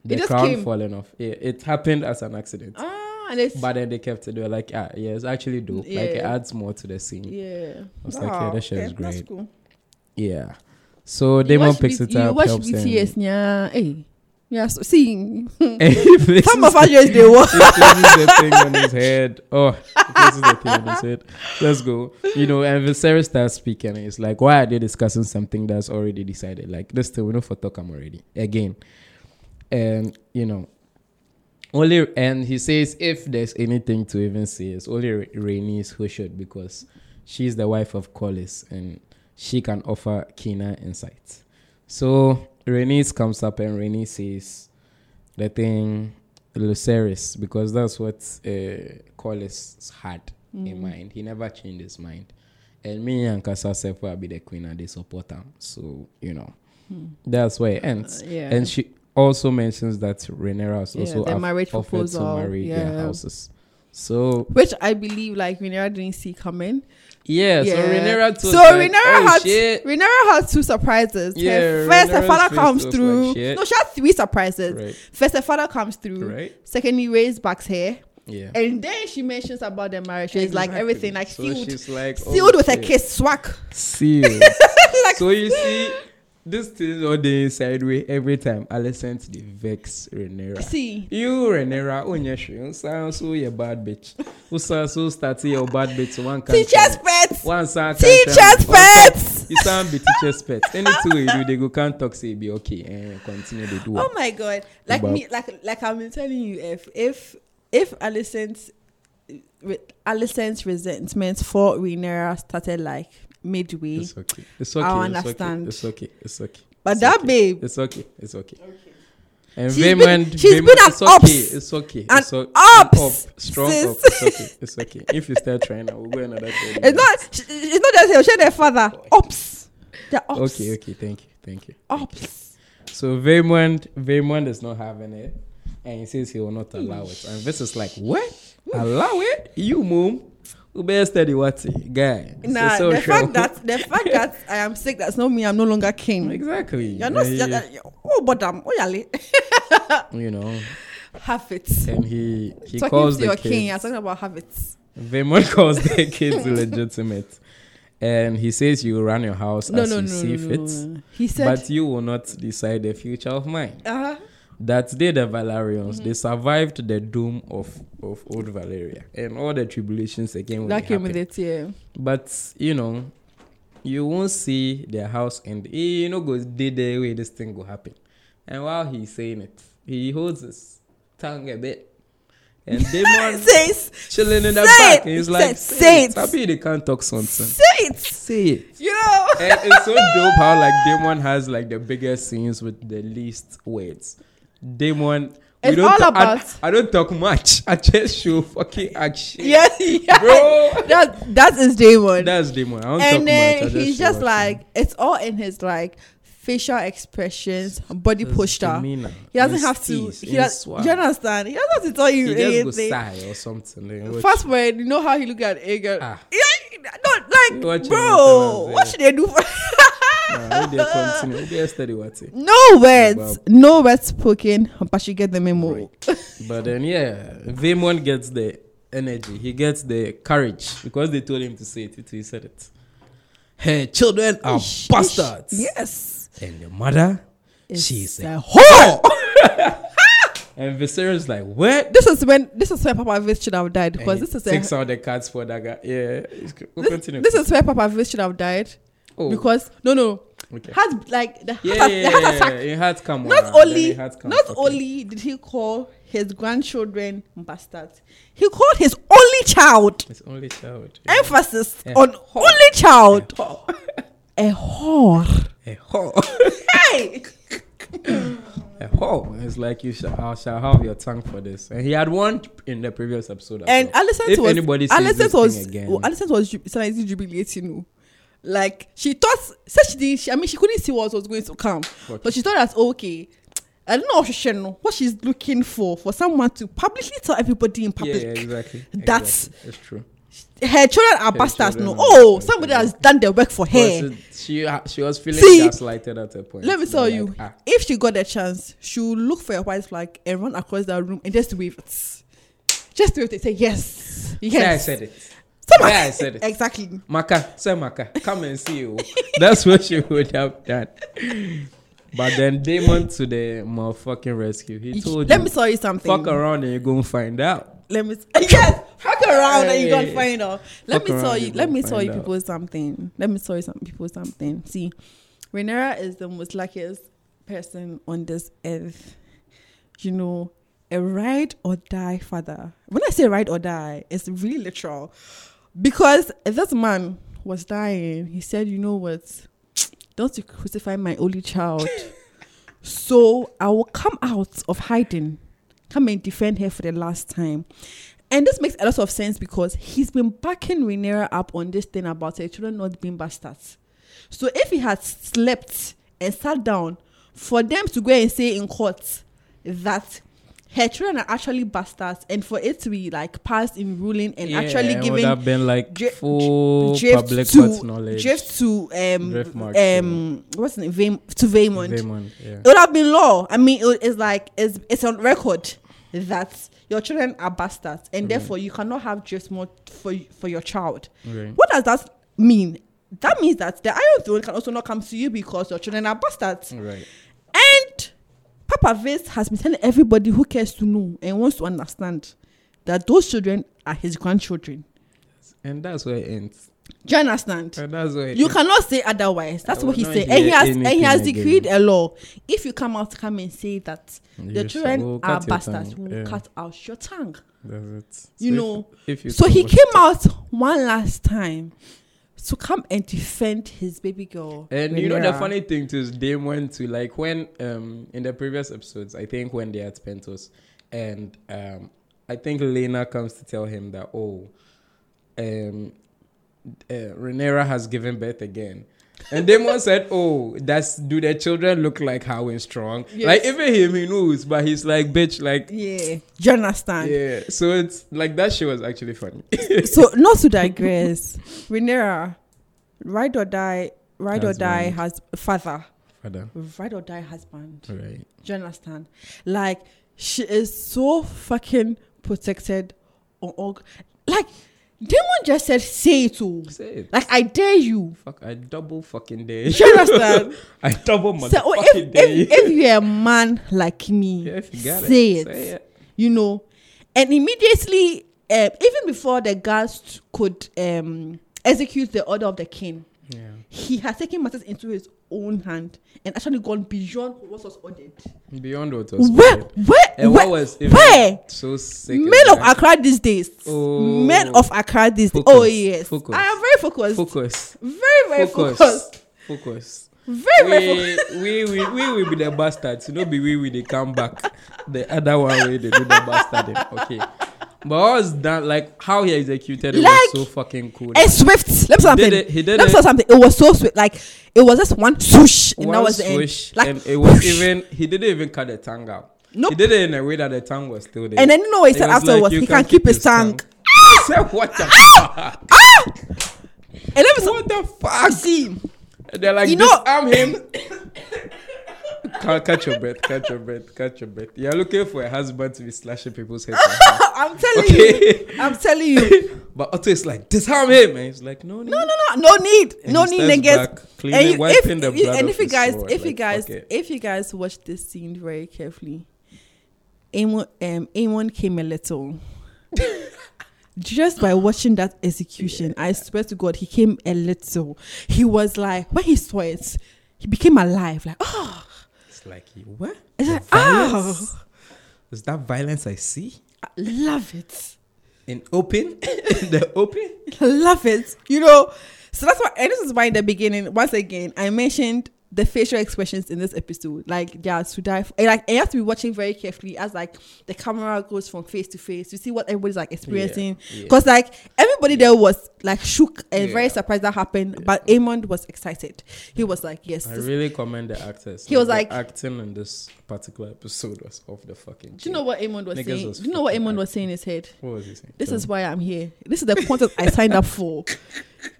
The crown came. falling off. It, it happened as an accident. Ah, and it's But then they kept it. They were like, ah, yeah, it's actually dope. Like it adds more to the scene. Yeah. yeah. was like, yeah, that shit is Ah, That's great. cool. So You Daemon watch picks it you up, watch helps him. BTS, yeah. Hey, yeah. So, see, (laughs) He places some of us just they places the thing on his head. Oh, he places the thing on his head. Let's go. You know, and Viserys starts speaking. It's like, why are they discussing something that's already decided? Like this thing, we know for Tokam already. Again, and you know, only and he says if there's anything to even say, it's only Rhaenys who should because she's the wife of Corlys and she can offer keener insights. So Rhaenys comes up and Rhaenys says the thing Lucerys because that's what uh, Corlys had in mind. He never changed his mind. And me and Kasa Sefo will be the queen and they support him. So, you know, that's where it ends. Uh, yeah. And she also mentions that Rhaenyra has Yeah, also the marriage offered proposal, to marry yeah. their houses. So Which I believe, like Rhaenyra didn't see coming. Yeah, so Rhaenyra told So like, Rhaenyra oh, had shit. Rhaenyra had two surprises. Her Yeah, first, her father comes through. like no, she had three surprises. Right, First, her father comes through. right. Secondly, raised back's hair. Yeah. And then she mentions about the marriage. She's like everything, like so sealed, she's like oh, sealed with a kiss, swag. Sealed. (laughs) so you see, this thing all the inside way every time I listen to the vex Rhaenyra. See, You Rhaenyra, oh, onye shi, sound so you bad bitch. Who sound so start your bad bitch one can teachers' pets. One sound Teachers' pets. You sound be teacher's pet. Anything you do, they go can't talk say be okay and continue to do. Oh my god! Like About- me, like like I've been telling you, if if if Alicent's Alicent's resentment for Renera started like midway, It's okay. It's okay. I it's understand. Okay. It's okay. It's okay. but It's that okay. babe, It's okay. It's okay. And She's Vim been- she's Vim- been an it's okay. It's okay. An it's o- ops, up, strong sis. up. It's okay. It's okay. If you start trying, I will go another. 30 (laughs) it's not it's not just he'll share their father. Ops, they're ops. Okay. Okay. Thank you. Thank you. Ops. So Vaemond, Vaemond is not having it, and he says he will not allow it. And this is like, what? Hmm. Allow it? You mom? Who better study what guy? Nah, the fact that the fact that I am sick, that's not me. I'm no longer king. exactly. You're not. You're, you're, oh, but um, oh, yale. (laughs) you know, have it. and he he talking calls to the your kids. king. I'm talking about habits. Vaemond (laughs) calls the (laughs) kids legitimate. and he says you run your house No, as no, you no, see fit. He said, but you will not decide the future of mine. uh, that they the Valerians Mm-hmm. they survived the doom of of old Valyria and all the tribulations again that came with it, yeah. But you know, you won't see their house end. You know, goes did the way this thing will happen. And while he's saying it, he holds his tongue a bit. And (laughs) Daemon Says, (laughs) chilling in the back. it. And he's like, say, say it. it. Happy they can't talk something. say it. Say it. You know. And it's so dope how like Daemon has like the biggest scenes with the least words. Daemon, we It's don't all talk- I- about- I, don't talk much. (laughs) I just show fucking action. Yeah, (laughs) yeah. Bro. That that is day one. That's Daemon. I don't and talk then much. I he's just action. like it's all in his like facial expressions, body His posture. demeanor, He doesn't his have to. He does, swag. you understand? He doesn't have to tell you He just go sigh or something. Fast forward, you know how he look at Aegon. Ah. Yeah, no, like, bro, what should they do? For (laughs) Nah, we dey continue. We dey study what it. no words, no words spoken, but you get the memo. Right. But then yeah, Vaemond gets the energy. He gets the courage because they told him to say it. He said it. Her children are Ish, bastards. ish. Yes. And the mother, It's she's a a whore. (laughs) and Viserys like what? this is when this is where Papa Viz should have died because this is takes a, out the cards for that guy. Yeah, this, continue. this is where Papa Viz should have died oh, because no no okay. heart like the yeah, heart, yeah, the yeah, heart yeah, attack. yeah. It had come. Not on, only had come. not Okay. only did he call his grandchildren bastards, he called his only child. his only child. Emphasis A on whore. only child. whore. (laughs) A whore. A whore. Hey. (laughs) A whore. It's like you shall, shall have your tongue for this. And he had one in the previous episode. And well. Alicent if was anybody says this was thing again, oh, Alicent was ju- jubilating. Oh. No. Like she thought, said she did. She, I mean, she couldn't see what was going to come, What? but she thought that's okay. I don't know what she know what she's looking for for someone to publicly tell everybody in public. yeah, exactly. That's- exactly. it's true. Her children are Her bastards. No, children are oh, somebody has done their work for her. But she, she she was feeling See, gaslighted at a point. Let me tell like, you, ah, if she got a chance, she will look for a white flag and run across that room and just wave it. Just wave it. Say yes, yes. Say I said it. Yeah, I said it. Exactly. Maka, say Maka, come and see you. Oh. (laughs) That's what she would have done. But then Daemon to the motherfucking rescue. He told Let you, Let me tell you something. fuck around and you're to find out. Let me (laughs) yes, fuck around and you Hey. gonna find out. Let Fuck me tell you. Let me tell you find out. people something. Let me tell you some people something. See, Rhaenyra is the most luckiest person on this earth. You know, a ride or die father. When I say ride or die, it's really literal, because this man was dying. He said, "You know what? Don't you crucify my only child." (laughs) So I will come out of hiding, come and defend her for the last time. And this makes a lot of sense because he's been backing Rhaenyra up on this thing about her children not being bastards. So if he had slept and sat down for them to go and say in court that her children are actually bastards and for it to be like passed in ruling and actually it would giving have been like dri- full drift public to knowledge. drift to um Drift marks, um what's the name Vaim- to Vaemond. Vaemond, yeah. It would have been law. I mean, it, it's like it's it's on record that your children are bastards, and Mhm. therefore you cannot have just more for for your child. Right. What does that mean? that means that the Iron Throne can also not come to you because your children are bastards. Right. Vince has been telling everybody who cares to know and wants to understand that those children are his grandchildren. And that's where it ends. Do you understand? And that's where You ends. cannot say otherwise. That's I what he will said. And he has and he has decreed again. a law. If you come out come and say that the children we'll are bastards, we'll Yeah. cut out your tongue. That's it. You So know, if, if you So he came out one last time to come and defend his baby girl. And you know the funny thing too is Dame went to like when um in the previous episodes, I think when they had Pentos and um I think Laena comes to tell him that oh um uh, Rhaenyra has given birth again. And Daemon said, "Oh, that's do the children look like Harwin Strong? Yes. Like even him, he knows, but he's like, bitch, like, Yeah, do you understand? yeah. So it's like that shit was actually funny. (laughs) So not to digress, Rhaenyra, ride or die, ride or die has father, Father, ride or die husband. right? Do you understand? Like she is so fucking protected on all. Like Daemon just said, say it all. Say it. Like I dare you. Fuck, I double fucking dare. Do you (laughs) understand? I double So oh, if, dare. if, if you're a man like me, Yeah, you say it, it. say it. You know, and immediately, uh, even before the guards could um, execute the order of the king, Yeah. He has taken matters into his own hand and actually gone beyond what was ordered. Beyond what was Where, ordered. where, And where, what was where? so sick? Men of Accra these days. Oh. Men of Accra these days. Oh yes, focus. I am very focused. Focus. Very very Focus. focused. Focus. Very very focused. (laughs) We, we, we, will be the bastards. You know, be we, we, they come back. The other one way, they do the bastard. Okay. But was done, like, how he executed it Like, was so fucking cool. And swift. Let me say something. did it- he did Let me say something. It was so swift. Like it was just one swoosh, and One that was the end. Like and it was even, he didn't even cut the tongue out. Nope. He did it in a way that the tongue was still there. And then you know what he said like, afterwards? you he can not keep his tongue. I (laughs) said, what the fuck? Ah! And let me say, What the fuck? see, they're like, You know- I'm him. Ca- catch your breath, catch your breath, catch your breath. You're looking for a husband to be slashing people's heads. I'm telling Okay. you, I'm telling you. (laughs) but Otto is like, I'm him. And he's like, no, No, no, no, no need, And no need, niggas. And, you, wiping if, the you- and if you guys, sword, if you guys, if you guys watch this scene very carefully, Aemond, um, came a little. (laughs) Just by watching that execution, I swear to God, he came a little. He was like, when he saw it, he became alive. Like, oh, It's like, what? it's like, Violence? oh, Is that violence I see? I love it. In open? (laughs) the open? love it. You know, so that's why, and this is why in the beginning, once again, I mentioned the facial expressions in this episode. Like, yeah, to die for. and, Like, and you have to be watching very carefully as, like, the camera goes from face to face. You see what everybody's, like, experiencing. yeah. Because, like, everybody there was, like, shook and very surprised that happened. But Aemond was excited. He was like, yes. I really commend the actors. He was like- acting in this particular episode was off the fucking. do you know what Aemond was Niggas saying? was Do you know what Aemond was saying in his head? What was he saying? This Tell is me. why I'm here. This is the content I signed up for. (laughs)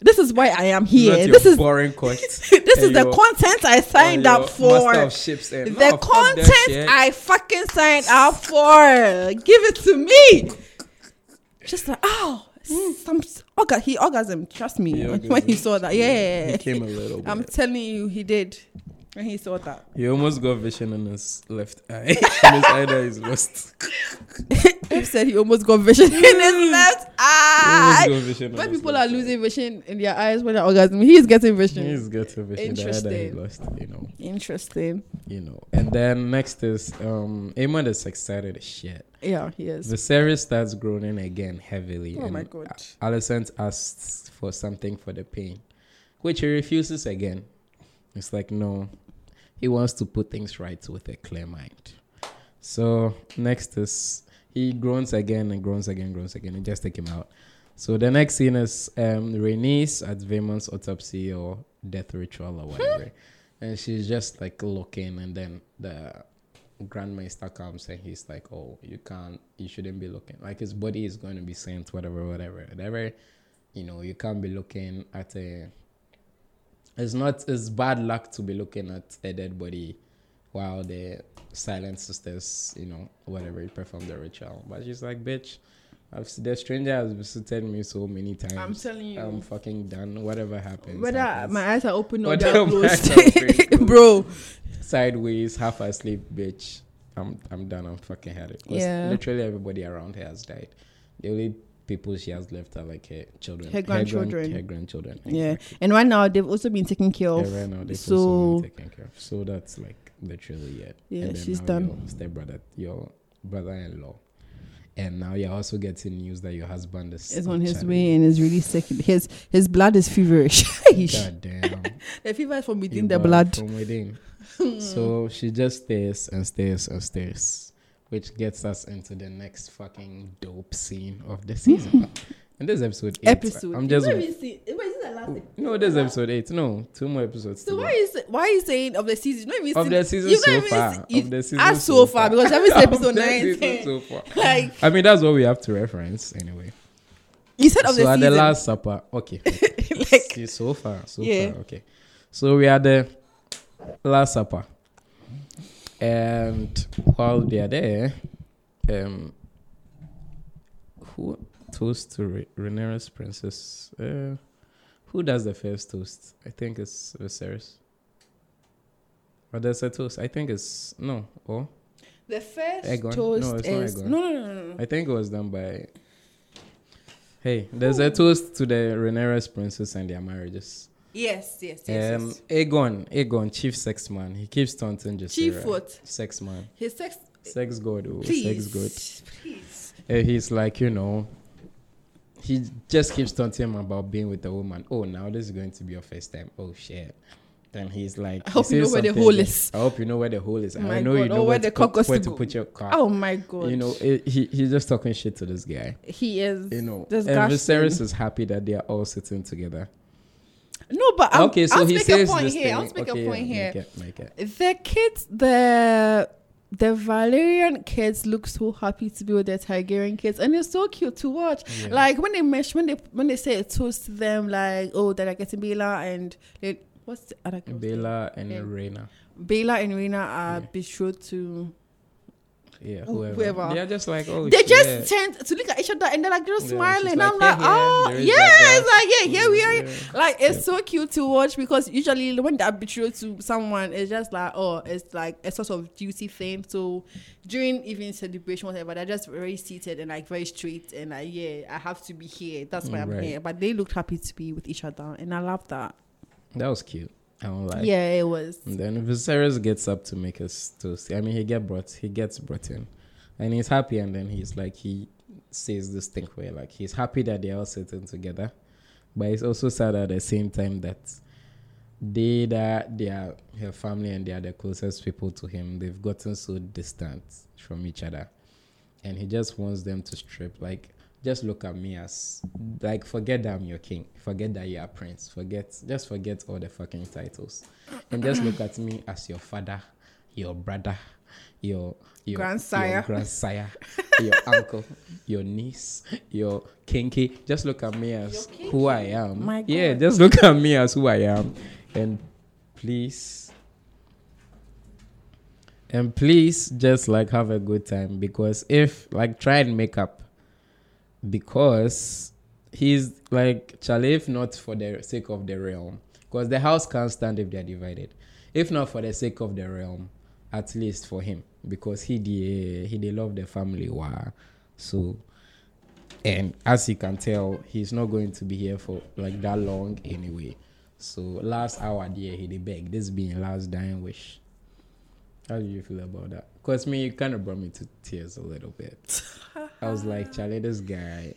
This is why I am here. This is boring quote. (laughs) this is the content I signed up for. Of The oh, No, content. I fucking signed up for. Give it to me. Just like, oh, hmm. some orga- he orgasm. Trust me. He (laughs) when he saw that. Yeah. He came a little bit. I'm telling you, he did. When he saw that. he almost got vision in his left eye. (laughs) and his eye is lost. he said he almost got vision in his left He eye. almost got vision in When his people are losing vision in their eyes when they're orgasming, he's getting vision. He's getting vision. The eye that he Interesting. lost, you know. Interesting. You know. And then next is um Aemond is excited as shit. Yeah, he is. The series starts groaning again heavily. Oh my God. Alicent asks for something for the pain, which he refuses again. It's like, no, he wants to put things right with a clear mind. So next is he groans again and groans again, groans again, and just take him out. So the next scene is um Rhaenys at Vaemond's autopsy or death ritual or whatever. (laughs) and she's just like looking and then the grandmaster comes and he's like, Oh, you can't you shouldn't be looking. Like his body is going to be sent, whatever, whatever, whatever. You know, you can't be looking at a it's not it's bad luck to be looking at a dead body while the silent sisters, you know, whatever, perform the ritual. But she's like, bitch, I've the stranger has visited me so many times. I'm telling you. I'm fucking done. Whatever happens. Whether happens. my eyes are open or they're (laughs) closed, are open, closed. (laughs) bro. sideways, half asleep, bitch. I'm I'm done. I'm fucking had it. Yeah. Literally everybody around here has died. The only people she has left are like her children, Her grandchildren. her grandchildren. Yeah, Exactly. and right now they've also been taken care Yeah, of. right now they've so- also been taken care of. So that's like literally it. Yeah, she's done. Your stepbrother, your brother-in-law, and now you're also getting news that your husband is Is on his way and is really sick. His his blood is feverish. (laughs) God damn. (laughs) the fever is from within the blood. from within. so she just stays and stays and stays, which gets us into the next fucking dope scene of the season. Hmm. and this is episode eight. Episode. I'm just Wait, wait, see- wait, is it the last? no, this is episode eight. No, two more episodes. So why go. is why are you saying of the season? Not even of seen- the season you've not so even far? seen- you- Of the season so far because I haven't seen (laughs) Of episode nine. (laughs) so far. like I mean, that's what we have to reference anyway. you said of so the at season. the last supper, okay. (laughs) like See, so far, so Yeah. far, okay. So we are the last supper, and while they are there, um, who toast to Re- Rhaenyra's princess? Uh, who does the first toast? I think it's Viserys. Or there's a toast. I think it's no. Oh, the first Aegon? toast No, is no, no, no, no. I think it was done by. Hey, there's a toast to the Rhaenyra's princess and their marriages. Yes, yes, yes. Um, yes. Aegon, Aegon, chief sex man. He keeps taunting just Chief what? Sex man, His sex. sex god, oh, Please, sex god. please. Uh, he's like, you know, he just keeps taunting him about being with a woman. Oh, now this is going to be your first time. Oh shit. Then he's like, I hope you know where the hole like, is. I hope you know where the hole is. My I know God, you know where where, the to, put, cock was where to go. put your car. Oh my god. You know, it, he he's just talking shit to this guy. he is. You know, and. Viserys is happy that they are all sitting together. No, but I'm, okay, so I'll he make says a point here. thing. I'll make okay, a point yeah, here. Make it, make it. The kids, the the Valyrian kids look so happy to be with their Targaryen kids, and it's so cute to watch. Yeah. Like when they mesh, when they when they say a toast to them, like oh, they're get to Baela and they, what's the other? Baela and Yeah. Rhaena. Baela and Rhaena are Yeah. betrothed to. Yeah, oh, whoever. whoever. They're just like, oh, they just tend to look at each other and they're like just Yeah, smiling. she's I'm like, like, "Hey, oh yeah, it's like yeah, here we are. Yeah. Like it's Yeah. so cute to watch because usually when they're betrothed to someone, it's just like oh, it's like a sort of duty thing. So during even celebration, whatever, they're just very seated and like very straight and like yeah, I have to be here. That's why I'm here. But they looked happy to be with each other, and I love that. That was cute. Like. yeah, it was. And then Viserys gets up to make his toast. I mean, he get brought. He gets brought in, and he's happy. And then he's like, he says this thing where like he's happy that they're all sitting together, but he's also sad at the same time that they that they are her family and they are the closest people to him. They've gotten so distant from each other, and he just wants them to strip like. Just look at me as like forget that I'm your king. Forget that you are prince. Forget just forget all the fucking titles. And just look at me as your father, your brother, your your Grandsire. your grandsire, your uncle, your niece, your kinky. Just look at me as who I am. My Yeah, just look at me as who I am. And please and please just like have a good time because if like try and make up because he's like Charlie, if not for the sake of the realm, because the house can't stand if they're divided. If not for the sake of the realm, at least for him, because he did he did love the family. Wow. So, and as you can tell, he's not going to be here for like that long anyway. So last hour there, he did beg. This being last dying wish. How do you feel about that? Cause me, you kind of brought me to tears a little bit. I was like, (laughs) Charlie, this guy.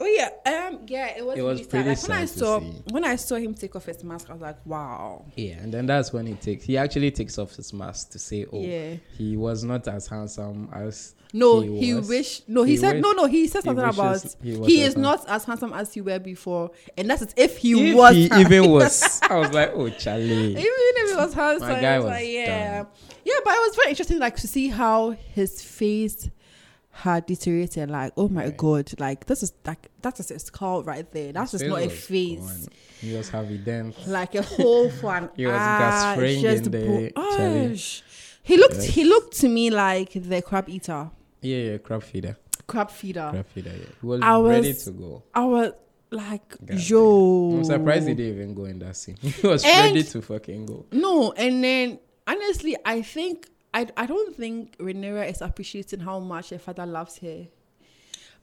Oh yeah, um, yeah, it was. It was really sad. pretty Like when I saw when I saw him take off his mask, I was like, wow. Yeah, and then that's when he takes. He actually takes off his mask to say, "Oh, Yeah. he was not as handsome as." No, He he. No, he, he said wish- no, no. He said he something wishes about he he, is handsome. not as handsome as you were before, and that's it. If he if was, he even was, I was like, "Oh, (laughs) Charlie." even if he was handsome, My guy was was like, yeah, done. Yeah. But it was very interesting, like to see how his face had deteriorated. Like, oh my Right. god, like this is like that is a skull right there. That's His just not a face. gone. He was Harvey Dent. like a hole (laughs) for an He was ah, eye, gaspraying just in the bo- He looked. Yes. He looked to me like the crab eater. Yeah, yeah, crab feeder. crab feeder. Crab feeder, yeah. He was I ready to go. I was like, God yo. I'm surprised he didn't even go in that scene. (laughs) He was And- ready to fucking go. No, and then honestly, I think I I don't think Rhaenyra is appreciating how much her father loves her.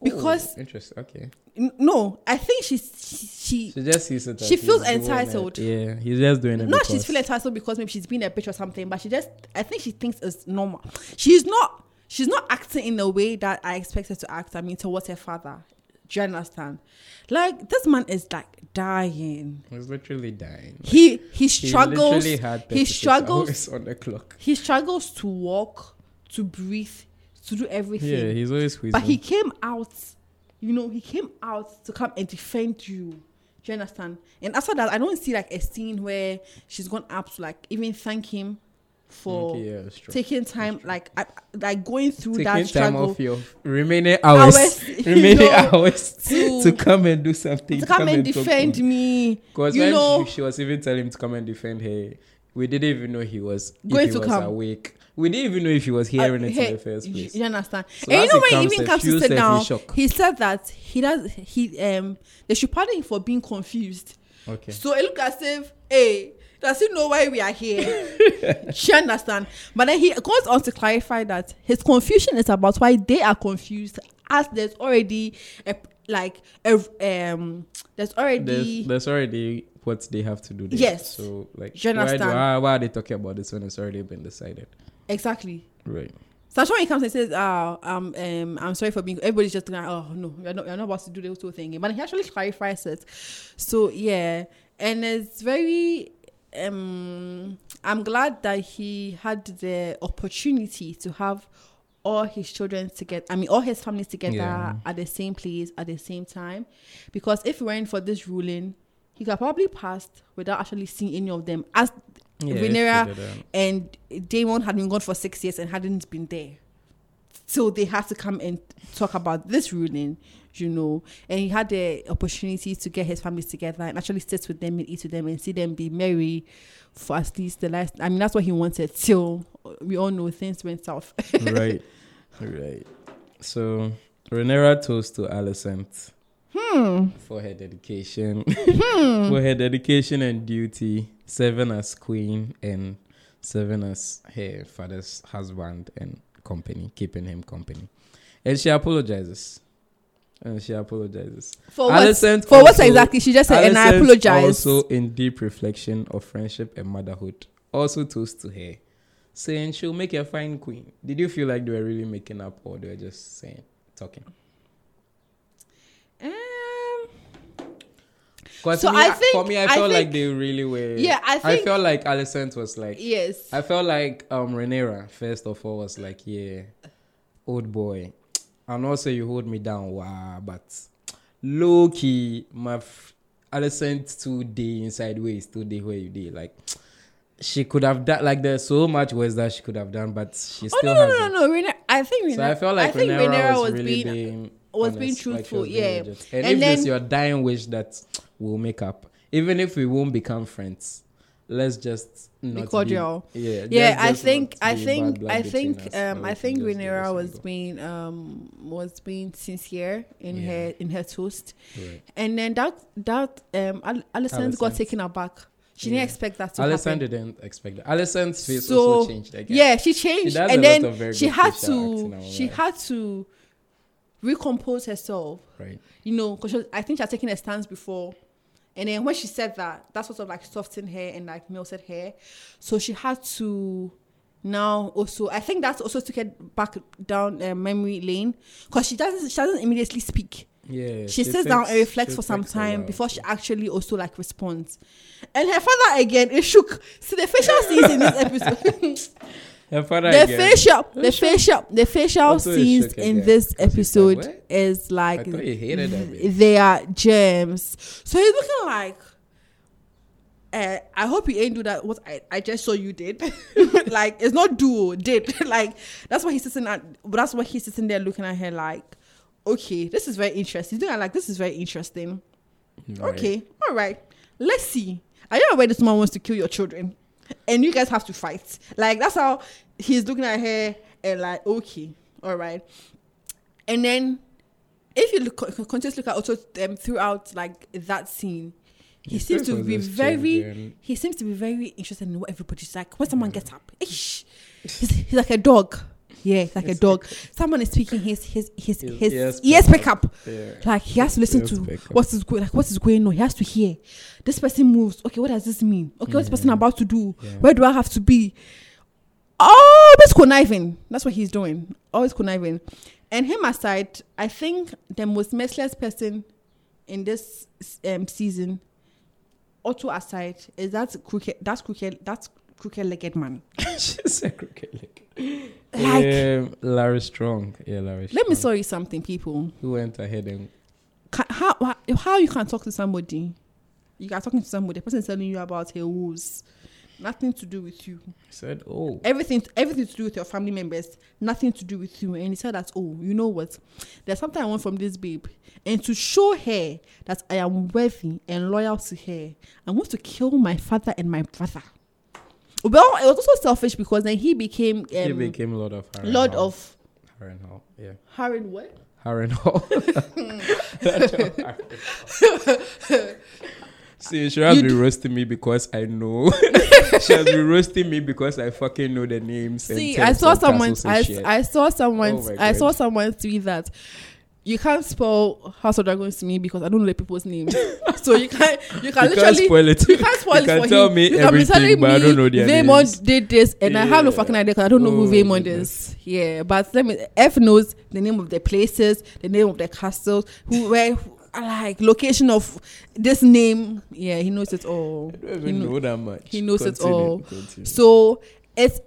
Because Oh, interesting. Okay. n- no, I think she's she, she She just sees it. She feels entitled. Yeah, he's just doing it. No, she's feeling entitled because maybe she's been a bitch or something, but she just I think she thinks it's normal. She's not she's not acting in the way that I expect her to act. I mean, towards her father. Do you understand? Like this man is like dying. He's literally dying. Like, He he he struggles. had He struggles. on the clock. He struggles to walk, to breathe, to do everything. Yeah, he's always squeezing. But he came out, you know, he came out to come and defend you. Do you understand? And after that, I don't see like a scene where she's gone up to like even thank him for Okay, yeah, true. taking time, like I, like going through Taking that time struggle off your remaining hours, Hours, (laughs) remaining know, hours to- to, come and do something. to come and talk defend me. Because you when know- she, was even telling him to come and defend her, we didn't even know he was Going he to was come. awake. We didn't even know if he was hearing Uh, it hey, in the first place. You understand? So and you know when comes, he even comes to sit down, he said that he does he um they should pardon him for being confused. Okay. So it look as if, hey, does he know why we are here? (laughs) she understand. But then he goes on to clarify that his confusion is about why they are confused, as there's already a like a um there's already There's, there's already what they have to do. There. Yes. So like, You why, understand? why, why are they talking about this when it's already been decided? exactly. Right. So when he comes and says, "Ah, um, um, I'm sorry for being," everybody's just like, "Oh no, you're not, you're not about to do the whole thing." But he actually clarifies it. So yeah, and it's very. Um, I'm glad that he had the opportunity to have all his children together. I mean, all his family together Yeah. at the same place at the same time. Because if it weren't for this ruling, he could have probably passed without actually seeing any of them. As Yeah, if Rhaenyra they didn't- and Daemon had been gone for six years and hadn't been there. So they had to come and talk about this ruling, you know. And he had the opportunity to get his families together and actually sit with them and eat with them and see them be merry for at least the last. I mean, that's what he wanted. Till we all know things went south. (laughs) right. Right. So Rhaenyra toast to Alicent Hmm. for her dedication. (laughs) hmm. for her dedication and duty, serving as queen and serving as her father's husband and company, keeping him company. And she apologizes. And she apologizes. For what? Alicent For what exactly? She just said, and I apologize. Also, in deep reflection of friendship and motherhood, also toast to her, saying she'll make a fine queen. Did you feel like they were really making up, or they were just saying, talking? Because So me, I think- for me, I I felt like they really were. Yeah, I think- I felt like Alicent was like. yes. I felt like um Rhaenyra first of all was like, yeah, old boy. And also you hold me down, wow, but low key, my f- Alicent two day inside ways, two day where you did like. She could have done like there's so much worse that she could have done, but she Oh still no no hasn't. no no! Rhaenyra, I think Rhaenyra, So I felt like I think Rhaenyra Rhaenyra was, was really being being was being honest, like truthful, was yeah. legit. And, And if then- it's your dying wish that we'll make up, even if we won't become friends, let's just not cordial. Be, yeah, yeah just- i just think i be think i think um i think can just do was being um was being sincere in Yeah. her in her toast Right. and then that that um Al- Alicent got taken aback she Yeah. didn't expect that to Alicent happen didn't expect that. Alicent's face So, also changed again. yeah she changed She and then she had to I she had to recompose herself Right. you know, because I think she had taken a stance before. And then when she said that, that sort of like softened her and like melted her. So she had to now also, I think that's also took her back down uh, memory lane because she doesn't, she doesn't immediately speak. Yeah. She, sits down and reflects for some time before she actually also like responds. And her father again, it shook. See the facial scenes in this episode. (laughs) The facial, the facial, the facial scenes in this this 'cause he's like, episode "What? is like I thought you hated they are gems. So he's looking like, uh, I hope you ain't do that. What I, I just saw you did. (laughs) like it's not do did. (laughs) like that's why he's sitting at. That's why he's sitting there looking at her like, okay, this is very interesting. He's doing like this is very interesting. Right. Okay, all right. Let's see. Are you aware this man wants to kill your children, and you guys have to fight? Like that's how he's looking at her and like, okay, all right. And then, if you look, continue to look at also um, throughout like that scene, he His seems to be very. He seems to be very interested in what everybody's like. When someone gets up, Ish, he's, he's like a dog. Yeah, he's like a It's dog. Someone is speaking. His his his His his ears ears pick up. Yeah. Like he has to listen to what is going like what is going on. He has to hear. This person moves. Okay, what does this mean? Okay, what's this person about to do? Yeah. Where do I have to be? Always conniving. That's what he's doing. Always conniving. And him aside, I think the most merciless person in this um, season, Otto aside, is that crooked. That's crooked. That's crooked legged man. She's a crooked leg. Like- um, Larys Strong. Yeah, Larys Let me Strong. tell you something, people. Who went ahead and Ca how how- how you can talk to somebody? You are talking to somebody. The person is telling you about her woes. Nothing to do with you. He said, "Oh, everything everything to do with your family members nothing to do with you and he said that oh you know what there's something i want from this babe and to show her that i am worthy and loyal to her i want to kill my father and my brother well it was also selfish because then he became um, he became Lord of Harrenhal. lord of Harrenhal. Yeah, Harren what Harrenhal. (laughs) (laughs) See, she has You been roasting me because I know. (laughs) she has been roasting me because I fucking know the names. See, I saw someone. castles and I, shit. I saw someone. Oh I saw someone tweet that you can't spell House of Dragons to me because I don't know the people's names. (laughs) so you can't. You can You literally. can't spoil it. You can't spoil You it can for tell him. me you can be everything, telling but I don't know their Vaemond names. did this, and I have no Yeah. fucking idea because I don't know Oh who Vaemond is. Yeah, but let me. F knows the name of the places, the name of the castles, who where. Like location of this name, yeah, he knows it all. I don't He even kno- know that much. he knows it all. continue. So it's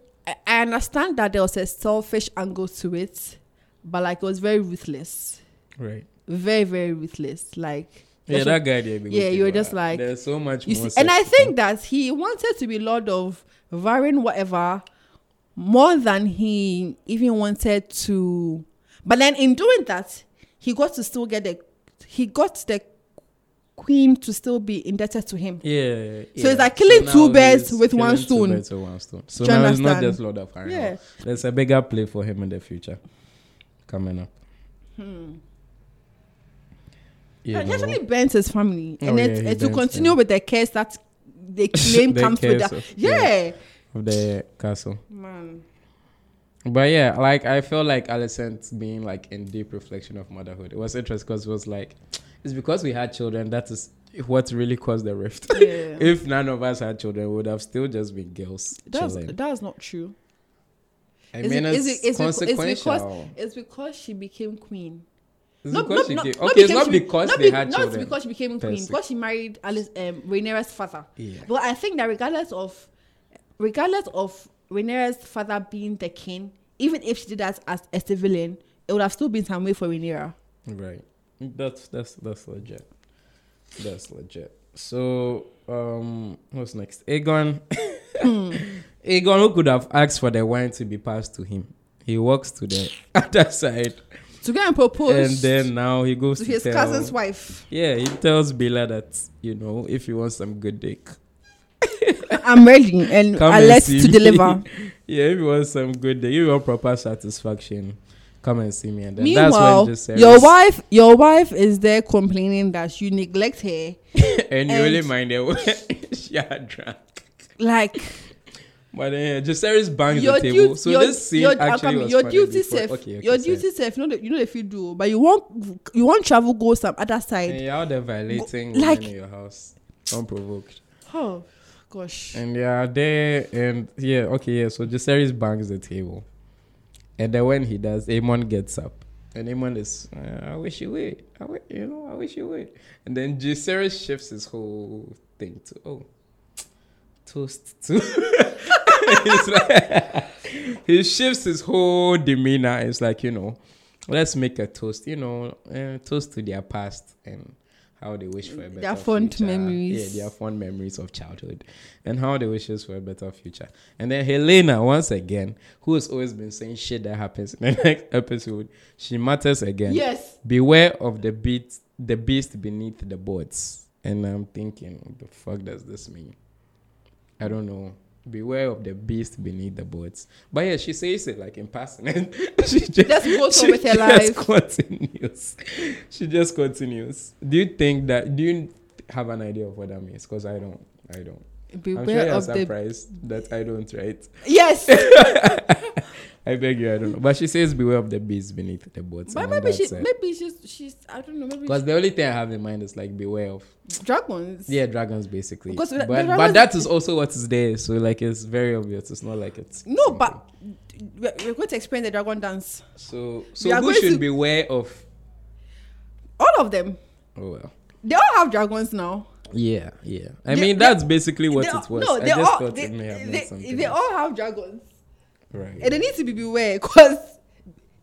I understand that there was a selfish angle to it, but like it was very ruthless, right. very very ruthless. Like Yeah, that guy there. Yeah, you were just like- there's so much see, and I think that he wanted to be lord of Varin, whatever, more than he even wanted to. But then in doing that, he got to still get the he got the queen to still be indebted to him. Yeah. So it's like killing now two birds with one killing two stone. birds with one stone. So now it's not just Lord of Harrenhal. Yeah. There's a bigger play for him in the future coming up. Hmm. You And know? actually burnt his family, Oh, and yeah, it, to continue with the curse that they (laughs) claim comes with that. of- yeah. Yeah, of the castle. man. But yeah, like I feel like Alicent being like in deep reflection of motherhood. It was interesting because it was like it's because we had children that is what really caused the rift. Yeah. (laughs) if none of us had children, we would have still just been girls That's chilling. that's not true. I Is mean, it- it's, is it- is it- it's consequential. because- It's because she became queen. Not- because not- she not- gave- not okay, it's because not she be- because not they had not children. because she became queen, se. because she married Alice, um, Rhaenyra's father. Yeah. But I think that regardless of, regardless of Rhaenyra's father being the king, even if she did that as a civilian, it would have still been some way for Rhaenyra. Right. That's that's that's legit. That's legit. So um what's next? Aegon Hmm. (laughs) Aegon who could have asked for the wine to be passed to him. He walks to the (laughs) other side To go and propose and then now he goes to to, his tell, cousin's wife. Yeah, he tells Baela that, you know, if you want some good dick. (laughs) I'm ready and Come I and to me. deliver. (laughs) yeah, if you want some good dick, if you want proper satisfaction, come and see me. And then Meanwhile, that's when your wife, your wife is there complaining that you neglect her. (laughs) and you only mind it when she had drunk. Like But Jacaerys bangs your the table. duty, so your, this scene your, actually was your duty self, Okay, okay, your sorry. duty self. You know, the, you know if you do, but you want you want travel go some other side. And you're out there violating Go- like- in your house unprovoked. Oh gosh. And yeah, there and yeah, okay, yeah. So Jacaerys bangs the table, and then when he does, Aemond gets up, and Aemond is, uh, I wish you would, I wish, you know, I wish you would. And then Jacaerys shifts his whole thing to, oh, toast to. (laughs) It's like- (laughs) he shifts his whole demeanor. It's like you know, let's make a toast. You know, uh, toast to their past and how they wish for a better Their fond future. memories. Yeah, their fond memories of childhood and how they wishes for a better future. And then Helaena, once again, who has always been saying shit that happens in the (laughs) next episode, she matters again. Yes. Beware of the beast, the beast beneath the boards. And I'm thinking, what the fuck does this mean? I don't know. Beware of the beast beneath the boards. But yeah, she says it like in passing. (laughs) And she just, Just goes on she with her just life. continues. She just continues. Do you think that? Do you have an idea of what that means? Because I don't. I don't. I'm sure Beware you're of the surprised that I don't, right? yes. (laughs) I beg you, I don't know. But she says beware of the beast beneath the boards. but maybe she, it. maybe she's, she's, I don't know, maybe Because the only thing I have in mind is like beware of dragons. yeah dragons basically. Because but the but that is also what is there. So like it's very obvious. It's not like it's No, something. but we're going to explain the dragon dance. so so who should to- beware of? All of them. Oh well. They all have dragons now. Yeah, yeah. I They- mean that's basically what it was. No, they all they, it may have they, they all have dragons, right. and they need to be beware (laughs) because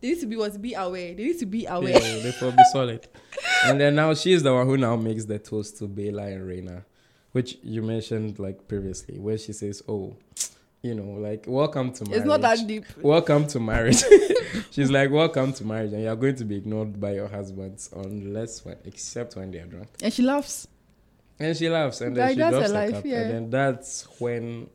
they need to be what be aware. They need to be aware. Yeah, they will be solid. (laughs) And then now she's the one who now makes the toast to Baela and Rhaena, which you mentioned like previously, where she says, "Oh, you know, like welcome to marriage." It's not that deep. Welcome to marriage. (laughs) she's like, "Welcome to marriage," and you are going to be ignored by your husbands unless when, except when they are drunk. And she laughs. And she laughs, and then Like, she drops her life, cup, yeah. and then that's when.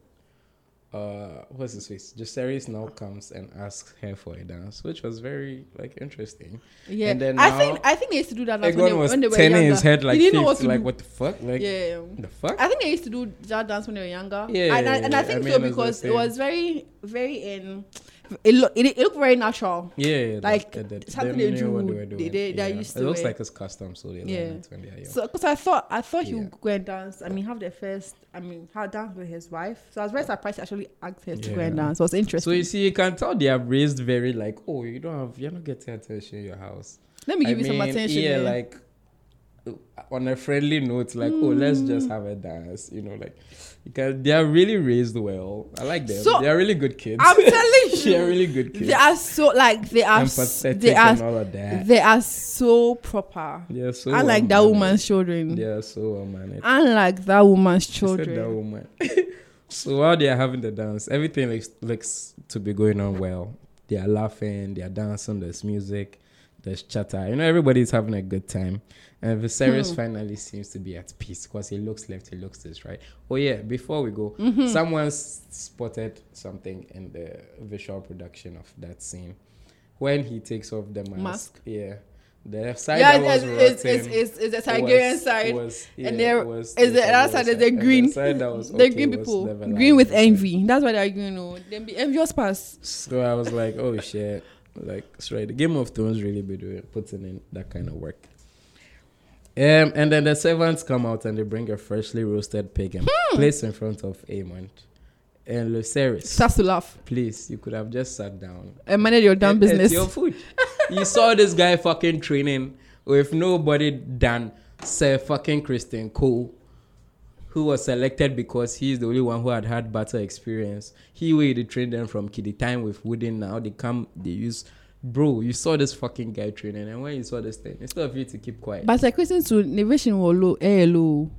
Uh, what's his face? Jacaerys now comes and asks her for a dance, which was very like interesting. Yeah, And then I think I think they used to do that when they, Aegon was when they were turning younger. his head like he didn't know what fifth, to like do. what the fuck, like yeah, the fuck. I think they used to do that dance when they were younger. Yeah, and I, and I I think mean, so because it was very very in. It looked it, it looked very natural. yeah, like, they, they, something they they do, they they- doing. they- they're yeah. used It looks it. like it's custom, so they Yeah. it when they are young. So, because I thought I thought he Yeah. would go and dance. I mean, have the first. I mean, have dance with his wife. So I was very surprised. He actually asked her to go and Yeah. dance. It was interesting. so you see, you can tell they are raised very like, oh, you don't have, you're not getting attention in your house. Let me I give you some attention. Yeah, like on a friendly note, like, oh, let's Mm. just have a dance. You know, like, because they are really raised well. I like them. So, they are really good kids. I'm telling you, (laughs) they are really good kids. they are so like they are empathetic they are and all of that. they are so proper. Are so Unlike that woman's children. They are so well managed. Unlike that woman's said that children. woman. (laughs) so while they are having the dance, everything looks, looks to be going on well. They are laughing, they are dancing, there's music, there's chatter. You know, everybody's having a good time. And Viserys Hmm. finally seems to be at peace because he looks left, he looks this, right? Oh, yeah, before we go, Mm-hmm. someone spotted something in the visual production of that scene. When he takes off the mask. Mask? Yeah. The side Yeah, that was it's, it's, it's, it's, the Targaryen was- side. was- and yeah, there was is the other side is the green. side that was (laughs) the okay green people. Green with envy. That's why they're green. No, they be envious pass. So I was like, oh shit, like right. The Game of Thrones really be doing putting in that kind of work. Um, and then the servants come out and they bring a freshly roasted pig and Hmm. place in front of Aemond. And Lucerys, Starts to laugh. please, you could have just sat down. And manage your damn and ate business. your food. (laughs) you saw this guy fucking training with nobody than Sir fucking Criston Cole, who was selected because he's the only one who had had battle experience. He really trained them from kiddie time with wooden. Now they come, they use. Bro, you saw this fucking guy training, and when you saw this thing, instead of you to keep quiet, But like question to innovation will low, eh, low.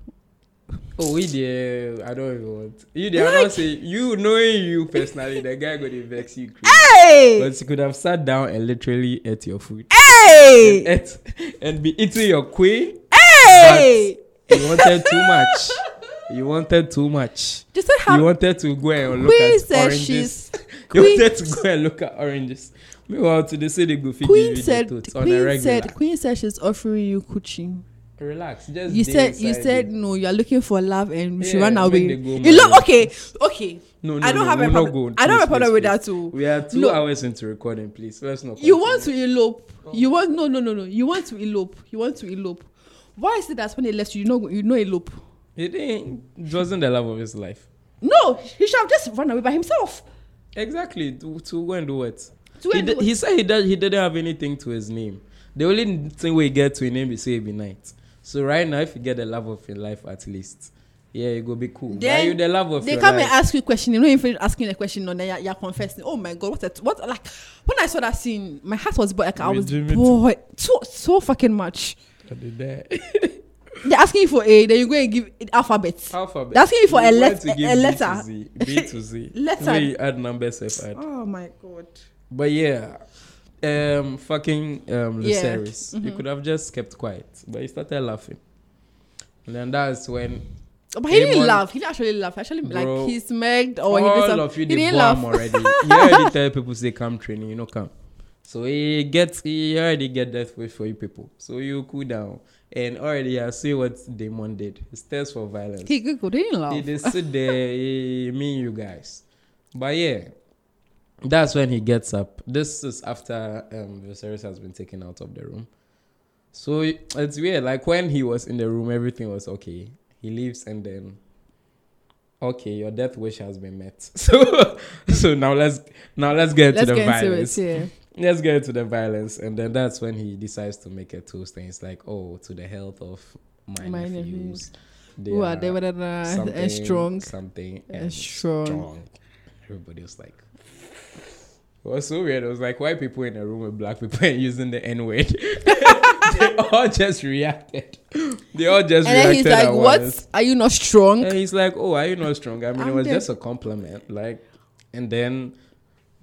oh, we there, I don't even want. You there, I don't say you knowing you personally, the guy to vex you. crazy. Hey! But you could have sat down and literally ate your food. Hey! and, ate, and be eating your queen. Hey! But You wanted too much. You wanted too much. Just say how You wanted to go and look at oranges. she's (laughs) You wanted to go and look at oranges. Meanwhile, to the city go figure Queen you the said totes on a Queen regular. said Queen said she's offering you coochie. Relax. Just You said you said no, you are looking for love and you Yeah, run make away. they go You look okay, okay. No, no, I don't no, have a we'll not problem. go. I don't have a problem with that too. We are two No. hours into recording, please. Let's not. You want to elope. You want no no no no. You want to elope. You want to elope. Why is it that when they left you, you know you know elope? It didn't. It wasn't the love of his life. No, he should have just run away by himself. Exactly. To, to go and do what? To he, what? he said he, did, he didn't have anything to his name. The only thing we get to a name is say it be night. So right now, if you get the love of your life at least, yeah, it go be cool. But Then you the love of They your come life. and ask you a question. You know, if you're asking a question, no, then you're, you're confessing. Oh my god, what? A, what? Like when I saw that scene, my heart was like I was boy so so fucking much. I did that. They're asking you for A, then you go and give it alphabet. Alphabet. They're asking you for a You let- want to a- give a B letter. To Z, B to Z. (laughs) Letter. Where you add numbers, if add. Oh my god. But yeah, um, fucking um, Yeah. Lucerys. You could have just kept quiet, but he started laughing, and then that's when But he didn't laugh. He didn't actually laugh. Actually, Bro, like he smirked or he all did some, of you he didn't laugh. already. you (laughs) already tell people say come training, you know come. So he gets he already get that wish for you people. So you cool down. And already I see what Daemon did. He stares for violence. He giggled. He didn't laugh. He just sit there, (laughs) he, me you guys. But yeah, that's when he gets up. This is after um, Viserys has been taken out of the room. So it's weird. Like when he was in the room, everything was okay. He leaves and then, okay, your death wish has been met. (laughs) So, so now let's now let's get Let's to the get into violence. it. Yeah. Let's get to the violence, and then that's when he decides to make a toast, and it's like, oh, to the health of my, My nephews. nephews. They Who are are they? They're something, strong. something, and strong. strong. Everybody was like, it was so weird. It was like white people in a room with black people (laughs) and using the N word. (laughs) they all just reacted. They all just And reacted he's like, "What? once. Are you not strong?" And he's like, "Oh, are you not strong?" I mean, I'm it was dead. just a compliment, like. And then,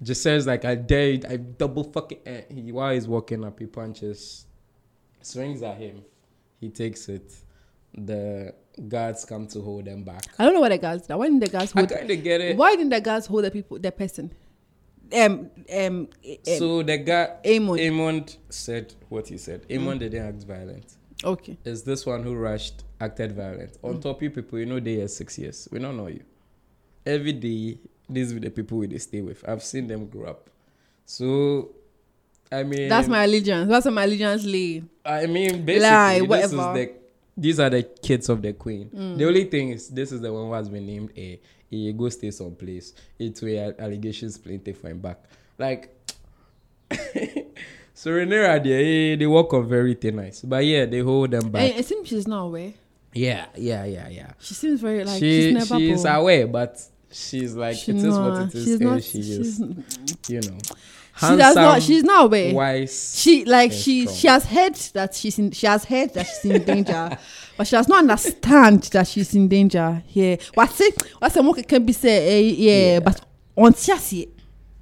just says like, "I dare, I double fucking." eh." He while he's walking up, he punches, swings at him. He takes it. The guards come to hold them back. I don't know why the guards. Why didn't the I hold? kind of get it. Why didn't the guys hold the people, the person? Um, um, um So the guy Aemond. Aemond said what he said. Aemond didn't act violent. okay. Is this one who rushed acted violent. On top of you people, you know they are six years. We don't know you. Every day, these are the people we they stay with. I've seen them grow up. So I mean That's my allegiance. That's my allegiance lay. I mean basically Lie, this whatever. Mm. is the these are the kids of the queen. The mm. only thing is this is the one who has been named a he go stay someplace. It's where allegations plenty for him back. Like (laughs) so Rhaenyra there, eh, they walk on very thin ice. But yeah, they hold them back. And it seems she's not aware. yeah, yeah, yeah, yeah. She seems very like she she's never. she's born. aware, but she's like She it is what it is. She's and not. she she's, is, (laughs) you know. She does not. She's not aware. wise. She like she strong. she has heard that she's in she has heard that she's in danger, but she does not understand that she's in danger. Yeah, what's it? What's more can be say? eh, yeah, but on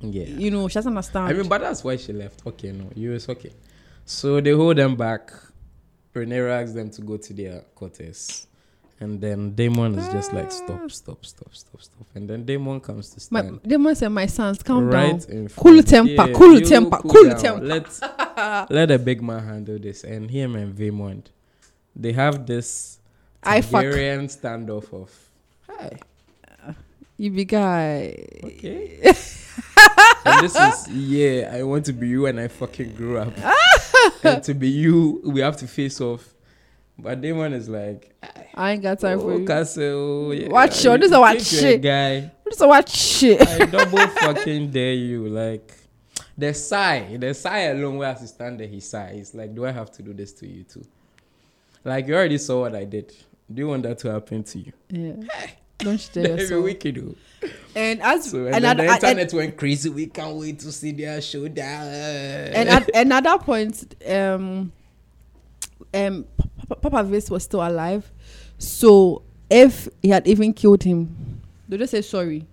yeah. you know, she doesn't understand. I mean, but that's why she left. Okay, no, you is okay. So they hold them back. Rhaenyra asks them to go to their quarters. And then Daemon is just like, ah. stop, stop, stop, stop, stop. And then Daemon comes to my stand Daemon said, "My sons, calm right down. Cool temper, cool temper, cool down. temper. Let, (laughs) let a big man handle this. And him and Vaemond, they have this Targaryen standoff of, hi, you, big guy. okay. (laughs) and this is yeah, I want to be you and I fucking grew up. (laughs) and to be you, we have to face off. But Daemon is like, I ain't got time for oh, you. Castle, yeah, Watch you this is think what you're a shit. guy. So what shit? I double fucking dare you. Like the sigh, the sigh alone where I stand there, he sighs. Like, do I have to do this to you too? Like you already saw what I did. Do you want that to happen to you? Yeah. (laughs) Don't you (laughs) tell Every yourself. week you do. And as So and and, at, the at- internet went crazy. We can't wait to see their showdown. and at, (laughs) at point, um, um, Papa, Papa Vince was still alive. So if he had even killed him, they just say sorry.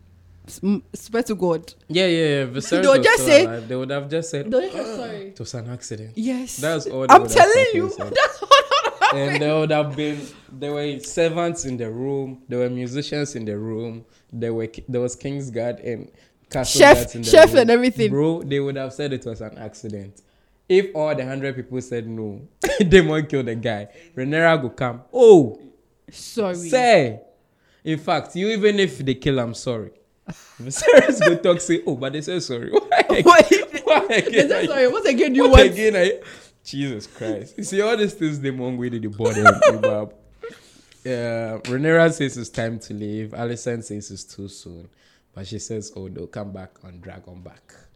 S- m- Swear to God. yeah, yeah, yeah. Viserys They'll was just still say- alive. they would have just said They just say sorry. it was an accident. Yes. That's all. they I'm would telling fucking you. said. (laughs) That's all and there would have been there were servants in the room, there were musicians in the room, there were there was King's Guard and castle Chef- guards in the chef room. and everything. Bro, they would have said it was an accident. If all the hundred people said no, (laughs) Daemon kill the guy. Rhaenyra go come. Oh, sorry. say. In fact, you even if they kill, I'm sorry. (laughs) Viserys go talk say, oh, but they say sorry. (laughs) Why? Why They again? say sorry. What again you What want? again? I, Jesus Christ. You see, all these things one way the body. Uh, Rhaenyra says it's time to leave. Alicent says it's too soon. But she says, oh, they'll come back and drag on Dragonback.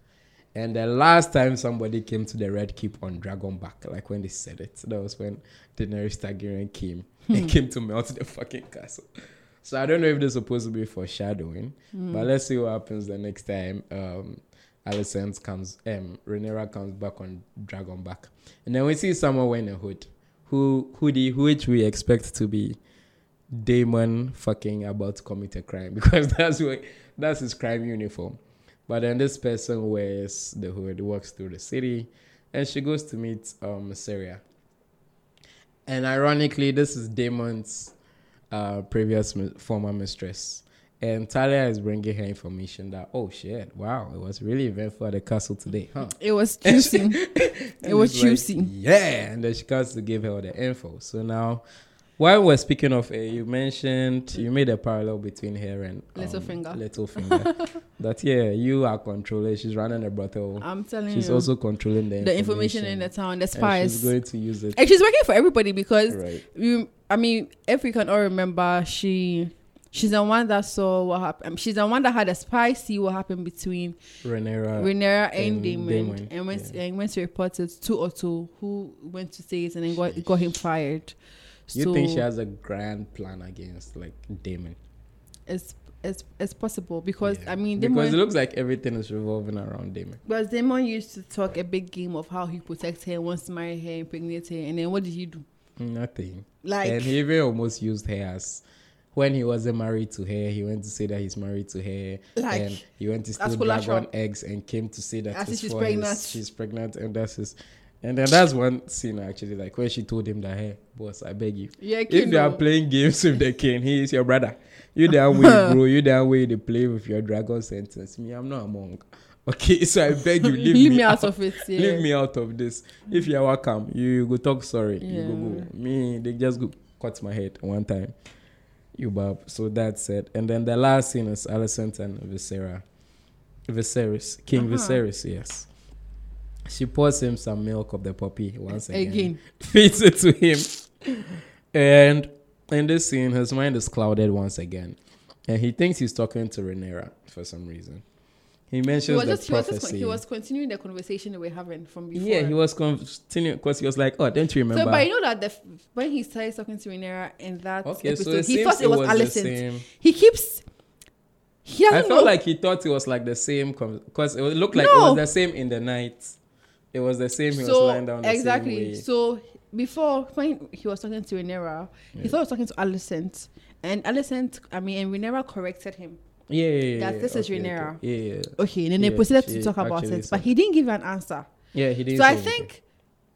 And the last time somebody came to the Red Keep on Dragonback, like when they said it, that was when Daenerys Targaryen came and came to melt the fucking castle. So I don't know if this is supposed to be foreshadowing, but let's see what happens the next time. Um, Alicent comes, um, Rhaenyra comes back on Dragonback, and then we see someone wearing a hood, who hoodie, which we expect to be Daemon fucking about to commit a crime (laughs) because that's what that's his crime uniform. But then this person wears the hood, walks through the city, and she goes to meet um Syria. And ironically, this is Daemon's uh, previous mi- former mistress. And Talya is bringing her information that, oh shit, wow, it was really eventful at the castle today, huh? It was juicy. (laughs) It was it's like, juicy. yeah, and then she comes to give her all the info. So now, while we're speaking of her, you mentioned you made a parallel between her and um, Littlefinger. Littlefinger. (laughs) that yeah, you are controlling. She's running a brothel. I'm telling She's you. She's also controlling the, the information in the town, the spies. she's going to use it. and she's working for everybody because Right. you I mean, if we can all remember, she she's the one that saw what happened. Um, she's the one that had a spy see what happened between Renera. Rhaenyra and, and Daemon, Daemon, and went yeah. and went to report it to Otto, who went to say it and then got got him fired. You so think she has a grand plan against like Daemon? it's it's it's possible because Yeah. I mean because it looks like everything is revolving around Daemon. because Daemon used to talk a big game of how he protects her, wants to marry her, impregnate her, and then what did he do? Nothing. Like and he even almost used her as when he wasn't married to her, he went to say that he's married to her, Like, and he went to steal dragon eggs and came to say that she's pregnant. his- she's pregnant, and that's his. And then that's one scene actually, like when she told him that, "Hey, boss, I beg you, yeah, if you are playing games with the king, he is your brother. You that way, (laughs) bro. You that way they play with your dragon sentence. Me, I'm not a monk. Okay, (laughs) so I beg you, leave, leave me, me out. out of it. (laughs) Yeah. Leave me out of this. If you are welcome, you go talk sorry. You go go. Me, they just go cut my head one time. You bab. So that's it. And then the last scene is Alicent and Visera. Viserys. King Uh-huh. Viserys, yes. She pours him some milk of the poppy once again. Again. (laughs) Feeds it to him. And in this scene, his mind is clouded once again. And he thinks he's talking to Rhaenyra for some reason. He He mentions was, the just, he, was prophecy. just, he was continuing the conversation that we're having from before. Yeah, he was continuing because he was like, "Oh, don't you remember?" So, but you know that the, when he started talking to Rhaenyra in that okay, episode, so he thought it was, Alicent. same. He keeps. He I felt know. like he thought it was like the same because it looked like it was the same in the night. It was the same. He was so lying down the exactly. same way. So before when he was talking to Rhaenyra, he thought he was talking to Alicent, and Alicent, I mean, and Rhaenyra corrected him. Yeah, yeah, yeah. that yeah, this is Rhaenyra. Okay. Yeah, yeah, Okay, and then they proceeded to talk about it, but he didn't give an answer. yeah. He didn't. So I anything. think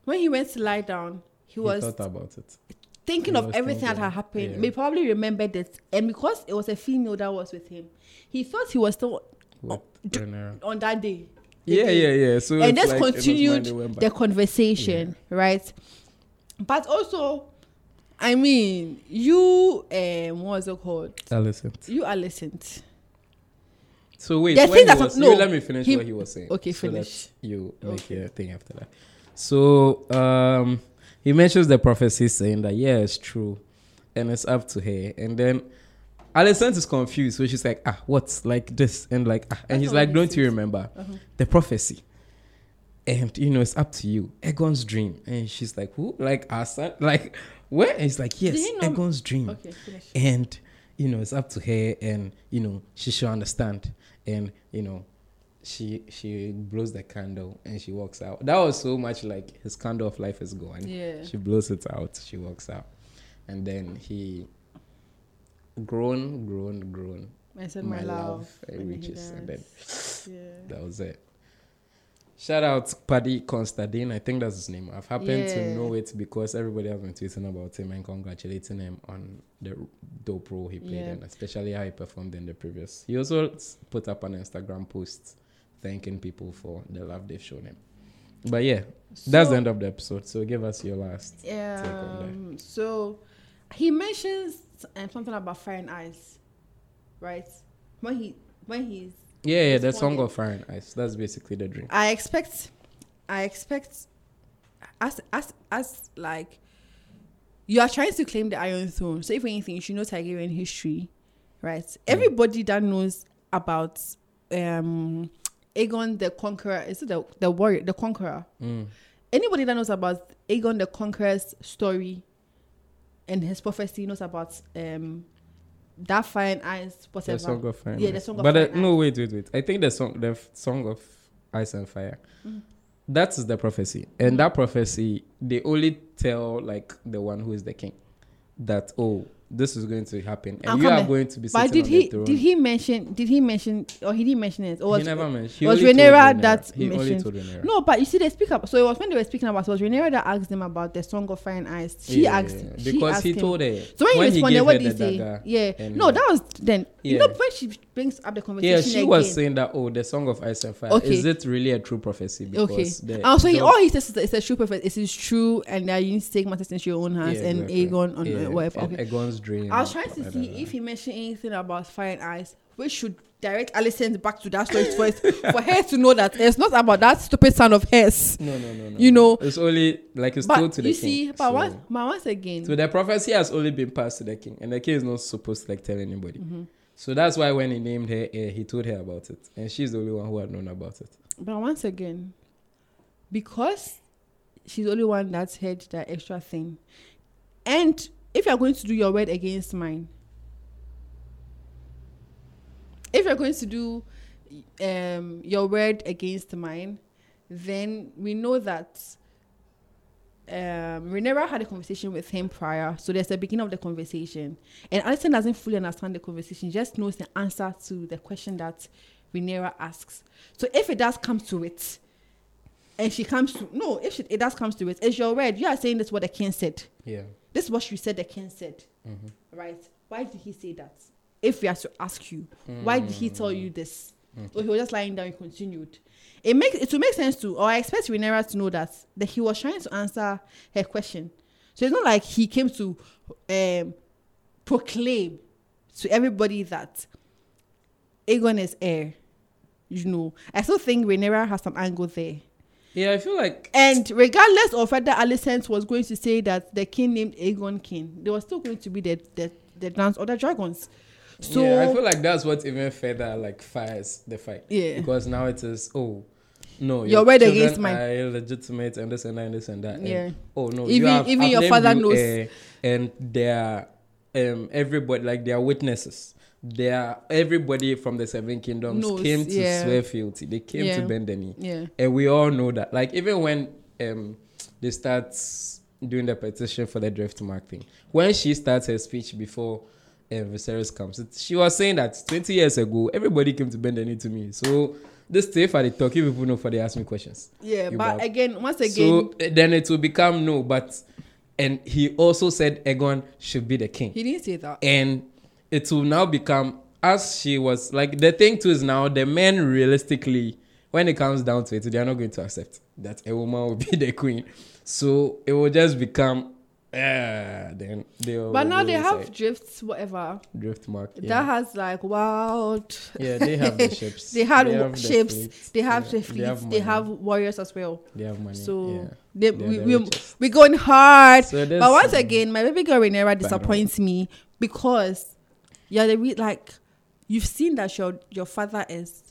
when he went to lie down, he, he was thought about it. thinking of was everything that had happened. yeah. He probably remembered it, and because it was a female that was with him, he thought he was still With d- on that day. Yeah, Again. yeah, yeah. So and just like in his mind continued the conversation, right? But also, I mean, you um, what was it called? Alicent. You are listened. So wait, The when he was, no, let me finish he- what he was saying. Okay, so finish. you make Okay. your thing after that. So um, he mentions the prophecy saying that yeah, it's true, and it's up to her. And then Alicent is confused, so she's like, ah, what's like this? And like, ah, and he's like, don't you remember Uh-huh. the prophecy? And you know, it's up to you. Aegon's dream, and she's like, who? Like our son? Like where? And he's like, yes, know- Aegon's dream Okay, finish. and you know it's up to her and you know she should understand and you know she she blows the candle and she walks out that was so much like his candle of life is gone Yeah. she blows it out she walks out and then he groan grown, grown. I said my, love. it and he reaches and then. Yeah. (laughs) that was it Shout out Paddy Considine. I think that's his name. I've happened Yeah. to know it because everybody has been tweeting about him and congratulating him on the dope role he played Yeah. in, especially how he performed in the previous. He also put up an Instagram post thanking people for the love they've shown him. But yeah, that's the end of the episode. So give us your last. on that. Um, so he mentions um, something about fire and ice, right? When he when he's Yeah, yeah, the song of Fire and Ice. That's basically the dream. I expect I expect as as as like you are trying to claim the Iron Throne. So if anything, you should know Targaryen history, right? Everybody that knows about um Aegon the Conqueror, is it the the warrior, the conqueror? Mm. Anybody that knows about Aegon the Conqueror's story and his prophecy knows about um that fire and ice, whatever. The song of Fire. Yeah, the Song of But Fire uh, and no, wait, wait, wait. I think the song, the f- song of Ice and Fire. Mhm. That is the prophecy, and Mhm. that prophecy they only tell like the one who is the king that oh this is going to happen, and I'm you are going to be But did he did he mention did he mention or he didn't mention it? Or was he never mentioned. He was only told that He only mentioned- told Rhaenyra. no but you see they speak up so it was when they were speaking about it was Rhaenyra that asked them about the song of fire and ice. She Yeah, asked yeah, because asked he him. told her. so when, when he responded what did he say? yeah. no that was then. You know when she brings up the conversation Yeah, she again, was saying that. Oh, the song of ice and fire. Okay. Is it really a true prophecy? Because Okay. the so he, all he says is that it's a true prophecy. It is true, and that you need to take matters into your own hands. Yeah, and exactly. Aegon on Yeah, uh, whatever. Okay. Aegon's dream. I was trying to see if he mentioned anything about fire and ice, which should direct Alicent back to that story first for (laughs) her to know that it's not about that stupid son of hers. No, no, no, no. You know- it's only like it's told to the you king. see, but so, once, but once again, so the prophecy has only been passed to the king, and the king is not supposed to like tell anybody. Mm-hmm. So that's why when he named her, uh, he told her about it, and she's the only one who had known about it. but once again, because she's the only one that's heard that extra thing, and if you're going to do your word against mine, if you're going to do um, your word against mine, then we know that um, Rhaenyra had a conversation with him prior, so there's the beginning of the conversation, and Alicent doesn't fully understand the conversation; just knows the answer to the question that Rhaenyra asks. So if it does come to it, and she comes to no, if she, it does comes to it, it's your word. You are saying this what the king said. Yeah. This is what you said the king said, Mhm. right? Why did he say that? If we are to ask you, why did he tell you this? Or he was just lying down and continued. It makes it will make sense to, or I expect Rhaenyra to know that that he was trying to answer her question. So it's not like he came to um, proclaim to everybody that Aegon is heir. You know, I still think Rhaenyra has some angle there. Yeah, I feel like And regardless of whether Alicent was going to say that the king named Aegon king, there was still going to be the the, the dance or the dragons. So yeah, I feel like that's what even further like fires the fight. Yeah. Because now it is oh no Your word children against my are illegitimate and this and that and this and that. and, Yeah. oh no. Even- you have, even I've your father you, knows. uh, and they are um everybody like they are witnesses. They are everybody from the seven kingdoms Knows, came to yeah. swear fealty. They came Yeah. to bend the knee. yeah. And we all know that. Like even when um they start doing the petition for the Driftmark thing, when she starts her speech before um, Viserys comes, she was saying that 20 years ago everybody came to bend the knee to me. So this stay for the talk, people know for they ask me questions. Yeah, You but again, once again, uh, then it will become no, but and he also said Aegon should be the king he didn't say that. and it will now become as she was like the thing too is now the men realistically when it comes down to it they are not going to accept that a woman will (laughs) be the queen so it will just become yeah then they But now they have drifts, whatever. Driftmark yeah. That has like wild. yeah they have the (laughs) ships They had have the ships. fleets. They have Yeah, the fleets. They money. have warriors as well. they have money So yeah. they, They we, the we, we're going hard. So but once again, my baby girl Rhaenyra disappoints me because yeah, they re- like you've seen that your your father is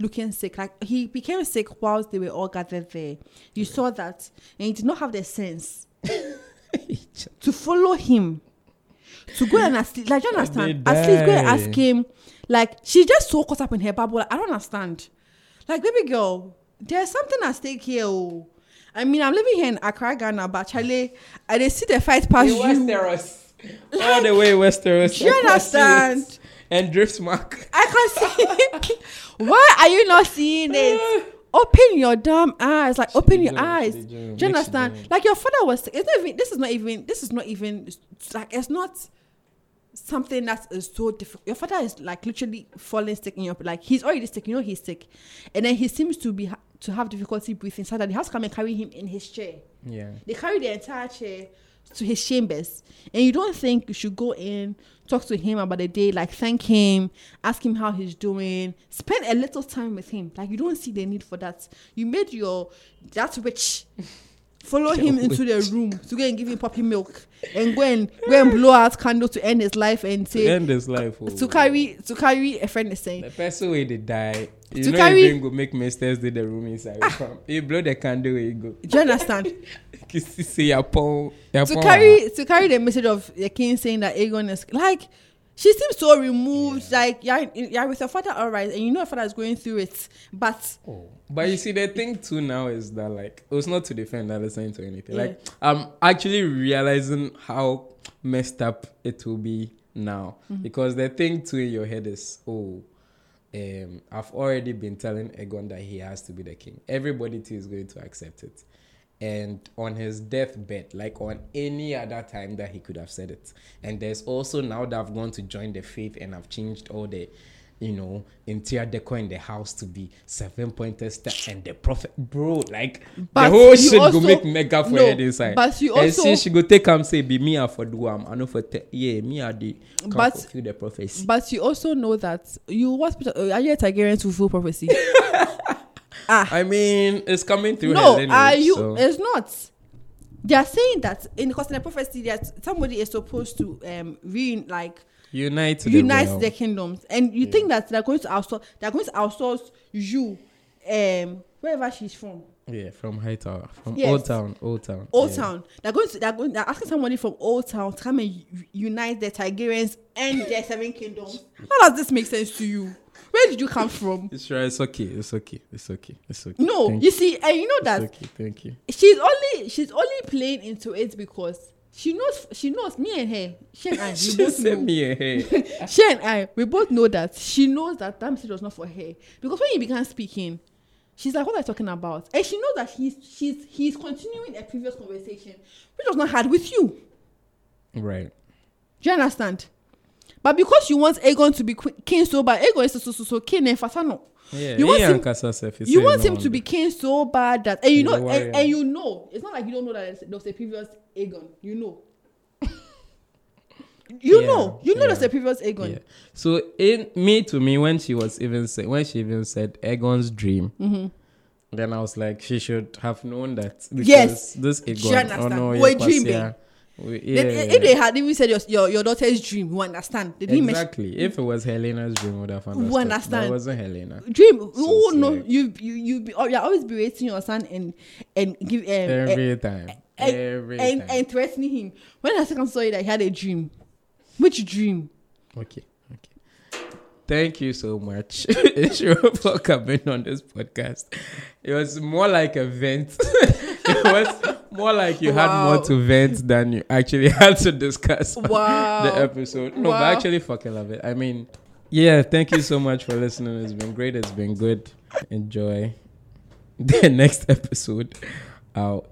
looking sick. Like he became sick whilst they were all gathered there. You saw that, and he did not have the sense (laughs) to follow him. To go and ask, like, do you understand? They At least go and ask him. Like, she's just so caught up in her bubble. Like, I don't understand. Like, baby girl, there's something at stake here. Oh. I mean, I'm living here in Accra, Ghana, but Charlie, I did see the fight past In you. Westeros. (laughs) all the way Westeros Do you I can see it. understand? and Driftmark I can't see. (laughs) Why are you not seeing it? (laughs) Open your damn eyes, like open your do, eyes. do. Do you understand? do. Like your father was. It's not even. This is not even. This is not even. Like it's not something that is so difficult. Your father is like literally falling sick in your like he's already sick. You know he's sick, and then he seems to be ha- to have difficulty breathing. So that they have to come and carry him in his chair. yeah They carry the entire chair to his chambers, and you don't think you should go in, talk to him about the day, like thank him, ask him how he's doing, spend a little time with him. Like you don't see the need for that. You made your that witch (laughs) follow him into the room to go and give him poppy milk, and go and go and blow out candle to end his life and to say end his life oh. to carry to carry a friend is saying. the person way they die you To know carry- even go make maesters do the room inside ah. you blow the candle you go Do you understand? (laughs) you see say your pon your to carry to carry the message of the king saying that Aegon is like she seems so removed. Like yeah, yeah, with your father, all right, and you know your father is going through it, but Oh. But you see, the thing too now is that like it was not to defend Alicent or anything. Yeah. Like I'm actually realizing how messed up it will be now Mm-hmm. because the thing too in your head is oh. Um, I've already been telling Aegon that he has to be the king. Everybody too is going to accept it. And on his deathbed, like on any other time that he could have said it. And there's also now that I've gone to join the faith and I've changed all the, you know, interior decor in the house to be seven pointer star and the prophet, bro. Like But the whole shit also- go make mega for no, head inside. but you and also- see, she go take him say be me for do am. I know for te- yeah me I the But- fulfill the prophecy. but you also know that you what uh, are you a Targaryen to fulfill prophecy? (laughs) ah, I mean, it's coming through. no, are you? so- It's not. They are saying that in because in the prophecy that somebody is supposed to um re like unite the unite realm. the kingdoms, and you think that they're going to outsource they're going to outsource you, um wherever she's from, Yeah, from High Tower, from Yes. Old Town, Old Town, Old yeah. Town. They're going to they're going they're asking somebody from Old Town to come and unite the Targaryens and their seven kingdoms. How does this make sense to you? Where did you come from? (laughs) It's right. It's okay. It's okay. It's okay. It's okay. No, Thank you see, and you know It's that okay. Thank you. she's only she's only playing into it because she knows she knows me and her. She and I (laughs) we She both know. me and her. (laughs) she and I we both know that she knows that that message was not for her because when he began speaking, she's like, "What are you talking about?" And she knows that he's she's he's continuing a previous conversation which was not had with you. right. Do you understand? But because you want Aegon to be qu- king so bad, Aegon is so so so, so king and Fasano. Yeah. You want him- self, You want him to be king so bad that and you know and, and you know it's not like you don't know that there was a previous Aegon. You know. (laughs) you Yeah, know. You know yeah. there's a previous Aegon. Yeah. So in me to me when she was even say, when she even said Aegon's dream, Mm-hmm. then I was like she should have known that because Yes. this She Aegon understand. no, yeah, dreaming. Yeah, we-. If they had even said your, your, your daughter's dream, you understand. They didn't mention exactly. If it was Helaena's dream, would have understood. But understand. it wasn't Helaena. dream. So oh no, like- you you you be, you're always berating your son and and give um, Every time. and, Every and, time. and threatening him. When I second saw it, I had a dream. Which dream? Okay. Okay. Thank you so much, (laughs) Nhyira, for coming on this podcast. It was more like a vent. (laughs) it was more like you had more to vent than you actually (laughs) had to discuss Wow. the episode. No, but I Wow. actually fucking love it. I mean, yeah, thank you so much for listening. It's been great. It's been good. Enjoy the (laughs) next episode out.